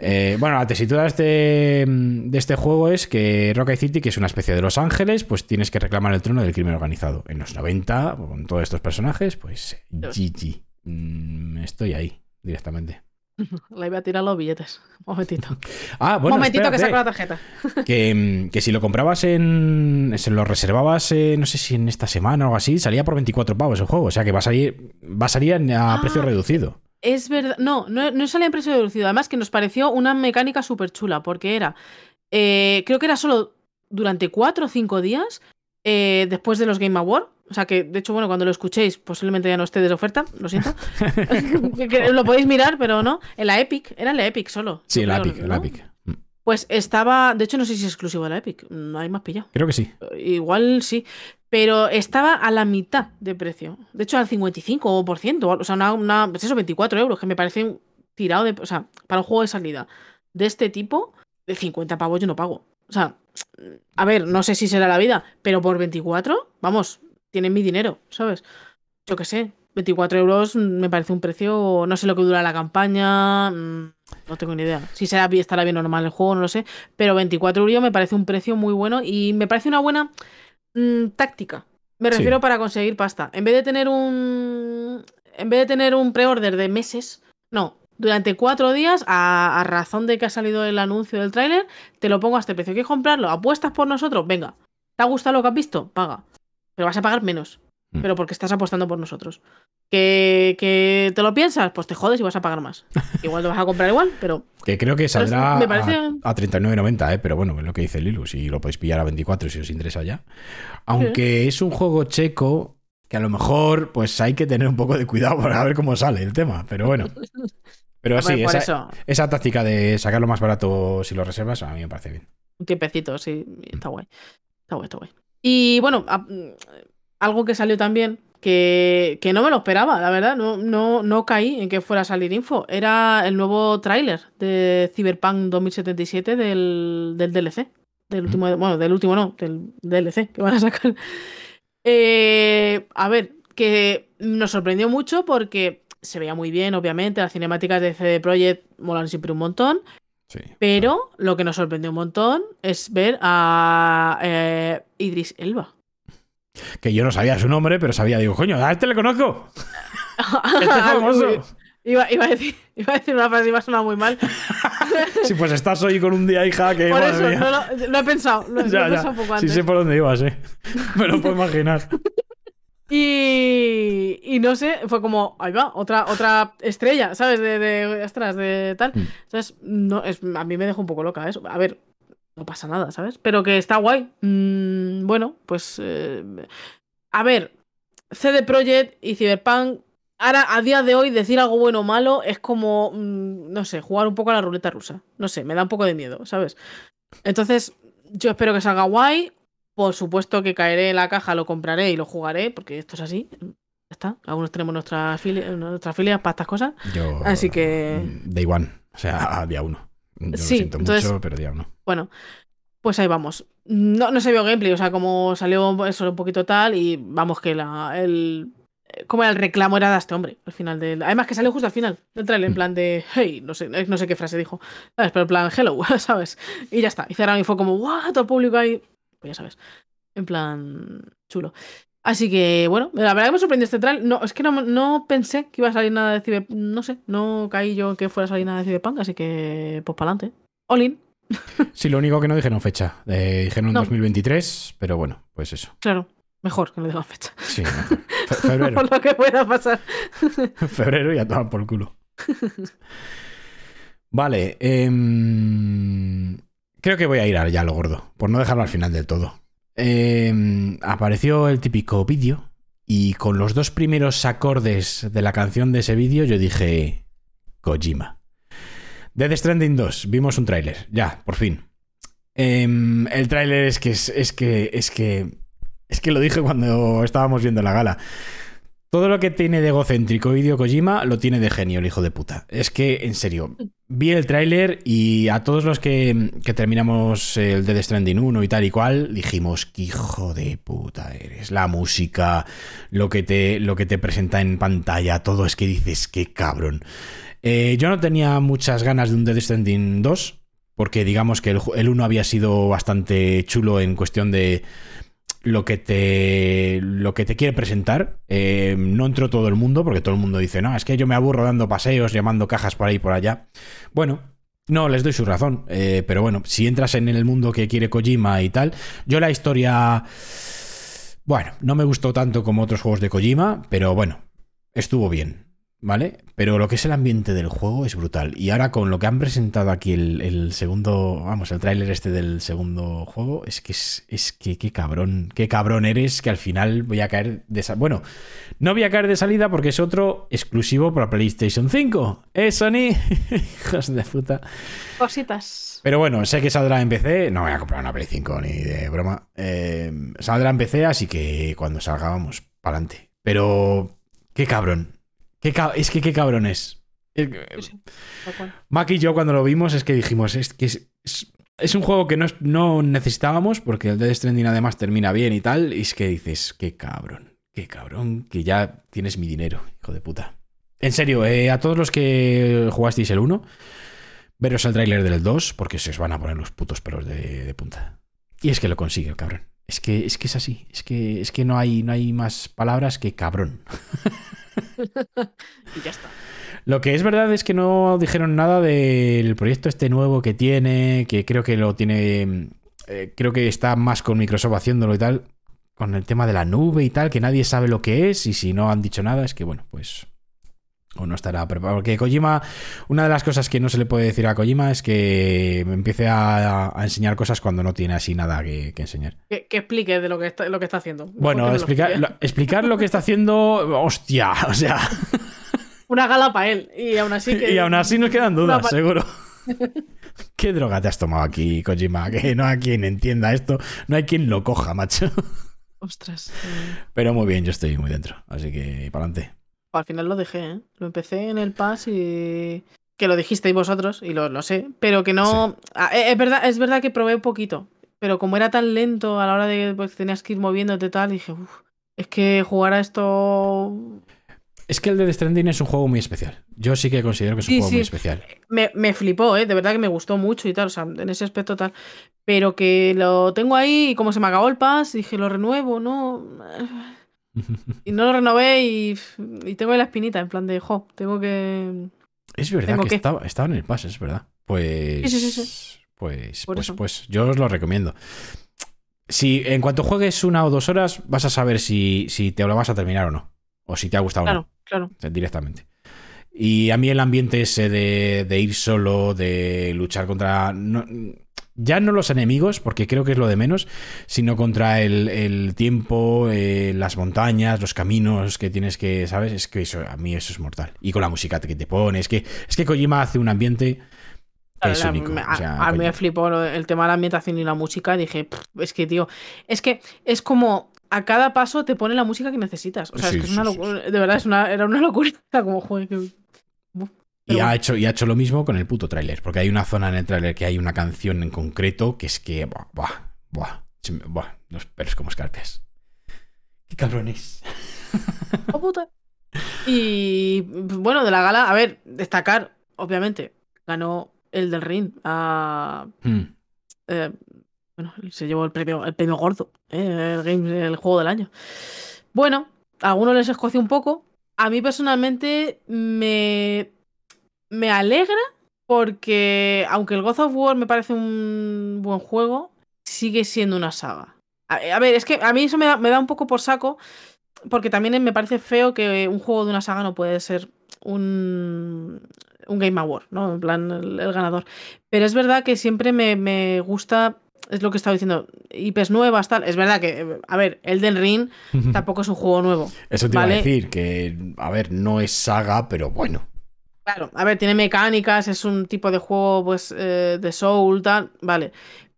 Eh, bueno, la tesitura de este, de este juego es que Rocky City, que es una especie de Los Ángeles, pues tienes que reclamar el trono del crimen organizado. En los 90, con todos estos personajes, pues GG. Mm, estoy ahí directamente. Le iba a tirar los billetes. Un momentito. Ah, bueno, momentito que saco la tarjeta. que, mm, que si lo comprabas en. Se lo reservabas, no sé si en esta semana o algo así, salía por 24 pavos el juego. O sea que va a salir, va a salir a Ah. precio reducido. Es verdad. No, no, no salía en precio reducido. Además, que nos pareció una mecánica súper chula, porque era. eh, creo que era solo durante cuatro o cinco días eh, después de los Game Awards. O sea que, de hecho, bueno, cuando lo escuchéis, posiblemente ya no esté de oferta, lo siento. Lo podéis mirar, pero no. En la Epic, era en la Epic solo. Sí, el creo, Epic, el ¿no? Epic. Pues estaba. De hecho, no sé si es exclusivo de la Epic. No hay más pillado. Creo que sí. Igual sí. Pero estaba a la mitad de precio. De hecho, al 55%. O sea, una, una- pues eso, 24 euros, que me parece un tirado de. O sea, para un juego de salida de este tipo, de 50 pavos yo no pago. O sea, a ver, no sé si será la vida, pero por 24, vamos, tienen mi dinero, ¿sabes? Yo qué sé. 24 euros me parece un precio. No sé lo que dura la campaña. mm, No tengo ni idea. Si será, bien- estará bien normal el juego, no lo sé. Pero 24 euros me parece un precio muy bueno y me parece una buena mm, táctica. Me Sí. refiero para conseguir pasta. En vez de tener un. En vez de tener un pre-order de meses, no. Durante cuatro días, a, a razón de que ha salido el anuncio del tráiler, te lo pongo a este precio. ¿Quieres comprarlo? ¿Apuestas por nosotros? Venga. ¿Te ha gustado lo que has visto? Paga. Pero vas a pagar menos. Mm. Pero porque estás apostando por nosotros. ¿Que, que te lo piensas? Pues te jodes y vas a pagar más. Igual te vas a comprar igual, pero Que creo que saldrá me parece- a, a 39.90, ¿eh? pero bueno, es lo que dice Lilu. Si lo podéis pillar a 24 si os interesa ya. Aunque es un juego checo que a lo mejor pues hay que tener un poco de cuidado para ver cómo sale el tema. Pero bueno. Pero sí, esa, eso, esa táctica de sacarlo más barato si lo reservas, a mí me parece bien. un tiempecito, sí, está guay. Está guay, está guay. Y bueno, a- algo que salió también, que, que no me lo esperaba, la verdad, no, no, no caí en que fuera a salir info. Era el nuevo tráiler de Cyberpunk 2077 del, del DLC. Del último, bueno, del último no, del DLC que van a sacar. Eh, a ver, que nos sorprendió mucho porque se veía muy bien, obviamente, las cinemáticas de CD Projekt molan siempre un montón. Sí. Pero lo que nos sorprendió un montón es ver a eh, Idris Elba. Que yo no sabía su nombre, pero sabía, digo, coño, a este le conozco. Este es famoso. Iba, iba a decir, iba a decir una frase y iba a sonar muy mal. Sí, pues estás hoy con un día, hija, que Por eso, no, lo- he pensado. Lo, lo he ya. pensado un poco Sí antes. sé por dónde ibas, eh. Me lo puedo imaginar. Y, y no sé, fue como, ahí va, otra, otra estrella, ¿sabes? De, de, ostras, de tal. Mm. Entonces, no, es, a mí me dejó un poco loca eso. A ver, no pasa nada, ¿sabes? Pero que está guay. Mm, bueno, pues. eh, a ver, CD Projekt y Cyberpunk. Ahora, a día de hoy, decir algo bueno o malo es como, mm, no sé, jugar un poco a la ruleta rusa. No sé, me da un poco de miedo, ¿sabes? Entonces, yo espero que salga guay. Por supuesto que caeré en la caja, lo compraré y lo jugaré, porque esto es así. Ya está. Algunos tenemos nuestras filias, nuestras filias para estas cosas. Yo, Así que- mm, Day one. O sea, día uno. Yo Sí, lo siento entonces- mucho, pero día uno. Bueno, pues ahí vamos. No, no se vio gameplay, o sea, como salió eso un poquito tal, y vamos que la, el. Como era el reclamo era de este hombre al final del. Además que salió justo al final del trailer, en Mm. plan de hey, no sé, no sé qué frase dijo. ¿Sabes? Pero en plan, hello, ¿sabes? Y ya está. Y cerraron y fue como, ¡guau! Todo el público ahí. Pues ya sabes. En plan, chulo. Así que, bueno, la verdad que me sorprendió este trailer. No, es que no, no pensé que iba a salir nada de Cyberpunk. No sé, no caí yo que fuera a salir nada de Cyberpunk, así que, pues para adelante. Olin, Sí, lo único que no dijeron fecha. Eh, dijeron No. 2023, pero bueno, pues eso. claro. Mejor que no digan fecha. Sí, mejor. Fe- febrero. Por lo que pueda pasar. febrero y a tomar por culo. Vale. em, creo que voy a ir a ya a lo gordo, por no dejarlo al final del todo. Em, apareció el típico vídeo y con los dos primeros acordes de la canción de ese vídeo yo dije Kojima. Death Stranding 2, vimos un tráiler, ya, por fin. Em, el tráiler es que es, que es que es que lo dije cuando estábamos viendo la gala. Todo lo que tiene de egocéntrico Hideo Kojima lo tiene de genio el hijo de puta. Es que, en serio, vi el tráiler y a todos los que, que terminamos el Dead Stranding 1 y tal y cual, dijimos, qué hijo de puta eres. La música, lo que te, lo que te presenta en pantalla, todo es que dices, qué cabrón. Eh, yo no tenía muchas ganas de un Dead Stranding 2, porque digamos que el, el 1 había sido bastante chulo en cuestión de lo que te, lo que te quiere presentar. Eh, no entró todo el mundo, porque todo el mundo dice, no, es que yo me aburro dando paseos, llamando cajas por ahí y por allá. Bueno, no, les doy su razón. eh, pero bueno, si entras en el mundo que quiere Kojima y tal, yo la historia... Bueno, no me gustó tanto como otros juegos de Kojima, pero bueno, estuvo bien. ¿Vale? Pero lo que es el ambiente del juego es brutal. Y ahora con lo que han presentado aquí el, el segundo, vamos, el tráiler este del segundo juego, es que es, es que qué cabrón, qué cabrón eres que al final voy a caer de esa... Bueno, no voy a caer de salida porque es otro exclusivo para PlayStation 5. ¿Eh, Sony? Hijos de puta. Cositas. Pero bueno, sé que saldrá en PC. No voy a comprar una Play 5 ni de broma. Eh, saldrá en PC, así que cuando salga, vamos, para adelante. Pero, qué cabrón. Qué es que qué cabrón es. Es que- Sí, sí, tal cual. Mac y yo cuando lo vimos es que dijimos, es que es, es- es un juego que no, no necesitábamos porque el Dead Stranding además termina bien y tal. Y es que dices, qué cabrón, qué cabrón, que ya tienes mi dinero, hijo de puta. En serio, eh, a todos los que jugasteis el 1, veros el tráiler del 2 porque se os van a poner los putos pelos de, de punta. Y es que lo consigue el cabrón. Es que es, que es así, es que, es que no, hay, no hay más palabras que cabrón. Y ya está. Lo que es verdad es que no dijeron nada del proyecto este nuevo que tiene, que creo que lo tiene, eh, creo que está más con Microsoft haciéndolo y tal, con el tema de la nube y tal, que nadie sabe lo que es y si no han dicho nada es que bueno, pues o no estará preparado. Porque Kojima, una de las cosas que no se le puede decir a Kojima es que empiece a, a enseñar cosas cuando no tiene así nada que, que enseñar. Que, que explique de lo que está, lo que está haciendo. Bueno, explicar, lo- explicar lo que está haciendo, hostia, o sea... Una gala para él. Y aún así que. Y aún así nos quedan dudas, pa- seguro. ¿Qué droga te has tomado aquí, Kojima? Que no hay quien entienda esto, no hay quien lo coja, macho. Ostras. eh, Pero muy bien, yo estoy muy dentro, así que para adelante. Al final lo dejé, ¿eh? Lo empecé en el Pass y. Que lo dijisteis vosotros, y lo, lo sé. Pero que no. Ah, eh, es, verdad, es verdad que probé un poquito. Pero como era tan lento a la hora de pues, tenías que ir moviéndote y tal, dije, uff, es que jugar a esto. Es que el Dead Stranding es un juego muy especial. Yo sí que considero que es un Sí, juego sí. muy especial. Me, me flipó, ¿eh? De verdad que me gustó mucho y tal, o sea, en ese aspecto tal. Pero que lo tengo ahí y como se me acabó el pass, dije, lo renuevo, ¿no? Y no lo renové y, y tengo la espinita, en plan de, jo, tengo que... Es verdad Tengo que que- estaba, estaba en el pase, es verdad. Pues. Sí, sí, sí, sí. Pues, Por pues, eso. pues yo os lo recomiendo. Si en cuanto juegues una o dos horas, vas a saber si, si te lo vas a terminar o no. O si te ha gustado o no. Claro, claro. Directamente. Y a mí el ambiente ese de, de ir solo, de luchar contra... no- ya no los enemigos, porque creo que es lo de menos, sino contra el, el tiempo, eh, las montañas, los caminos que tienes que, ¿sabes? Es que eso, a mí eso es mortal. Y con la música que te pone, es que, es que Kojima hace un ambiente que es La- único. me- o sea, a, a mí me flipó el tema de la ambientación y la música. Dije, "Pff, es que, tío, es que es como a cada paso te pone la música que necesitas. O sea, Sí, es que es una sí, locura. De verdad, es una, era una locura. Como, joder, que. Y ha, hecho, y ha hecho lo mismo con el puto tráiler, porque hay una zona en el tráiler que hay una canción en concreto que es que, buah, buah, buah, buah, los pelos como escarpias. ¿Qué cabrones? ¡Oh, puta! Y bueno, de la gala, a ver, destacar, obviamente, ganó el del Ring a. Hmm. eh, bueno, se llevó el premio, el premio gordo, eh, el, game- el juego del año. Bueno, a algunos les escoció un poco. A mí personalmente me, me alegra porque, aunque el God of War me parece un buen juego, sigue siendo una saga. A, a ver, es que a mí eso me da, me da un poco por saco, porque también me parece feo que un juego de una saga no puede ser un, un Game Award, ¿no? En plan, el, el ganador. Pero es verdad que siempre me, me gusta, es lo que estaba diciendo, IPs nuevas, tal. Es verdad que, eh, a ver, Elden Ring tampoco es un juego nuevo. Eso te iba a decir, que, a ver, no es saga, pero bueno. Claro, a ver, tiene mecánicas, es un tipo de juego, pues, eh, de Soul, tal, vale.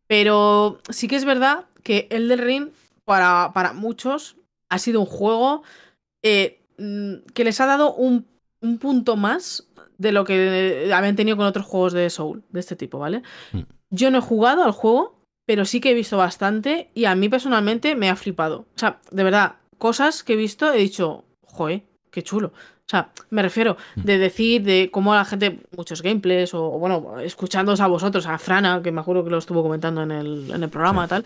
Pero sí que es verdad que el del Ring, para, para muchos, ha sido un juego eh, mm, que les ha dado un, un punto más de lo que habían tenido con otros juegos de Soul, de este tipo, ¿vale? Mm. Yo no he jugado al juego, pero sí que he visto bastante y a mí personalmente me ha flipado. O sea, de verdad, cosas que he visto he dicho, joe, qué chulo. O sea, me refiero de decir de cómo la gente, muchos gameplays, o, o bueno, escuchándoos a vosotros, a Frana, que me acuerdo que lo estuvo comentando en el, en el programa, Sí. tal.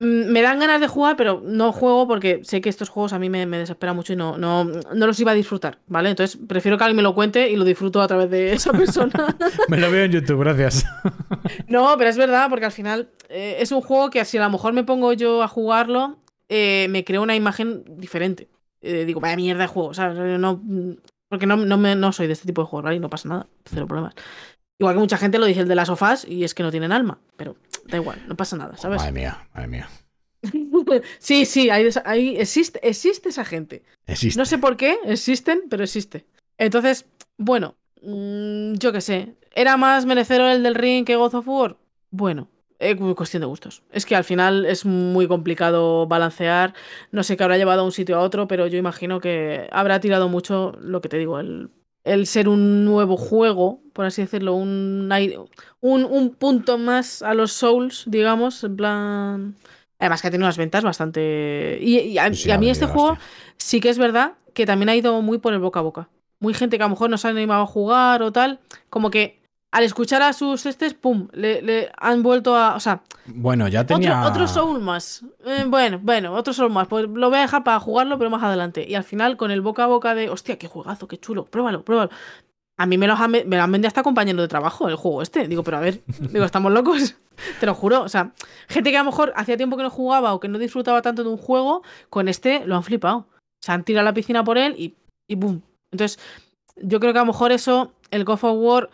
mm, Me dan ganas de jugar, pero no juego porque sé que estos juegos a mí me, me desesperan mucho y no, no, no los iba a disfrutar, ¿vale? Entonces prefiero que alguien me lo cuente y lo disfruto a través de esa persona. Me lo veo en YouTube, gracias. No, pero es verdad, porque al final eh, es un juego que si a lo mejor me pongo yo a jugarlo, eh, me creo una imagen diferente. Eh, digo, vaya mierda de juego, ¿sabes? No, porque no, no, me- no soy de este tipo de juegos, ¿vale? Y no pasa nada, cero problemas. Igual que mucha gente lo dice el de las sofás y es que no tienen alma, pero da igual, no pasa nada, ¿sabes? Madre mía, madre mía. sí, sí, hay- existe, existe esa gente. Existe. No sé por qué, existen, pero existe. Entonces, bueno, mm, yo qué sé. ¿Era más merecedor el del ring que God of War? Bueno, es cuestión de gustos. Es que al final es muy complicado balancear. No sé qué habrá llevado a un sitio a otro, pero yo imagino que habrá tirado mucho lo que te digo, el, el ser un nuevo juego, por así decirlo, un, un, un punto más a los Souls, digamos, en plan... Además que ha tenido unas ventas bastante... Y, y a, Sí, y a ha mí este juego hostia. sí que es verdad que también ha ido muy por el boca a boca. Muy gente que a lo mejor no se ha animado a jugar o tal, como que al escuchar a sus estes, pum, le, le han vuelto a... O sea, Bueno, ya tenía. otro, otro Soul más. Eh, bueno, bueno, otro Soul más. Pues lo voy a dejar para jugarlo, pero más adelante. Y al final, con el boca a boca de, hostia, qué juegazo, qué chulo, pruébalo, pruébalo. A mí me, los han, me lo han vendido hasta compañero de trabajo el juego este. Digo, pero a ver, digo, estamos locos. Te lo juro. O sea, gente que a lo mejor hacía tiempo que no jugaba o que no disfrutaba tanto de un juego, con este lo han flipado. Se han tirado a la piscina por él y, y boom. Entonces, yo creo que a lo mejor eso, el God of War,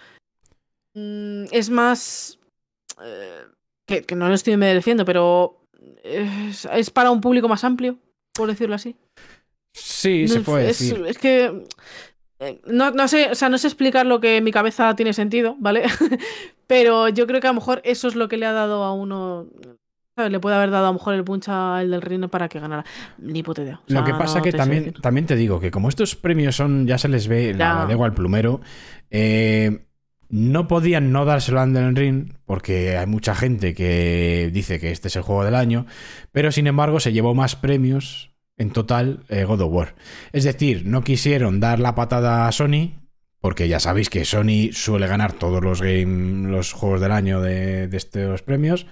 es más. eh, que, que no lo estoy mereciendo, pero es, es para un público más amplio, por decirlo así. Sí, No se puede es, decir. es que. eh, No, no sé, o sea, no sé explicar lo que en mi cabeza tiene sentido, ¿vale? Pero yo creo que a lo mejor eso es lo que le ha dado a uno. ¿sabes? Le puede haber dado a lo mejor el punch al del reino para que ganara. Ni puta idea. O Lo que pasa no que también, también te digo que como estos premios son, ya se les ve la, la lengua al plumero, eh, no podían no dárselo a Elden Ring porque hay mucha gente que dice que este es el juego del año, pero sin embargo se llevó más premios en total eh, God of War. Es decir, no quisieron dar la patada a Sony porque ya sabéis que Sony suele ganar todos los, juegos del año de, estos premios.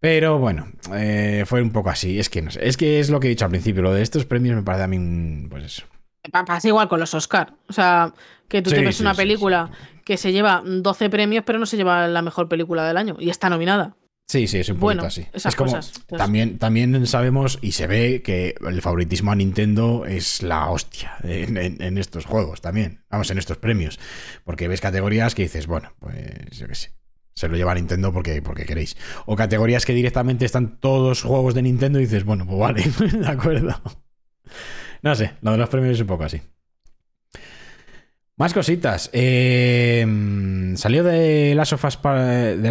Pero bueno, eh, fue un poco así. Es que no. Es que es lo que he dicho al principio. Lo de estos premios me parece a mí. Pues eso. Pa- Pasa igual con los Oscar. O sea, que tú Sí, te ves sí, una sí, película que se lleva 12 premios, pero no se lleva la mejor película del año. Y está nominada. Sí, sí, es un Bueno, así. esas es como. cosas. Entonces- También, también sabemos y se ve que el favoritismo a Nintendo es la hostia en, en- en estos juegos también. Vamos, en estos premios. Porque ves categorías que dices, bueno, pues yo qué sé. Se lo lleva a Nintendo porque, porque queréis. O categorías que directamente están todos juegos de Nintendo y dices, bueno, pues vale, de acuerdo. No sé, lo de los premios es un poco así. Más cositas. Eh, salió de Us, pa- de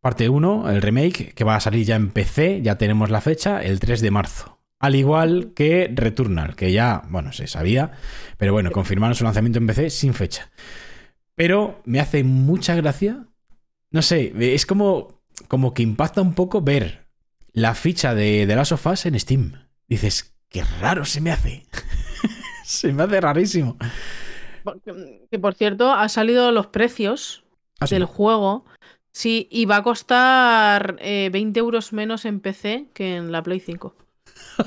parte 1, el remake, que va a salir ya en PC, ya tenemos la fecha, el 3 de marzo. Al igual que Returnal, que ya, bueno, se sabía, pero bueno, confirmaron su lanzamiento en PC sin fecha. Pero me hace mucha gracia, no sé, es como, como que impacta un poco ver la ficha de, de Last of Us en Steam. Dices, qué raro se me hace. se me hace rarísimo. Porque- Que por cierto, han salido los precios Ah, sí. del juego. Sí, y va a costar eh, 20 euros menos en PC que en la Play 5.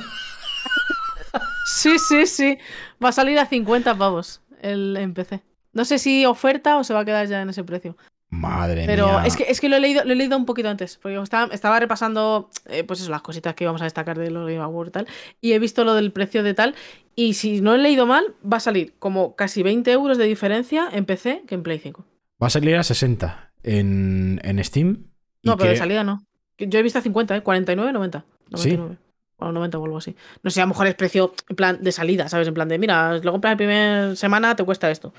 sí, sí, sí. Va a salir a 50 pavos el, en PC. No sé si oferta o se va a quedar ya en ese precio. Madre Pero mía. es que, es que lo, he leído, lo he leído un poquito antes, porque estaba, estaba repasando eh, pues eso, las cositas que íbamos a destacar de los Game Awards y tal, y he visto lo del precio de tal, y si no he leído mal, va a salir como casi 20 euros de diferencia en PC que en Play 5. Va a salir a 60 en, en Steam. No, pero de que- salida no. Yo he visto a 50, ¿eh? 49, 90. ¿Sí? 99. o a los 90 o algo así. No sé, a lo mejor es precio en plan de salida, ¿sabes? En plan de, mira, si lo compras la primera semana, te cuesta esto.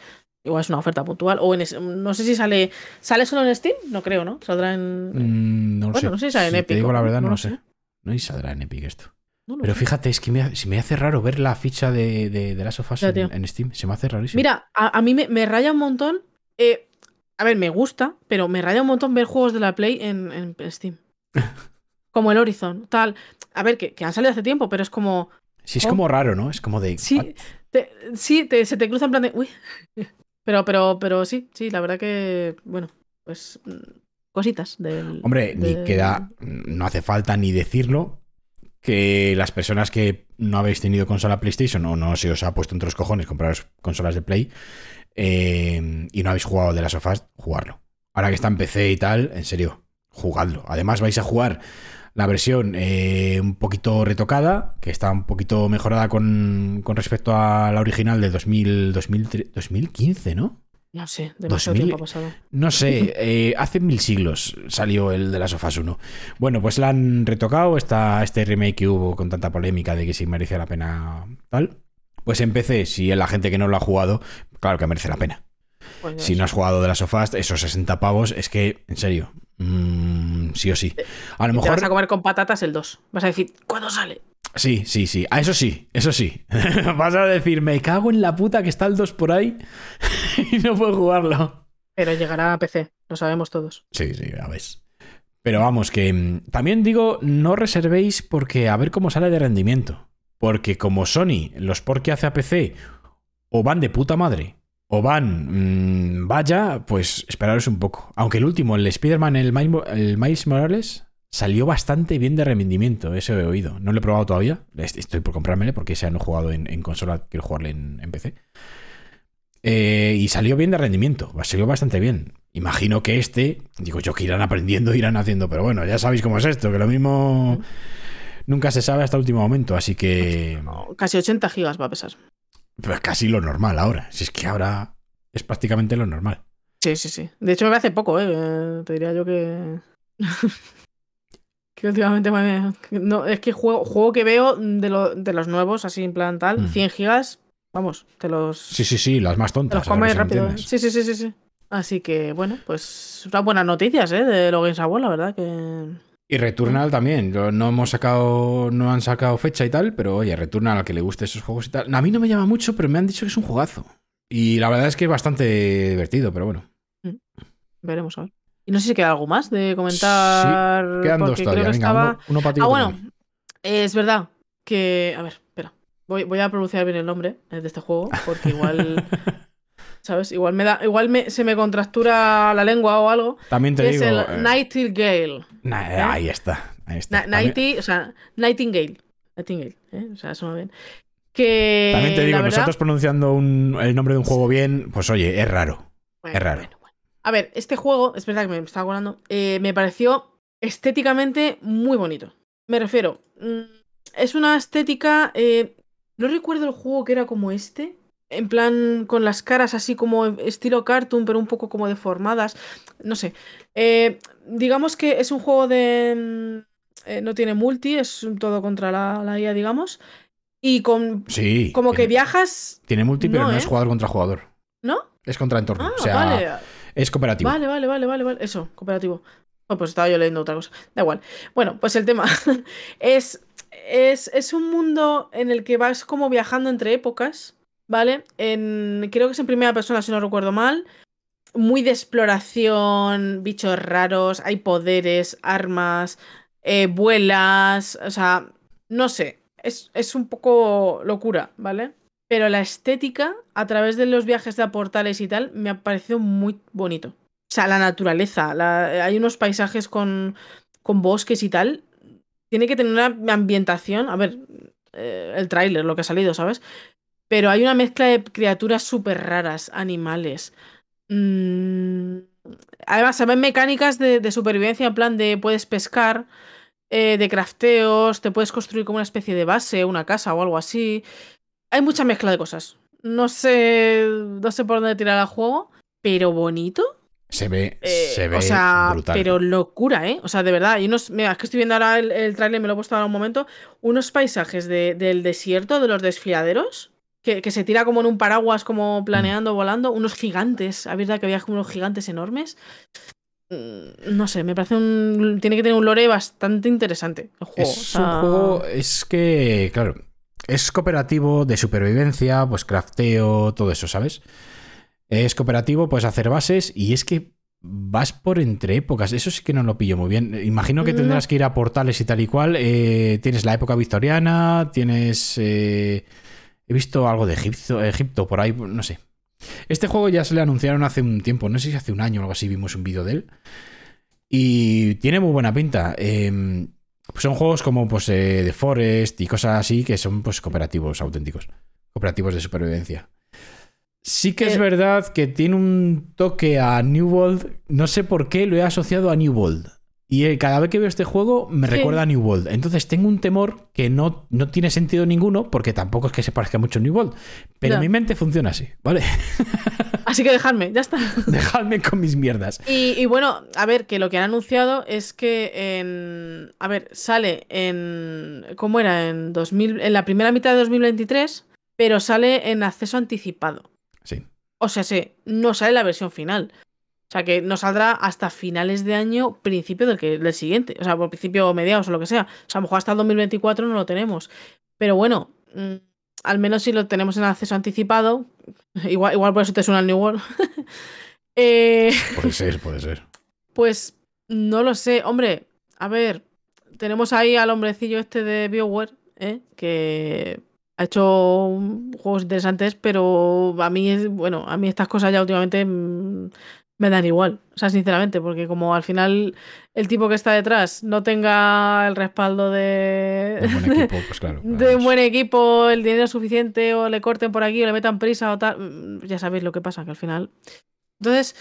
Igual es una oferta puntual. O en es- no sé si sale. ¿Sale solo en Steam? No creo, ¿no? Saldrá en. Mm, no lo Bueno, sé. no sé si sale en Si Epic Te digo la verdad, no no, lo sé. sé. No y saldrá en Epic esto. No Pero sé. fíjate, es que me, se me hace raro ver la ficha de, de, de Last of Us Ya, en, Steam. Se me hace rarísimo. Mira, a, a mí me, me raya un montón. eh, a ver, me gusta, pero me raya un montón ver juegos de la Play en, en Steam. como el Horizon, tal. A ver, que, que han salido hace tiempo, pero es como. Sí, es Oh. como raro, ¿no? Es como de. Sí, what? te- sí te- se te cruza en plan de. Uy. Pero, pero, pero sí, sí, la verdad que. Bueno, pues. mm, Cositas del. Hombre, ni queda. No hace falta ni decirlo que las personas que no habéis tenido consola PlayStation o no se os ha puesto entre los cojones compraros consolas de Play eh, y no habéis jugado de las sofás, jugarlo. Ahora que está en PC y tal, en serio, jugadlo. Además vais a jugar la versión eh, un poquito retocada, que está un poquito mejorada con, con respecto a la original de 2000, 2000 2015, ¿no? No sé, demasiado 2000. tiempo pasado. No sé, eh, hace mil siglos salió el de las sofás 1. Bueno, pues la han retocado, está este remake que hubo con tanta polémica de que si merecía la pena tal. Pues en PC, si la gente que no lo ha jugado, claro que merece la pena. Pues Si no has jugado de las sofás, esos 60 pavos, es que, en serio, mm, sí o sí. A lo Y te vas a comer con patatas el 2. Vas a decir, ¿cuándo sale? Sí, sí, sí. Ah, eso sí, eso sí. Vas a decir, me cago en la puta que está el 2 por ahí y no puedo jugarlo. Pero llegará a PC, lo sabemos todos. Sí, sí, ya ves. Pero vamos, que mm, también digo, no reservéis porque a ver cómo sale de rendimiento. Porque como Sony, los por que hace a PC, o van de puta madre, o van, mm, vaya, pues esperaros un poco. Aunque el último, el Spider-Man, el, el Miles Morales, salió bastante bien de rendimiento, eso he oído. No lo he probado todavía, est- estoy por comprármelo porque ese no he jugado en, consola, quiero jugarle en, PC. Eh, y salió bien de rendimiento, salió bastante bien. Imagino que este, digo yo que irán aprendiendo, irán haciendo, pero bueno, ya sabéis cómo es esto, que lo mismo nunca se sabe hasta el último momento, así que casi 80 gigas va a pesar. Pues casi lo normal ahora. Si es que ahora es prácticamente lo normal. Sí, sí, sí. De hecho, me hace poco, ¿eh? Te diría yo que. que últimamente me. No, es que juego, juego que veo de, lo- de los nuevos, así en plan tal, Mm. 100 gigas, vamos, te los. Sí, sí, sí, las más te tontas. los a ver comes rápido. ¿eh? entiendes. Sí, sí, sí, sí, sí. Así que, bueno, pues. Unas buenas noticias, ¿eh? De los Games Awards, la verdad que. Y Returnal también. No hemos sacado, no han sacado fecha y tal, pero oye, Returnal al que le guste esos juegos y tal. A mí no me llama mucho, pero me han dicho que es un juegazo. Y la verdad es que es bastante divertido, pero bueno. Veremos a ver. Y no sé si queda algo más de comentar. Quedan dos todavía. creo que Venga, estaba. uno, uno para ti. Ah, bueno, mí. es verdad que. A ver, espera. Voy, voy a pronunciar bien el nombre eh, de este juego, porque igual. ¿Sabes? Igual me da. Igual me, se me contractura la lengua o algo. También te Que es digo. el eh, Nightingale. nah, Ahí está. Ahí está. Na- También- Nighty- o sea, Nightingale. Nightingale, ¿eh? O sea, suena bien. Que. También te digo, verdad- nosotros pronunciando un- el nombre de un juego bien, pues oye, es raro. Bueno, Es raro. bueno, bueno. A ver, este juego, es verdad que me estaba acordando, eh, me pareció estéticamente muy bonito. Me refiero, mm, es una estética, eh, no recuerdo el juego que era como este, en plan con las caras así como estilo cartoon, pero un poco como deformadas, no sé. Eh, digamos que es un juego de... mm, eh, no tiene multi, es todo contra la, la IA, digamos. Y con... Sí. Como que viajas... Tiene multi, pero No, no, ¿eh? es jugador contra jugador. ¿No? Es contra entorno. Ah, o sea, vale. es cooperativo. Vale, vale, vale, vale, vale. Eso, cooperativo. Oh, pues estaba yo leyendo otra cosa. Da igual. Bueno, pues el tema es, es, es un mundo en el que vas como viajando entre épocas, ¿vale? Creo que es en primera persona, si no recuerdo mal. Muy de exploración, bichos raros, hay poderes, armas, eh, vuelas, o sea, no sé. Es, es un poco locura, ¿vale? Pero la estética, a través de los viajes de portales y tal, me ha parecido muy bonito. O sea, la naturaleza. hay unos paisajes con, con bosques y tal. Tiene que tener una ambientación. A ver, eh, el tráiler, lo que ha salido, ¿sabes? Pero hay una mezcla de criaturas súper raras, animales. Mm, Además, se ven mecánicas de, de supervivencia, en plan de puedes pescar, eh, de crafteos, te puedes construir como una especie de base, una casa o algo así. Hay mucha mezcla de cosas. No sé, no sé por dónde tirar al juego, pero bonito. Se ve, Eh, se ve o sea, brutal. pero locura, ¿eh? O sea, de verdad. Hay unos, mira, es que estoy viendo ahora el, el tráiler, me lo he puesto ahora un momento. Unos paisajes de- del desierto, de los desfiladeros, que, que se tira como en un paraguas, como planeando, volando. Unos gigantes. A verdad que había como unos gigantes enormes. Mm, No sé, me parece un. Tiene que tener un lore bastante interesante el juego. Es un juego, es que, claro, es cooperativo de supervivencia, pues crafteo, todo eso, ¿sabes? Es cooperativo, puedes hacer bases y es que vas por entre épocas. Eso sí que no lo pillo muy bien. Imagino que No. tendrás que ir a portales y tal y cual. Eh, tienes la época victoriana, tienes... eh, he visto algo de Egipto, Egipto por ahí, no sé. Este juego ya se le anunciaron hace un tiempo, no sé si hace un año o algo así, vimos un vídeo de él. Y tiene muy buena pinta. Eh, son juegos como pues, eh, The Forest y cosas así que son pues, cooperativos auténticos. Cooperativos de supervivencia. Sí que es Eh. verdad que tiene un toque a New World. No sé por qué lo he asociado a New World. Y eh, cada vez que veo este juego me Sí. recuerda a New World. Entonces tengo un temor que no, no tiene sentido ninguno, porque tampoco es que se parezca mucho a New World. Pero Ya. mi mente funciona así, ¿vale? Así que dejadme, ya está. Dejadme con mis mierdas. Y, y bueno, a ver, que lo que han anunciado es que en. A ver, sale en. ¿Cómo era? En 2000, en la primera mitad de 2023, pero sale en acceso anticipado. Sí. O sea, sí, no sale la versión final. O sea, que no saldrá hasta finales de año, principio del, que, del siguiente. O sea, por principio o mediados o lo que sea. O sea, a lo mejor hasta el 2024 no lo tenemos. Pero bueno, mm, al menos si lo tenemos en acceso anticipado, igual, igual por eso te suena el New World. eh, Puede ser, puede ser. pues no lo sé. Hombre, a ver, tenemos ahí al hombrecillo este de BioWare, ¿eh? que ha hecho juegos interesantes, pero a mí, es- bueno, a mí estas cosas ya últimamente mm, me dan igual. O sea, sinceramente, porque como al final el tipo que está detrás no tenga el respaldo de, Un buen equipo, pues claro. de un buen equipo, el dinero suficiente, o le corten por aquí, o le metan prisa o tal. mm, Ya sabéis lo que pasa, que al final. Entonces,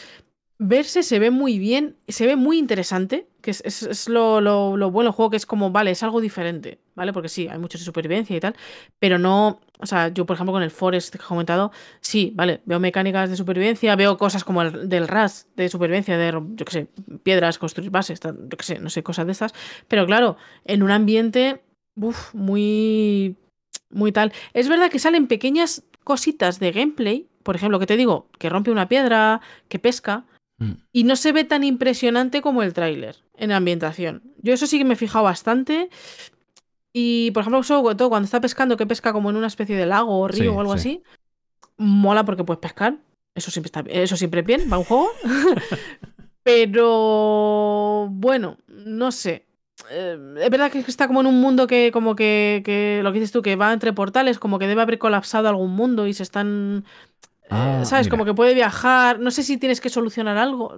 verse se ve muy bien, se ve muy interesante, que es, es- es lo, lo, lo bueno del juego, que es como, vale, es algo diferente, ¿vale? Porque sí, hay muchos de supervivencia y tal, pero no, o sea, yo por ejemplo con el Forest que he comentado, sí, vale, veo mecánicas de supervivencia, veo cosas como el del RAS de supervivencia, de, yo qué sé, piedras, construir bases, yo qué sé, no sé, cosas de estas, pero claro, en un ambiente, uf, muy, muy tal. Es verdad que salen pequeñas cositas de gameplay, por ejemplo, que te digo, que rompe una piedra, que pesca, Mm. y no se ve tan impresionante como el tráiler en ambientación. Yo eso sí que me he fijado bastante. Y, por ejemplo, sobre todo cuando está pescando, que pesca como en una especie de lago o río Sí, o algo sí. así, mola porque puedes pescar. Eso siempre está eso siempre es bien, va un juego. Pero bueno, no sé. Eh, es verdad que está como en un mundo que, como que, que lo que dices tú, que va entre portales, como que debe haber colapsado algún mundo y se están. eh, Ah, ¿Sabes? mira. Como que puede viajar. No sé si tienes que solucionar algo.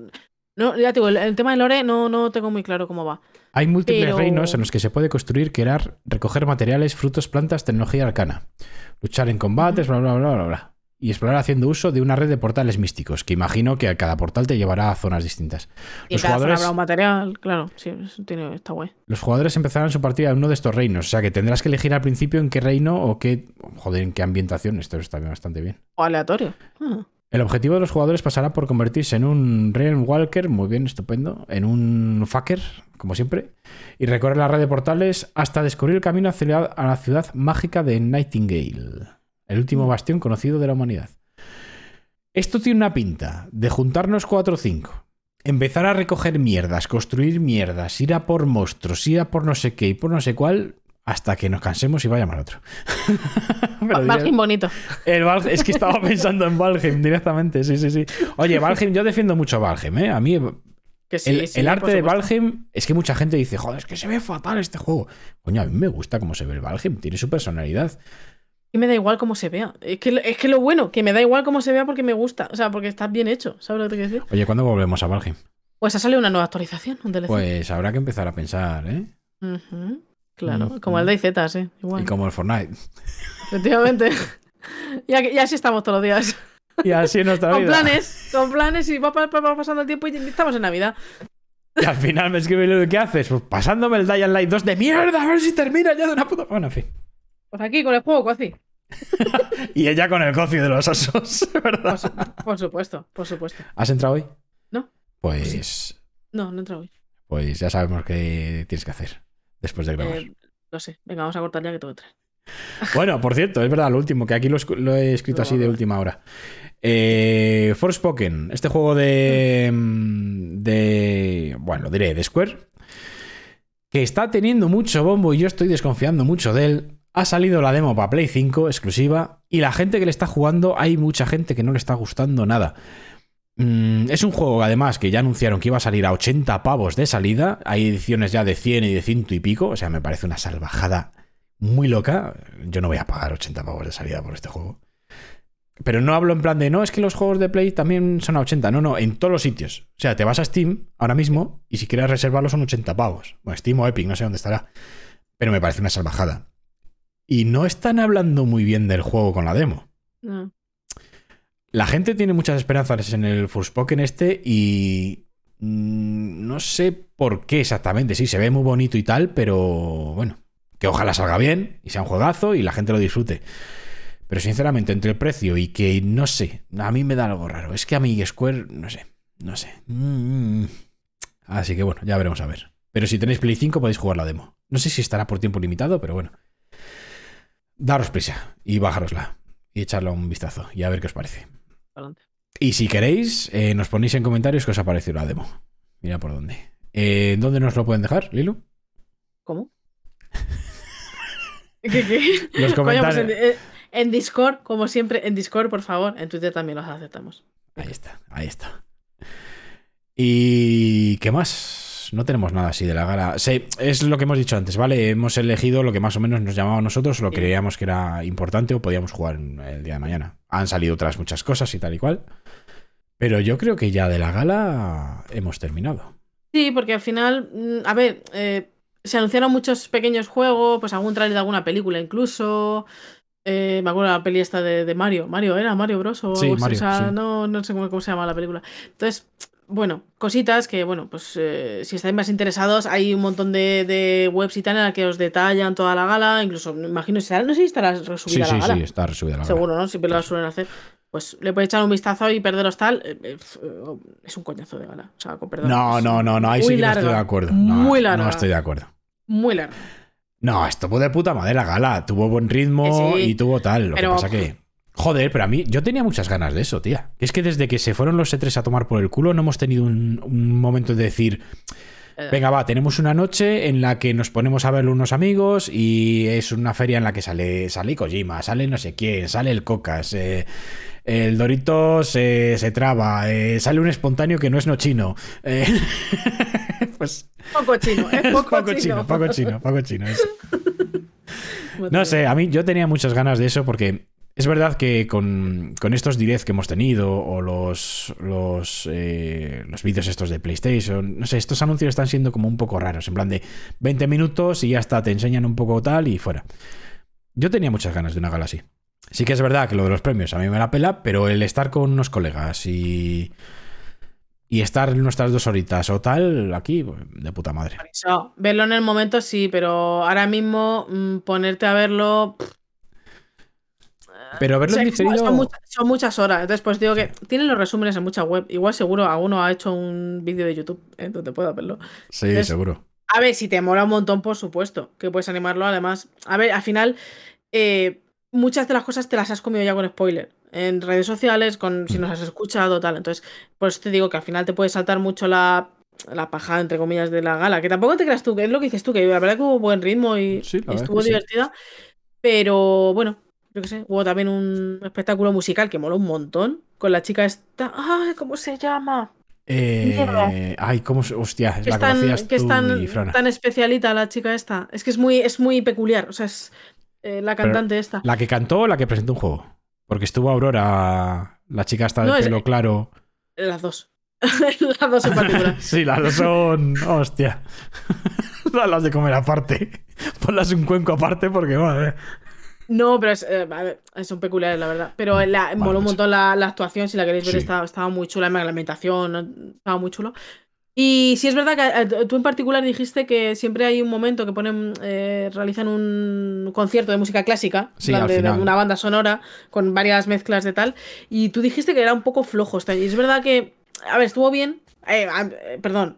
No, ya te digo, el, el tema de Lore no, no tengo muy claro cómo va. Hay múltiples Pero- reinos en los que se puede construir, crear, recoger materiales, frutos, plantas, tecnología arcana, luchar en combates, bla, bla, bla, bla, bla. Y explorar haciendo uso de una red de portales místicos, que imagino que a cada portal te llevará a zonas distintas. Y Los cada zona jugadores, habrá un material, claro, sí, eso tiene, está guay. los jugadores empezarán su partida en uno de estos reinos, o sea que tendrás que elegir al principio en qué reino o qué. Joder, en qué ambientación. Esto está bastante bien. O aleatorio. Ah. El objetivo de los jugadores pasará por convertirse en un Realm Walker, muy bien, estupendo, en un Fucker, como siempre, y recorrer la red de portales hasta descubrir el camino hacia a la ciudad mágica de Nightingale, el último bastión conocido de la humanidad. Esto tiene una pinta de juntarnos 4 o 5, empezar a recoger mierdas, construir mierdas, ir a por monstruos, ir a por no sé qué y por no sé cuál, hasta que nos cansemos y vayamos al otro. Margin bonito. el Valheim, es que estaba pensando en Valheim directamente, sí, sí, sí. Oye, Valheim, yo defiendo mucho Valheim, ¿eh? A mí Que sí, el, sí, el arte de. Valheim es que mucha gente dice, joder, es que se ve fatal este juego. Coño, a mí me gusta cómo se ve el Valheim, tiene su personalidad. Y me da igual cómo se vea. Es que, es que lo bueno, que me da igual cómo se vea porque me gusta. O sea, porque está bien hecho. ¿Sabes lo que te quiero decir? Oye, ¿cuándo volvemos a Valheim? Pues ha salido una nueva actualización, un DLC. Pues habrá que empezar a pensar, ¿eh? Ujú, Claro, Mm, como el mm. de Z, sí. Igual. Y como el Fortnite. Efectivamente. y, aquí- y así estamos todos los días. Y así es nuestra con vida. planes, con planes y va, pa- pa- va pasando el tiempo y estamos en Navidad. Y al final me escribe, ¿qué haces? Pues pasándome el Dying Light 2 de mierda, a ver si termina ya de una puta... Bueno, en fin. Pues aquí con el juego, Coci. Y ella con el cocio de los osos, Por, ¿verdad? su- por supuesto, por supuesto. ¿Has entrado hoy? No. pues, No, no entra hoy. pues ya sabemos qué tienes que hacer después de grabar. Eh, lo sé. Venga, vamos a cortar ya que tengo que traer. Bueno, por cierto, es verdad, lo último, que aquí lo he escrito así de última hora. Eh, Forspoken, este juego de. mm, de. Bueno, lo diré, de Square. Que está teniendo mucho bombo y yo estoy desconfiando mucho de él. Ha salido la demo para Play 5 exclusiva. Y la gente que le está jugando, hay mucha gente que no le está gustando nada. Mm, es un juego, además, que ya anunciaron que iba a salir a 80 pavos de salida. Hay ediciones ya de 100 y de ciento y pico. O sea, me parece una salvajada muy loca. Yo no voy a pagar 80 pavos de salida por este juego. Pero no hablo en plan de, no, es que los juegos de Play también son a 80. No, no, en todos los sitios. O sea, te vas a Steam ahora mismo y si quieres reservarlo son 80 pavos. Bueno, Steam o Epic, no sé dónde estará. Pero me parece una salvajada. Y no están hablando muy bien del juego con la demo. No. La gente tiene muchas esperanzas en el Forspoken este y mm, no sé por qué exactamente. Sí, se ve muy bonito y tal, pero bueno, que ojalá salga bien y sea un juegazo y la gente lo disfrute. Pero sinceramente, entre el precio y que no sé, a mí me da algo raro. Es que a mí Square, no sé, no sé. Mm. Así que bueno, ya veremos a ver. Pero si tenéis Play 5 podéis jugar la demo. No sé si estará por tiempo limitado, pero bueno. Daros prisa y bajárosla y echarle un vistazo y a ver qué os parece. Y si queréis, eh, nos ponéis en comentarios qué os ha parecido la demo. Mira por dónde. Eh, ¿Dónde nos lo pueden dejar, Lilo? ¿Cómo? ¿Qué, qué? Los Coño, pues comentarios. en, eh, en Discord, como siempre, en Discord, por favor. En Twitter también los aceptamos. Ahí está, ahí está. ¿Y qué más? No tenemos nada así de la gala. Sí, es lo que hemos dicho antes, ¿vale? Hemos elegido lo que más o menos nos llamaba a nosotros, lo que creíamos que era importante o podíamos jugar el día de mañana. Han salido otras muchas cosas y tal y cual. Pero yo creo que ya de la gala hemos terminado. Sí, porque al final, mm, a ver, eh, se anunciaron muchos pequeños juegos, pues algún trailer de alguna película incluso. Eh, me acuerdo de la peli esta de, de Mario. Mario, ¿era Mario Bros? O Sí, algo así, Mario, o sea, sí. no, no sé cómo, cómo se llama la película. Entonces, bueno, cositas que, bueno, pues eh, si estáis más interesados, hay un montón de, de webs y tal en la que os detallan toda la gala. Incluso, me imagino, estará- no sé si estará resubida Sí, la sí, gala. sí, está resubida la gala. Seguro, ¿no? Siempre lo suelen hacer. Pues le podéis echar un vistazo y perderos tal. eh, eh, eh, es un coñazo de gala. O sea, con perdón. No, no, no, no, ahí sí que no estoy de acuerdo. No, Muy No larga. estoy de acuerdo. Muy largo. No, estuvo de puta madre la gala. Tuvo buen ritmo sí, y tuvo tal. Lo pero- que pasa que. Joder, pero a mí. Yo tenía muchas ganas de eso, tía. Es que desde que se fueron los E3 a tomar por el culo, no hemos tenido un, un momento de decir. Eh, Venga, va, tenemos una noche en la que nos ponemos a ver unos amigos y es una feria en la que sale, sale Kojima, sale no sé quién, sale el Cocas, eh, el Dorito se, se traba, eh, sale un espontáneo que no es no chino. eh, pues Poco chino, es poco, poco chino, poco chino, poco chino. eso. No sé, a mí yo tenía muchas ganas de eso porque es verdad que con, con estos direct que hemos tenido o los, los, eh, los vídeos estos de PlayStation, no sé, estos anuncios están siendo como un poco raros, en plan de 20 minutos y ya está, te enseñan un poco tal y fuera. Yo tenía muchas ganas de una gala así. Sí que es verdad que lo de los premios a mí me la pela, pero el estar con unos colegas y, y estar nuestras dos horitas o tal, aquí, de puta madre. Verlo en el momento sí, pero ahora mismo mm, ponerte a verlo. Pero verlo o sea, en diferido... son, muchas, son muchas horas. Entonces, pues digo que tienen los resúmenes en muchas web. Igual seguro alguno ha hecho un vídeo de YouTube ¿eh? donde pueda verlo. Sí, es- seguro. A ver, si te mola un montón, por supuesto, que puedes animarlo. Además, a ver, al final, eh, muchas de las cosas te las has comido ya con spoiler. En redes sociales, con si nos has escuchado, tal. Entonces, por eso te digo que al final te puede saltar mucho la, la paja, entre comillas, de la gala. Que tampoco te creas tú, que es lo que dices tú, que la verdad que hubo buen ritmo y, Sí, estuvo sí. divertida. Pero bueno, yo qué sé, hubo también un espectáculo musical que moló un montón. Con la chica esta. ¡Ay! ¿Cómo se llama? Mierda. Eh, ay, cómo. se- Hostia, que la es tan, que es tú tan, y Frana. tan especialita la chica esta. Es que es muy, es muy peculiar. O sea, es eh, la cantante esta. ¿La que cantó o la que presentó un juego? Porque estuvo Aurora, la chica está de No, es- pelo claro. Las dos. Las dos en particular. Sí, las dos son. Hostia. las de comer aparte. Ponlas un cuenco aparte porque, madre. No, pero es, eh, a ver, son peculiares, la verdad. Pero la, Vale, moló un macho. montón la, la actuación. Si la queréis ver, Sí. estaba, estaba muy chula. La ambientación ¿no? estaba muy chulo. Y sí es verdad que eh, tú en particular dijiste que siempre hay un momento que ponen, eh, realizan un concierto de música clásica, Sí, de, una banda sonora con varias mezclas de tal, y tú dijiste que era un poco flojo. Y es verdad que, a ver, estuvo bien, Eh, eh, perdón,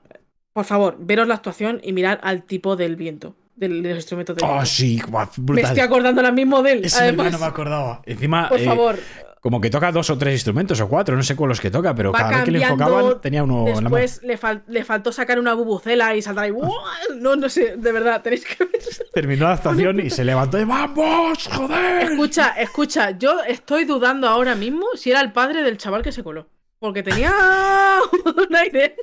por favor, veros la actuación y mirar al tipo del viento, del, del instrumento del Oh, viento. sí, guau, Me brutal. estoy acordando ahora mismo de él. Ese verdad Además, no me acordaba. Encima, por eh, favor, como que toca dos o tres instrumentos o cuatro, no sé cuáles que toca, pero va cada vez que le enfocaban tenía uno en la mano. Después le, fal- le faltó sacar una bubucela y saltar ahí. ¡Uah! No, no sé, de verdad, tenéis que ver. Terminó la actuación y se levantó y ¡Vamos, joder! Escucha, escucha, yo estoy dudando ahora mismo si era el padre del chaval que se coló. Porque tenía un aire.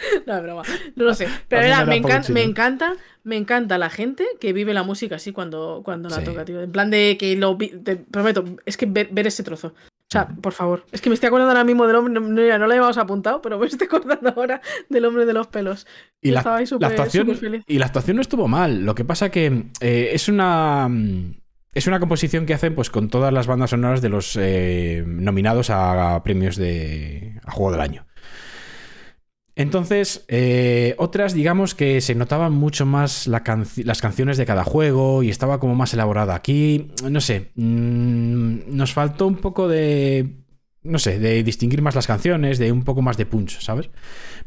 No, es broma. No lo sé. Pero era me, encan- me encanta, me encanta la gente que vive la música así cuando, cuando la Sí. toca, tío. En plan de que lo vi- te prometo, es que ver, ver ese trozo. O sea, por favor. Es que me estoy acordando ahora mismo del hombre. No, no, no lo habíamos apuntado, pero me estoy acordando ahora del hombre de los pelos. Y la, estaba ahí la súper- actuación, feliz. y la actuación no estuvo mal. Lo que pasa que eh, es una. Es una composición que hacen pues con todas las bandas sonoras de los eh, nominados a premios de. a juego del año. Entonces, eh, otras, digamos que se notaban mucho más las canciones de cada juego y estaba como más elaborada. Aquí, no sé, mm, nos faltó un poco de. No sé, de distinguir más las canciones, de un poco más de punch, ¿sabes?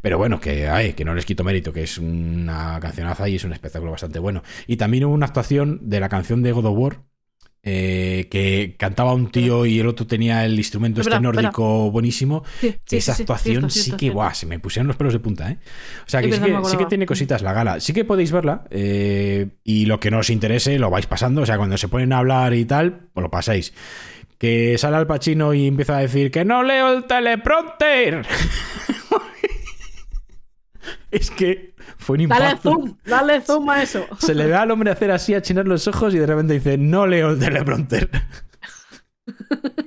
Pero bueno, que, ay, que no les quito mérito, que es una cancionaza y es un espectáculo bastante bueno. Y también hubo una actuación de la canción de God of War, eh, que cantaba un tío y el otro tenía el instrumento este nórdico buenísimo. Sí, sí, Esa sí, actuación sí cierto, que, cierto. se me pusieron los pelos de punta, ¿eh? O sea, que verdad, que, sí que tiene cositas la gala. Sí que podéis verla eh, y lo que no os interese lo vais pasando. O sea, cuando se ponen a hablar y tal, pues lo pasáis. Que sale al Pachino y empieza a decir que no leo el teleprompter. es que fue un Dale impacto. zoom, dale zoom a eso. Se le ve al hombre hacer así, achinar los ojos y de repente dice, no leo el teleprompter.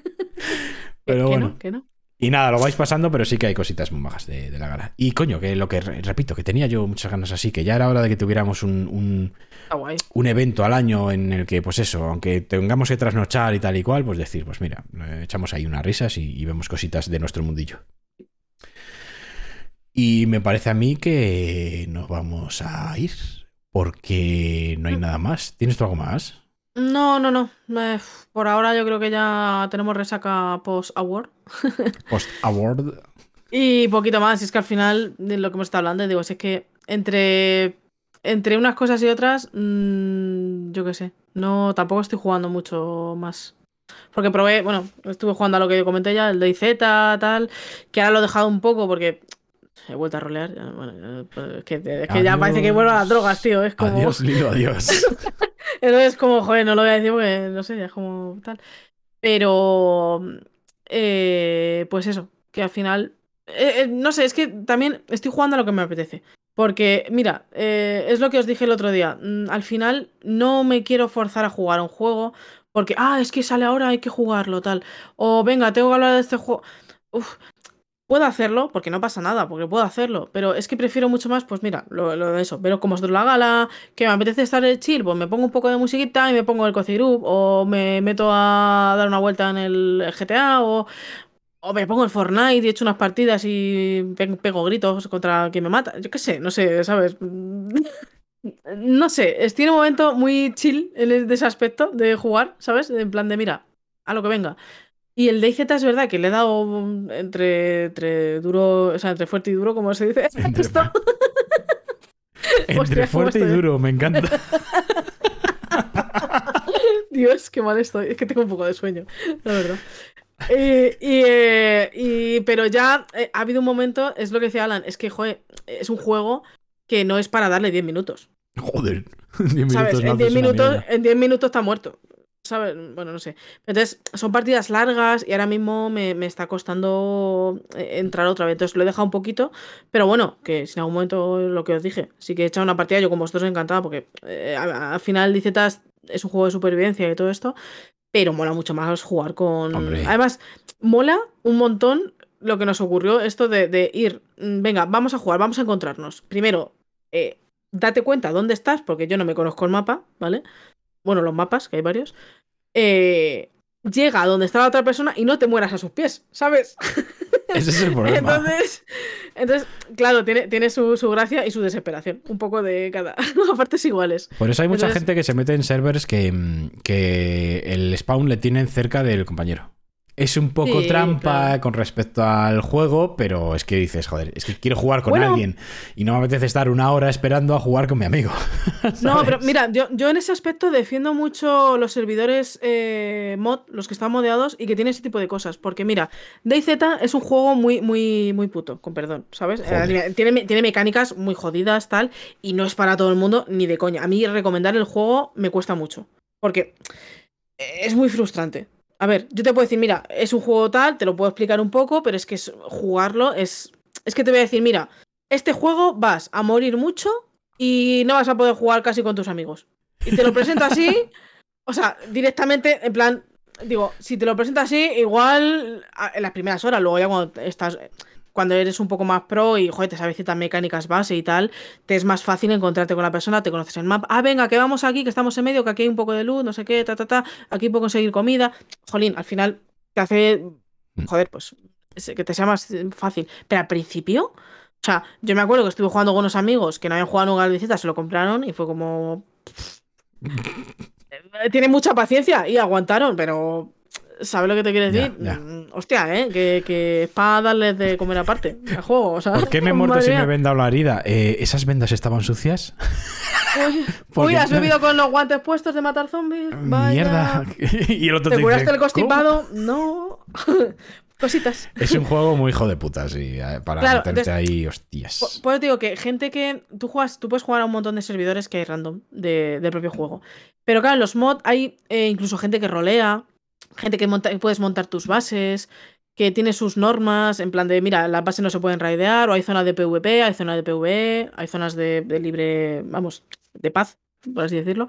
Pero bueno. no, que no. Y nada, lo vais pasando, pero sí que hay cositas muy bajas de, de la gala. Y coño, que lo que re- repito, que tenía yo muchas ganas así, que ya era hora de que tuviéramos un, un- un evento al año en el que, pues eso, aunque tengamos que trasnochar y tal y cual, pues decir, pues mira, eh, echamos ahí unas risas y, y vemos cositas de nuestro mundillo. Y me parece a mí que nos vamos a ir, porque no hay nada más. ¿Tienes tú algo más? No, no, no. Eh, por ahora yo creo que ya tenemos resaca post-award. Post Award. Y poquito más. Es que al final, de lo que hemos estado hablando, digo, es que entre, entre unas cosas y otras, mm, yo qué sé. No, tampoco estoy jugando mucho más. Porque probé, bueno, estuve jugando a lo que comenté ya, el DayZ, tal, que ahora lo he dejado un poco porque he vuelto a rolear. Bueno, pues, es que, es que ya parece que vuelvo a las drogas, tío. Es como. Adiós, Lilo, adiós. Entonces, como, joder, no lo voy a decir porque no sé, ya es como tal. Pero, eh, pues eso, que al final, eh, eh, no sé, es que también estoy jugando a lo que me apetece. Porque, mira, es lo que os dije el otro día. mm, Al final no me quiero forzar a jugar a un juego porque, ah, es que sale ahora, hay que jugarlo, tal. O venga, tengo que hablar de este juego. Uf, puedo hacerlo, porque no pasa nada, porque puedo hacerlo. Pero es que prefiero mucho más, pues mira, lo, de eso, ver cómo es la gala, que me apetece estar de chill, pues me pongo un poco de musiquita y me pongo el Cozy Group, o me meto a dar una vuelta en el GTA, o, me pongo el Fortnite y echo unas partidas y pe- pego gritos contra quien me mata. Yo qué sé, no sé, ¿sabes? No sé, es, tiene un momento muy chill en el- de ese aspecto de jugar, ¿sabes? En plan de, mira, a lo que venga. Y el DayZ es verdad que le he dado entre, entre duro, o sea, entre fuerte y duro, como se dice. Entre- esto. Entre Hostia, ¿cómo fuerte y estoy? duro, me encanta. Dios, qué mal estoy. Es que tengo un poco de sueño, la verdad. Eh, y, eh, y- pero ya eh, ha habido un momento, es lo que decía Alan, es que, joder, es un juego que no es para darle 10 minutos. Joder. 10 minutos ¿Sabes? no En haces 10 una minutos, en 10 minutos está muerto. ¿Sabes? Bueno, no sé. Entonces, son partidas largas y ahora mismo me, me está costando eh, entrar otra vez. Entonces lo he dejado un poquito. Pero bueno, que si en algún momento lo que os dije, sí que he echado una partida yo con vosotros encantada, porque eh, al final Dicetas es un juego de supervivencia y todo esto. Pero mola mucho más jugar con. Hombre. Además, mola un montón lo que nos ocurrió, esto de, de ir. mm, Venga, vamos a jugar, vamos a encontrarnos. Primero, eh, date cuenta dónde estás, porque yo no me conozco el mapa, ¿vale? Bueno, los mapas, que hay varios. Eh, llega a donde está la otra persona y no te mueras a sus pies, ¿sabes? Ese es el problema. Entonces, entonces claro, tiene, tiene su, su gracia y su desesperación. Un poco de cada. a partes iguales. Por eso hay mucha Entonces- gente que se mete en servers que, mm, que el spawn le tienen cerca del compañero. Es un poco Sí, trampa claro. con respecto al juego, pero es que dices, joder, es que quiero jugar con Bueno. alguien y no me apetece estar una hora esperando a jugar con mi amigo. No, pero mira, yo, yo en ese aspecto defiendo mucho los servidores eh, mod, los que están modeados y que tienen ese tipo de cosas. Porque mira, DayZ es un juego muy, muy, muy puto, con perdón, ¿sabes? Eh, tiene, tiene mecánicas muy jodidas, tal, y no es para todo el mundo ni de coña. A mí recomendar el juego me cuesta mucho. Porque es muy frustrante. A ver, yo te puedo decir, mira, es un juego tal, te lo puedo explicar un poco, pero es que es- jugarlo es. Es que te voy a decir, mira, este juego vas a morir mucho y no vas a poder jugar casi con tus amigos. Y te lo presento así, o sea, directamente, en plan, digo, si te lo presento así, igual en las primeras horas, luego ya cuando estás, cuando eres un poco más pro y, joder, te sabes ciertas mecánicas base y tal, te es más fácil encontrarte con la persona, te conoces el mapa. Ah, venga, que vamos aquí, que estamos en medio, que aquí hay un poco de luz, no sé qué, ta, ta, ta, aquí puedo conseguir comida. Jolín, al final te hace, joder, pues, es- que te sea más eh, fácil. Pero al principio... O sea, yo me acuerdo que estuve jugando con unos amigos que no habían jugado nunca al visita, se lo compraron y fue como. Eh, Tienen mucha paciencia y aguantaron, pero. ¿Sabes lo que te quiero decir? ya. Mm, Hostia, ¿eh? Que, que es para darles de comer aparte al juego. O sea, ¿Por qué me he muerto si me he vendado la herida? Eh, ¿Esas vendas estaban sucias? Uy, Porque- uy, has bebido con los guantes puestos de matar zombies. Vaya. Mierda. y el otro ¿Te te curaste dice, el constipado? "¿Cómo?". No. Cositas. Es un juego muy hijo de puta, sí. eh, Para Claro, meterte entonces- ahí, hostias. Te digo que gente que. Tú juegas, tú puedes jugar a un montón de servidores que hay random de- del propio juego. Pero claro, en los mods hay eh, incluso gente que rolea, gente que monta, puedes montar tus bases, que tiene sus normas, en plan de, mira, las bases no se pueden raidear, o hay zonas de PvP, hay zonas de PvE, hay zonas de, de libre, vamos, de paz, por así decirlo.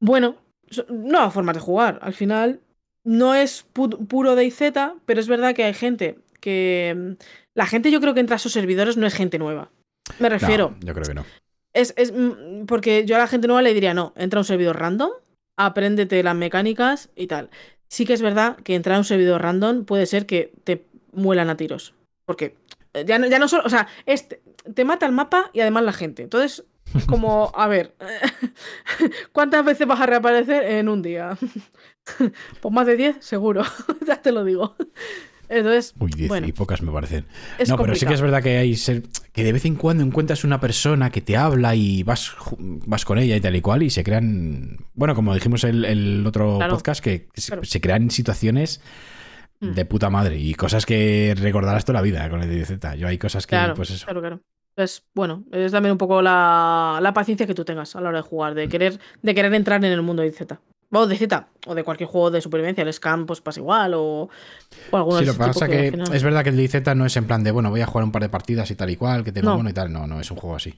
Bueno, nuevas formas de jugar. Al final, no es pu- puro DayZ, pero es verdad que hay gente que. La gente yo creo que entra a esos servidores no es gente nueva. Me No, refiero. yo creo que no. Es, es, mm, porque yo a la gente nueva le diría, no, entra a un servidor random, apréndete las mecánicas y tal. Sí que es verdad que entrar a un servidor random puede ser que te muelan a tiros. Porque eh, ya no, ya no solo, o sea, es, te, te mata el mapa y además la gente. Entonces, como, a ver, ¿cuántas veces vas a reaparecer en un día? Pues más de 10, seguro, ya te lo digo. Entonces, Uy, 10 bueno, y pocas me parecen. es no, pero sí que es verdad que hay ser, que de vez en cuando encuentras una persona que te habla y vas, vas con ella y tal y cual y se crean, bueno, como dijimos el, el otro Claro, podcast, que se, claro. se crean situaciones Mm. de puta madre y cosas que recordarás toda la vida con el DZ. Yo hay cosas que, Claro, pues eso. claro, claro. Pues bueno, es también un poco la, la paciencia que tú tengas a la hora de jugar, Mm. de querer, de querer entrar en el mundo de Z. O de Z, o de cualquier juego de supervivencia, el Scam pues pasa igual, o, o alguno Sí, lo que pasa que final- es verdad que el DZ no es en plan de, bueno, voy a jugar un par de partidas y tal y cual, que tengo No. bueno y tal. No, no, es un juego así.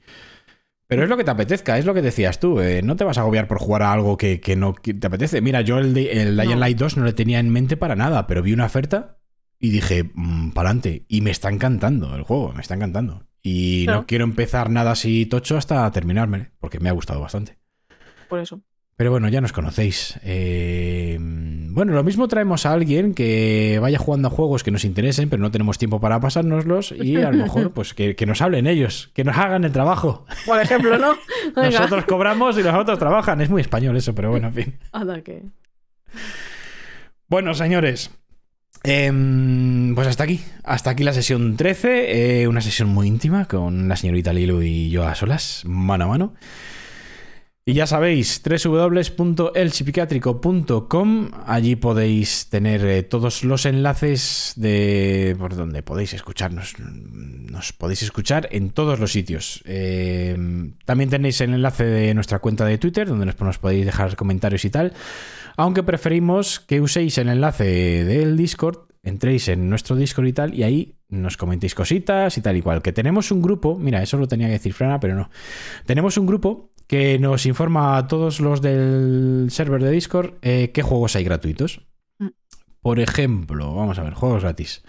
Pero es lo que te apetezca, es lo que decías tú. eh, no te vas a agobiar por jugar a algo que, que no que te apetece. Mira, yo el, de- el No. Light 2 no le tenía en mente para nada, pero vi una oferta y dije, para adelante. Y me está encantando el juego, me está encantando. Y no quiero empezar nada así tocho hasta terminarme, porque me ha gustado bastante. Por eso. Pero bueno, ya nos conocéis. Eh, bueno, lo mismo traemos a alguien que vaya jugando a juegos que nos interesen, pero no tenemos tiempo para pasárnoslos y a lo mejor pues que, que nos hablen ellos, que nos hagan el trabajo. Por ejemplo, ¿no? Venga. Nosotros cobramos y los otros trabajan. Es muy español eso, pero bueno, en fin. Bueno, señores. em, pues hasta aquí.Hasta aquí la sesión 13. eh, una sesión muy íntima con la señorita Lilo y yo a solas, mano a mano. Y ya sabéis, www.elchipicatrico.com. Allí podéis tener eh, todos los enlaces de por donde podéis escucharnos. Nos podéis escuchar en todos los sitios. Eh, también tenéis el enlace de nuestra cuenta de Twitter, donde nos, nos podéis dejar comentarios y tal. Aunque preferimos que uséis el enlace del Discord, entréis en nuestro Discord y tal, y ahí nos comentéis cositas y tal y cual. Que tenemos un grupo, mira, eso lo tenía que decir Frana, pero no. Tenemos un grupo que nos informa a todos los del server de Discord eh, qué juegos hay gratuitos. Mm. Por ejemplo, vamos a ver, juegos gratis.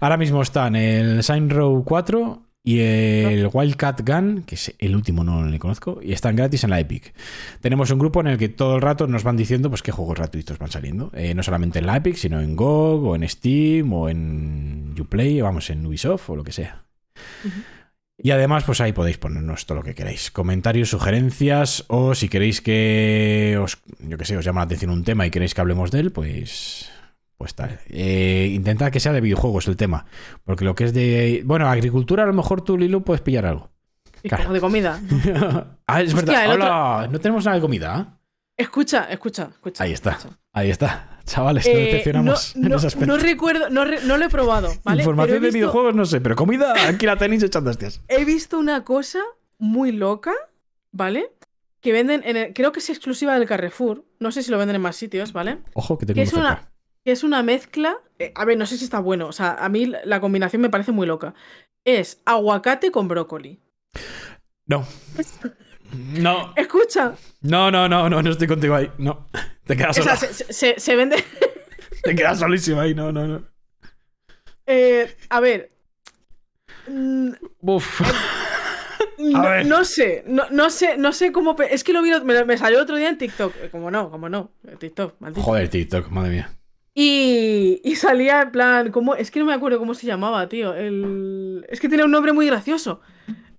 Ahora mismo están el Sign Row 4 y el Wildcat Gun, que es el último, no le conozco, y están gratis en la Epic. Tenemos un grupo en el que todo el rato nos van diciendo pues qué juegos gratuitos van saliendo. Eh, no solamente en la Epic, sino en GOG, o en Steam, o en Uplay, vamos, en Ubisoft, o lo que sea. Y además, pues ahí podéis ponernos todo lo que queráis. Comentarios, sugerencias, o si queréis que os, yo que sé, os llama la atención un tema y queréis que hablemos de él, pues, Pues tal. Eh, intenta que sea de videojuegos el tema. Porque lo que es de. Bueno, agricultura, a lo mejor tú, Lilo, puedes pillar algo. Claro. de comida. ah, es Hostia, verdad. otro- Hola, no tenemos nada de comida. ¿eh? Escucha, escucha, escucha. Ahí está. escucha. Ahí está. Chavales, no Eh, decepcionamos no, en no- ese aspecto. no recuerdo, no, re- no lo he probado, ¿vale? Información de visto- videojuegos, no sé, pero comida, aquí la tenéis echando hostias. He visto una cosa muy loca, ¿vale? Que venden, en el- creo que es exclusiva del Carrefour. No sé si lo venden en más sitios, ¿vale? Ojo, que tengo Que es una, que es una mezcla. eh, a ver, no sé si está bueno. O sea, a mí la combinación me parece muy loca. Es aguacate con brócoli. No. No, Escucha, no, no, no, no, no estoy contigo ahí. No. Te quedas o sola. sea, se, se- se vende. Te quedas solísimo ahí. No, no, no. eh, a ver. mm, Uf. No, ver. no sé, no, no sé, no sé cómo. Es que lo vi, me, me salió otro día en TikTok. Eh, Como no, como no. eh, TikTok, maldito. Joder, TikTok, madre mía. Y, y salía en plan, ¿cómo? Es que no me acuerdo cómo se llamaba, tío. El... Es que tiene un nombre muy gracioso.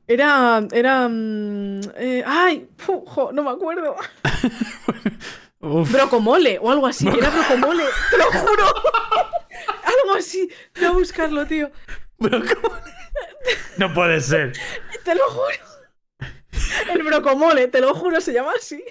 Era. Era. mm, eh, ¡Ay! fu, jo, no me acuerdo. Uf. Brocomole o algo así. Era brocomole, te lo juro. algo así. Voy a buscarlo, tío. ¿cómo? No puede ser. Te lo juro. El brocomole, te lo juro, se llama así.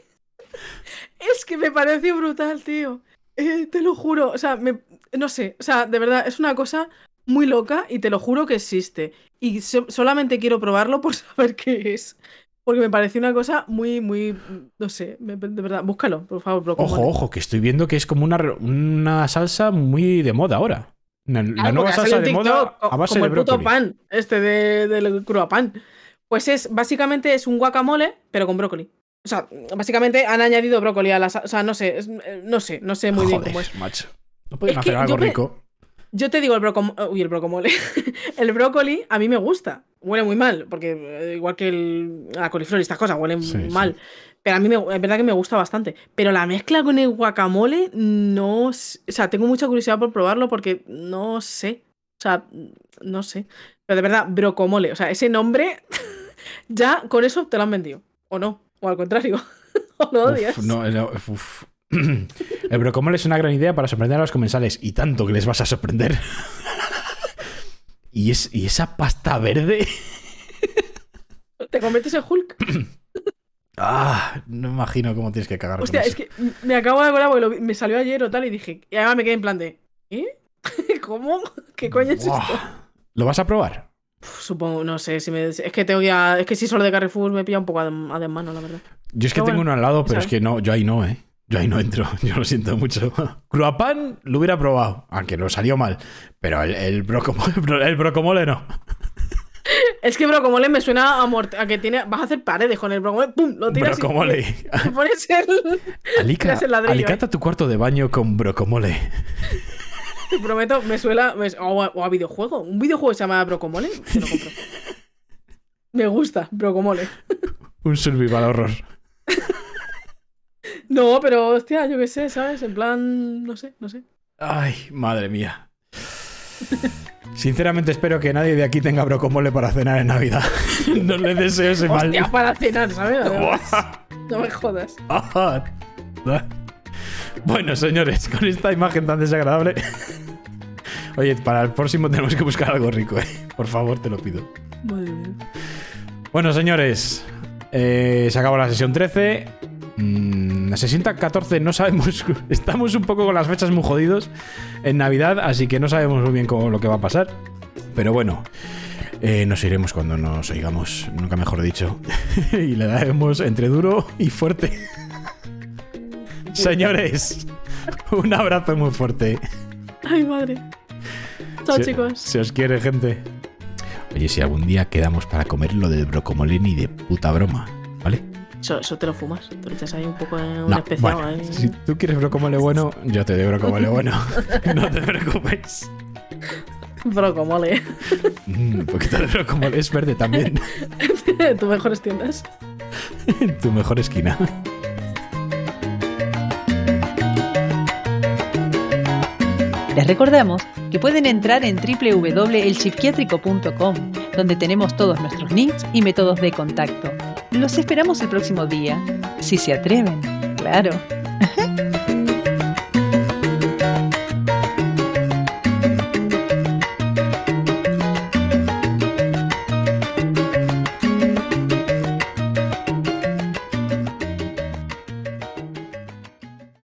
Es que me pareció brutal, tío. Eh, te lo juro. O sea, me- no sé. O sea, de verdad, es una cosa muy loca y te lo juro que existe. Y so- solamente quiero probarlo por saber qué es. Porque me pareció una cosa muy, muy. No sé. me- de verdad, búscalo, por favor. Ojo, ojo, que estoy viendo que es como una, una salsa muy de moda ahora. La, la Claro, nueva salsa de moda a base como de el puto pan, este de, del cruapan. Pues es, básicamente es un guacamole, pero con brócoli. O sea, básicamente han añadido brócoli a la sa- O sea, no sé, es- eh, no sé, no sé muy bien cómo es. macho. No pueden Es hacer algo rico. Yo te digo el brocomole. Uy, el brocomole. el brócoli a mí me gusta. Huele muy mal, porque eh, igual que el, la coliflor y estas cosas huelen Sí, sí. mal. Pero a mí me, es verdad que me gusta bastante. Pero la mezcla con el guacamole, no. O sea, tengo mucha curiosidad por probarlo porque no sé. O sea, no sé. Pero de verdad, brocomole. O sea, ese nombre, ya con eso te lo han vendido. O no. O al contrario. o lo odias. Uf, no, uf. El brocomole es una gran idea para sorprender a los comensales. Y tanto que les vas a sorprender. y, es, y esa pasta verde. Te conviertes en Hulk. Ah, no imagino cómo tienes que cagar. con Hostia, eso. es que me acabo de acordar porque lo me salió ayer o tal y dije. Y además me quedé en plan de. ¿Eh? ¿Cómo? ¿Qué coño es esto? ¿Lo vas a probar? Uf, supongo, no sé. Si me, es que tengo ya. Es que si solo de Carrefour me pilla un poco a, de- a desmano, la verdad. Yo es que Pero tengo bueno, uno al lado, pero ¿sabes? es que no, yo ahí no, ¿eh? Yo ahí no entro, yo lo siento mucho. Cruapan lo hubiera probado, aunque no salió mal. Pero el, el, brocomole, el brocomole no. Es que brocomole me suena a, mort- a que tiene. Vas a hacer paredes con el brocomole. ¡Pum! Lo tiras. Brocomole. y pones el. Alica, el ladrillo, alicata tu cuarto de baño con brocomole. Te prometo, me suena. me- o, a, o a videojuego. Un videojuego se llama Brocomole. Te lo compro. me gusta, Brocomole. Un survival horror. No, pero hostia, yo qué sé, ¿sabes? En plan. No sé, no sé. Ay, madre mía. Sinceramente espero que nadie de aquí tenga brocomole para cenar en Navidad. no le deseo ese mal. Hostia, para cenar, ¿sabes? No me jodas. Bueno, señores, con esta imagen tan desagradable. Oye, para el próximo tenemos que buscar algo rico, ¿eh? Por favor, te lo pido. Madre mía. Bueno, señores, eh, se acabó la sesión 13. Mm, la sesión 14 no sabemos. Estamos un poco con las fechas muy jodidos en Navidad, así que no sabemos muy bien cómo lo que va a pasar. Pero bueno, eh, nos iremos cuando nos oigamos, nunca mejor dicho. y le daremos entre duro y fuerte. Señores, un abrazo muy fuerte. Ay, madre. Chao, chicos. Se os quiere, gente. Oye, si algún día quedamos para comer lo del brocomole ni de puta broma, ¿vale? Eso, eso te lo fumas. Te lo echas ahí un poco en un No, especial. bueno, ahí. si tú quieres brocomole bueno, yo te doy brocomole bueno. no te preocupes. Brocomole. Mm, un poquito de brocomole es verde también. Tus mejores tiendas. en tu mejor esquina. Les recordamos que pueden entrar en www.elpsiquiátrico.com, donde tenemos todos nuestros links y métodos de contacto. Los esperamos el próximo día, si se atreven, claro.